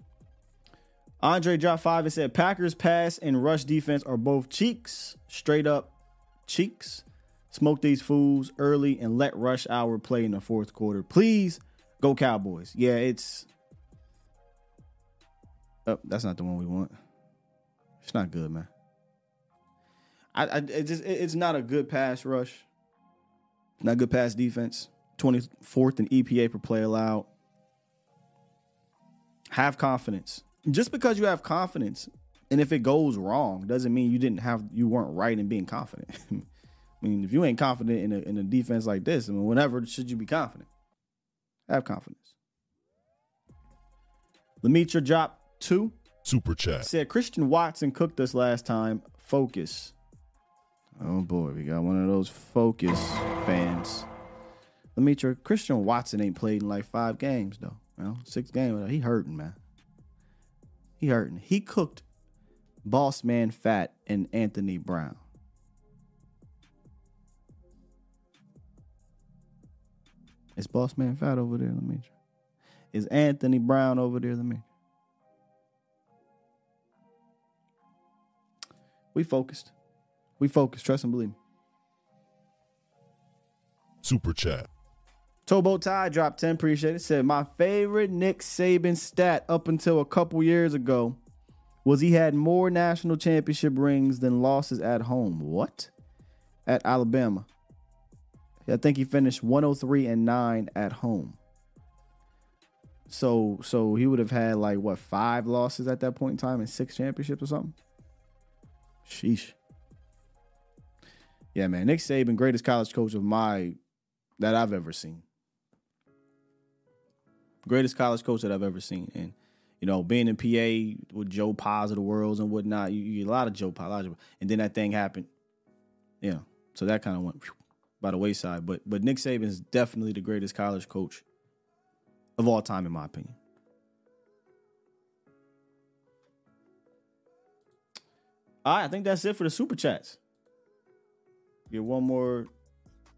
Andre dropped five and said Packers pass and rush defense are both cheeks, straight up cheeks. Smoke these fools early and let rush hour play in the fourth quarter. Please go Cowboys. Yeah, it's. Oh, that's not the one we want. It's not good, man. I, I it just, it's not a good pass rush. Not good pass defense. 24th in EPA per play allowed. Have confidence. Just because you have confidence, and if it goes wrong, doesn't mean you didn't have you weren't right in being confident. I mean, if you ain't confident in a in a defense like this, I mean, whenever should you be confident? Have confidence. Lemitra drop two. Super chat. Said Christian Watson cooked us last time. Focus. Oh boy, we got one of those focus fans. Let me Demetri, Christian Watson ain't played in like five games though. Know, six games. He hurting, man. He hurting. He cooked Boss Man Fat and Anthony Brown. Is Boss Man Fat over there? Let me. Try. Is Anthony Brown over there? Let me. We focused. We focus. Trust and believe me. Super chat. Tobo Tie dropped 10. Appreciate it. Said, My favorite Nick Saban stat up until a couple years ago was he had more national championship rings than losses at home. What? At Alabama. I think he finished 103 and 9 at home. So so he would have had like what five losses at that point in time and six championships or something. Sheesh. Yeah, man. Nick Saban, greatest college coach of my that I've ever seen. Greatest college coach that I've ever seen. And, you know, being in PA with Joe Pa's of the worlds and whatnot, you, you a lot of Joe Pa, of, and then that thing happened. Yeah. So that kind of went by the wayside. But but Nick Saban is definitely the greatest college coach of all time, in my opinion. All right, I think that's it for the super chats. Get one more.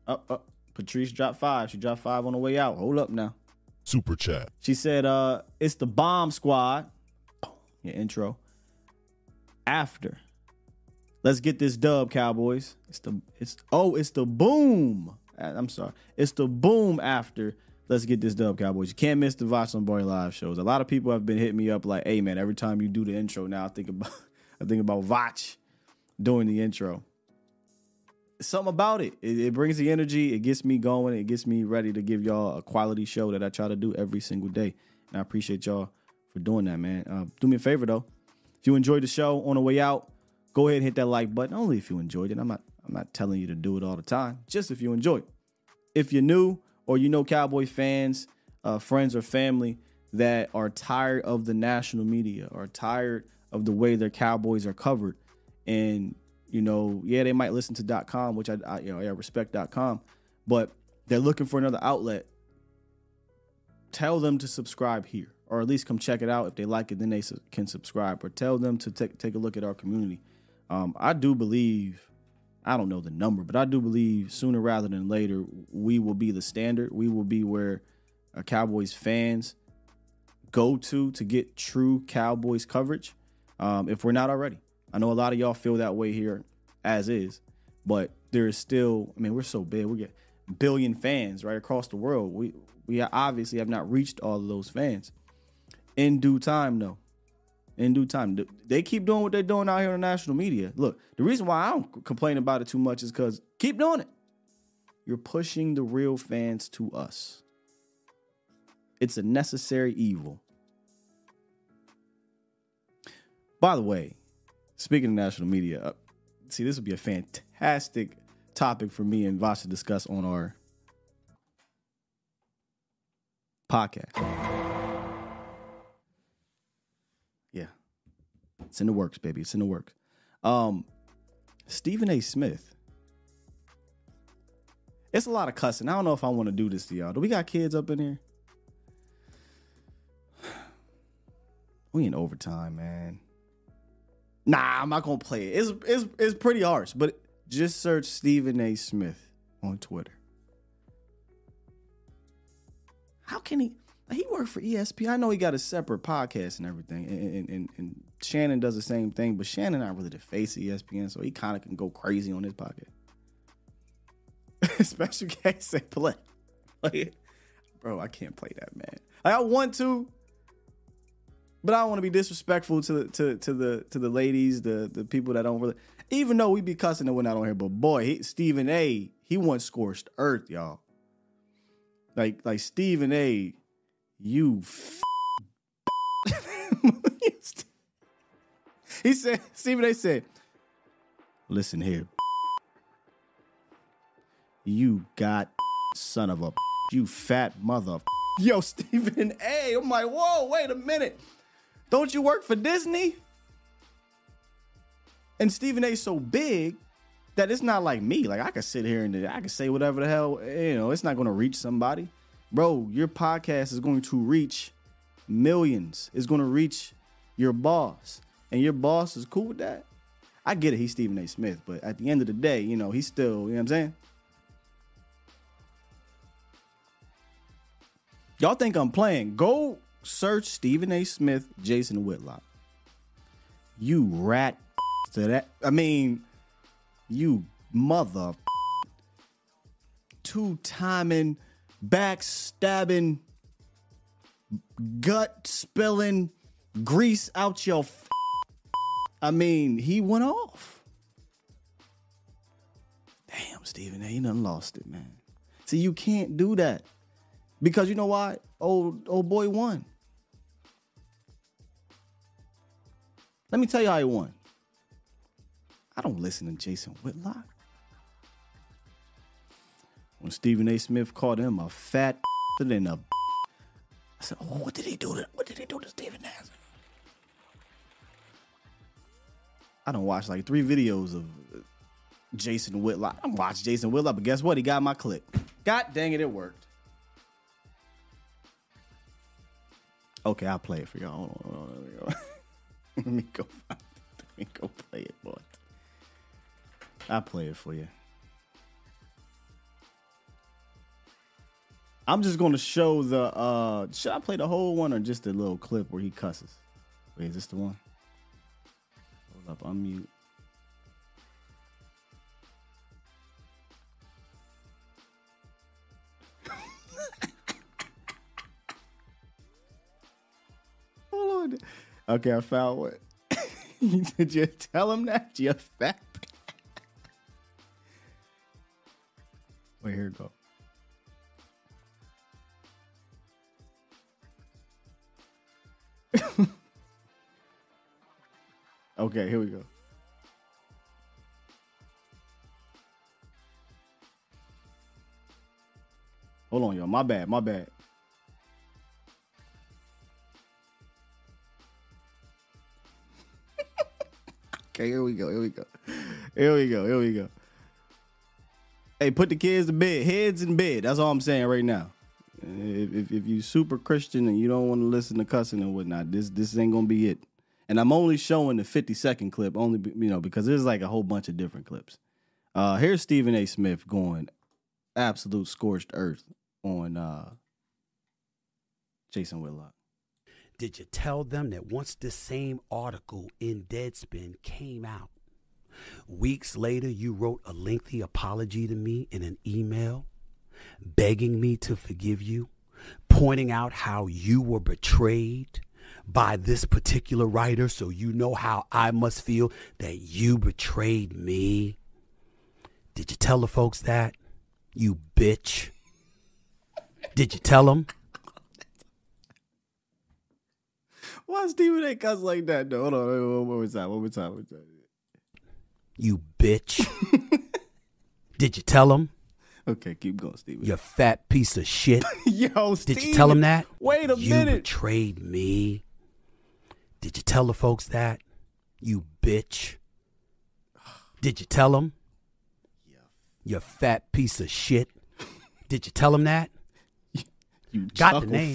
Up, up. Patrice dropped five. She dropped five on the way out. Hold up now. Super chat. She said, uh, it's the bomb squad. Your intro. After. Let's get this dub, Cowboys. It's the it's oh, it's the boom. I'm sorry. It's the boom after. Let's get this dub, Cowboys. You can't miss the Voch Lombardi live shows. A lot of people have been hitting me up like, hey man, every time you do the intro now, I think about I think about Voch doing the intro. Something about it. it. It brings the energy. It gets me going. It gets me ready to give y'all a quality show that I try to do every single day. And I appreciate y'all for doing that, man. Uh, do me a favor though. If you enjoyed the show on the way out, go ahead and hit that like button. Only if you enjoyed it. I'm not I'm not telling you to do it all the time. Just if you enjoy it. If you're new or you know Cowboy fans, uh, friends or family that are tired of the national media, are tired of the way their Cowboys are covered, and you know, yeah, they might listen to .com, which I, I you know I respect .com, but they're looking for another outlet. Tell them to subscribe here, or at least come check it out. If they like it, then they su- can subscribe, or tell them to take take a look at our community. Um, I do believe, I don't know the number, but I do believe sooner rather than later we will be the standard. We will be where uh, Cowboys fans go to to get true Cowboys coverage. Um, if we're not already, I know a lot of y'all feel that way here, as is, but there is still. I mean, we're so big. We get billion fans right across the world. We we obviously have not reached all of those fans. In due time, though, in due time. They keep doing what they're doing out here on the national media. Look, the reason why I don't complain about it too much is because keep doing it. You're pushing the real fans to us. It's a necessary evil. By the way, speaking of national media, uh, see, this would be a fantastic topic for me and Voch to discuss on our podcast. Yeah. It's in the works, baby. It's in the works. Um, Stephen A. Smith. It's a lot of cussing. I don't know if I want to do this to y'all. Do we got kids up in here? We in overtime, man. Nah, I'm not gonna play it. It's it's it's pretty harsh, but just search Stephen A. Smith on Twitter. How can he? He worked for ESPN. I know he got a separate podcast and everything, and, and, and Shannon does the same thing. But Shannon not really the face of ESPN, so he kind of can go crazy on his pocket. Special case say play, bro. I can't play that, man. Like, I want to, but I don't want to be disrespectful to to to the to the ladies, the the people that don't really. Even though we be cussing and whatnot on here, but boy, he, Stephen A. He once scorched earth, y'all. Like like Stephen A. You. F- he said. Stephen A. said, "Listen here, you got son of a you fat mother." Yo, Stephen A. I'm like, whoa, wait a minute. Don't you work for Disney? And Stephen A. so big that it's not like me. Like I could sit here and I could say whatever the hell, you know, it's not going to reach somebody. Bro, your podcast is going to reach millions. It's going to reach your boss. And your boss is cool with that. I get it, he's Stephen A. Smith, but at the end of the day, you know, he's still, you know what I'm saying? Y'all think I'm playing? Go search Stephen A. Smith, Jason Whitlock. You rat to that. I mean, you mother two timing, backstabbing, gut spilling, grease out your. I mean, he went off. Damn, Stephen A. You done lost it, man. See, you can't do that. Because you know why? Old old boy won. Let me tell you how he won. I don't listen to Jason Whitlock. When Stephen A. Smith called him a fat and a I said, oh, what did he do to what did he do to Stephen A? I don't watch like three videos of uh, Jason Whitlock. I watch Jason Whitlock, but guess what? He got my clip. God dang it, it worked. Okay, I'll play it for y'all. Let me go. find it. Let me go play it, boy. I'll play it for you. I'm just gonna show the uh should I play the whole one or just a little clip where he cusses? Wait, is this the one? Hold up, unmute. Okay, I found what. Did you tell him that? You fat. Wait, here we go. okay, here we go. Hold on, y'all. My bad. My bad. Okay, here we go. Here we go. Here we go. Here we go. Hey, put the kids to bed. Heads in bed. That's all I'm saying right now. If, if, if you super Christian and you don't want to listen to cussing and whatnot, this this ain't gonna be it. And I'm only showing the 50 second clip, only you know because there's like a whole bunch of different clips. Uh, here's Stephen A. Smith going absolute scorched earth on uh, Jason Whitlock. Did you tell them that once this same article in Deadspin came out, weeks later you wrote a lengthy apology to me in an email, begging me to forgive you, pointing out how you were betrayed by this particular writer, so you know how I must feel that you betrayed me? Did you tell the folks that? You bitch. Did you tell them? Why Stephen A. cuss like that? No, hold on, one more time, one more time, one more time. You bitch. Did you tell him? Okay, keep going, Stephen. You fat piece of shit. Yo, Did you tell him that? Wait a you minute. betrayed me. Did you tell the folks that? You bitch. Did you tell them? You fat piece of shit. Did you tell him that? You got the names.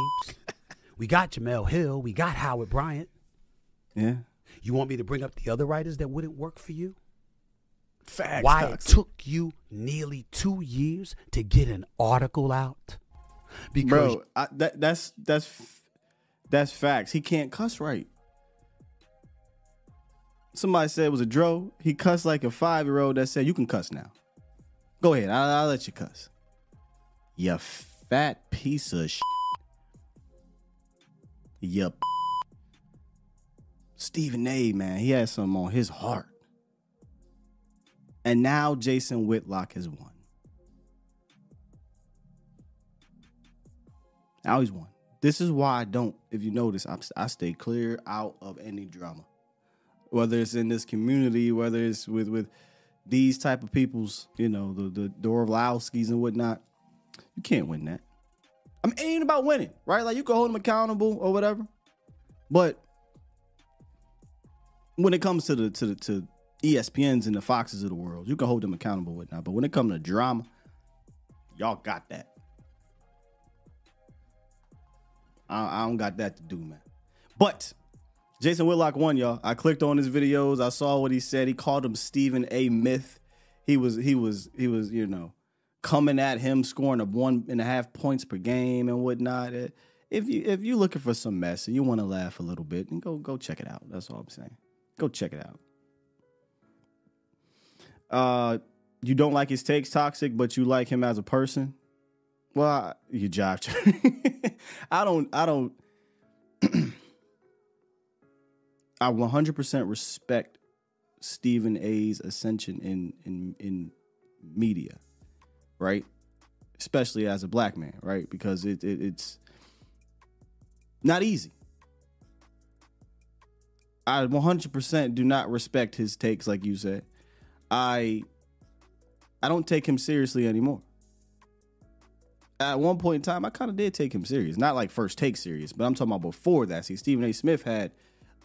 We got Jemele Hill. We got Howard Bryant. Yeah. You want me to bring up the other writers that wouldn't work for you? Facts. Why it took you nearly two years to get an article out? Because Bro, I, that that's that's that's facts. He can't cuss right. Somebody said it was a dro. He cussed like a five year old that said you can cuss now. Go ahead, I'll, I'll let you cuss. You fat piece of shit. Yup. Stephen A. Man, he has something on his heart. And now Jason Whitlock has won. Now he's won. This is why I don't, if you notice, I, I stay clear out of any drama. Whether it's in this community, whether it's with with these type of people's, you know, the the Dorlowskis and whatnot, you can't win that. I mean, it ain't about winning, right? Like you can hold them accountable or whatever. But when it comes to the to the to ESPNs and the Foxes of the world. You can hold them accountable now. But when it comes to drama, y'all got that. I, I don't got that to do, man. But Jason Whitlock won, y'all. I clicked on his videos. I saw what he said. He called him Stephen A. Myth. He was he was he was you know coming at him, scoring of one and a half points per game and whatnot. If you if you're looking for some mess and you want to laugh a little bit, then go go check it out. That's all I'm saying. Go check it out. Uh, you don't like his takes, toxic, but you like him as a person. Well, you jive. I don't. I don't. I 100% respect Stephen A's ascension in in in media, right? Especially as a black man, right? Because it, it it's not easy. I 100% do not respect his takes, like you said. I I don't take him seriously anymore. At one point in time, I kind of did take him serious. Not like first take serious, but I'm talking about before that. See, Stephen A. Smith had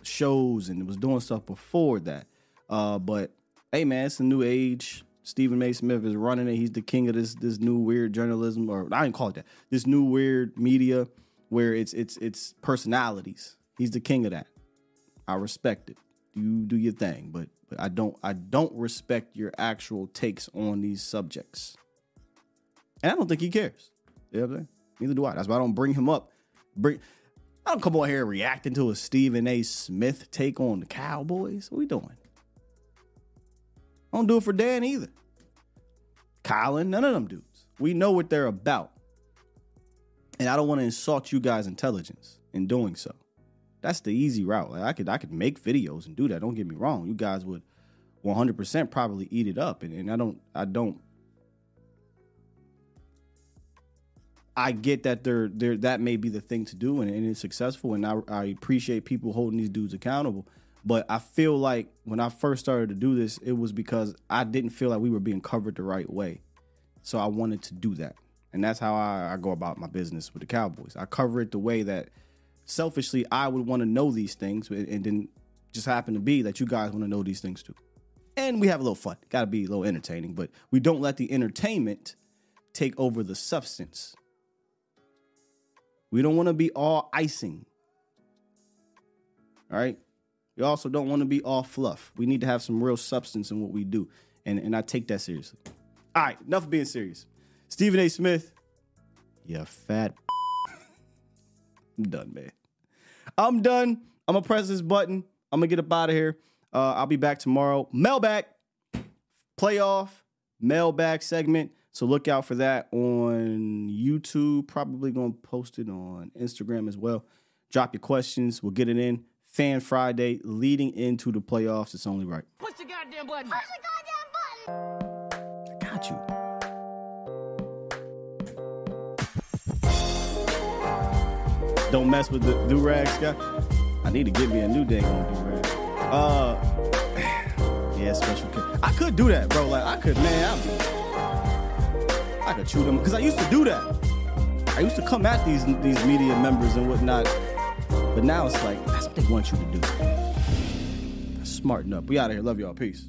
shows and was doing stuff before that. Uh, but hey, man, it's a new age. Stephen A. Smith is running it. He's the king of this this new weird journalism, or I didn't call it that. This new weird media where it's it's it's personalities. He's the king of that. I respect it. You do your thing, but but I don't I don't respect your actual takes on these subjects. And I don't think he cares. You know what I'm saying? Neither do I. That's why I don't bring him up. Bring I don't come on here reacting to a Stephen A. Smith take on the Cowboys. What we doing? I don't do it for Dan either. Colin, none of them dudes. We know what they're about. And I don't want to insult you guys' intelligence in doing so. That's the easy route. Like I could I could make videos and do that. Don't get me wrong. You guys would 100% probably eat it up and, and I don't I don't I get that they're, they're that may be the thing to do and, and it's successful and I, I appreciate people holding these dudes accountable. But I feel like when I first started to do this, it was because I didn't feel like we were being covered the right way. So I wanted to do that. And that's how I, I go about my business with the Cowboys. I cover it the way that selfishly I would want to know these things, and then just happen to be that you guys want to know these things too. And we have a little fun. Got to be a little entertaining, but we don't let the entertainment take over the substance. We don't want to be all icing. All right. We also don't want to be all fluff. We need to have some real substance in what we do. And, and I take that seriously. All right, enough of being serious. Stephen A. Smith, you fat. I'm done, man. I'm done. I'm gonna press this button. I'm gonna get up out of here. Uh, I'll be back tomorrow. Mailbag, playoff, mailbag segment. So look out for that on YouTube. Probably gonna post it on Instagram as well. Drop your questions. We'll get it in. Fan Friday leading into the playoffs. It's only right. Push the goddamn button. Push the I goddamn button. I got you. Don't mess with the do rag, Scott. I need to give me a new dang on do rag. Uh, yeah, special. kid. I could do that, bro. Like I could, man. I'd I could chew them because I used to do that. I used to come at these these media members and whatnot, but now it's like want you to do. Smarten up. We out of here. Love y'all. Peace.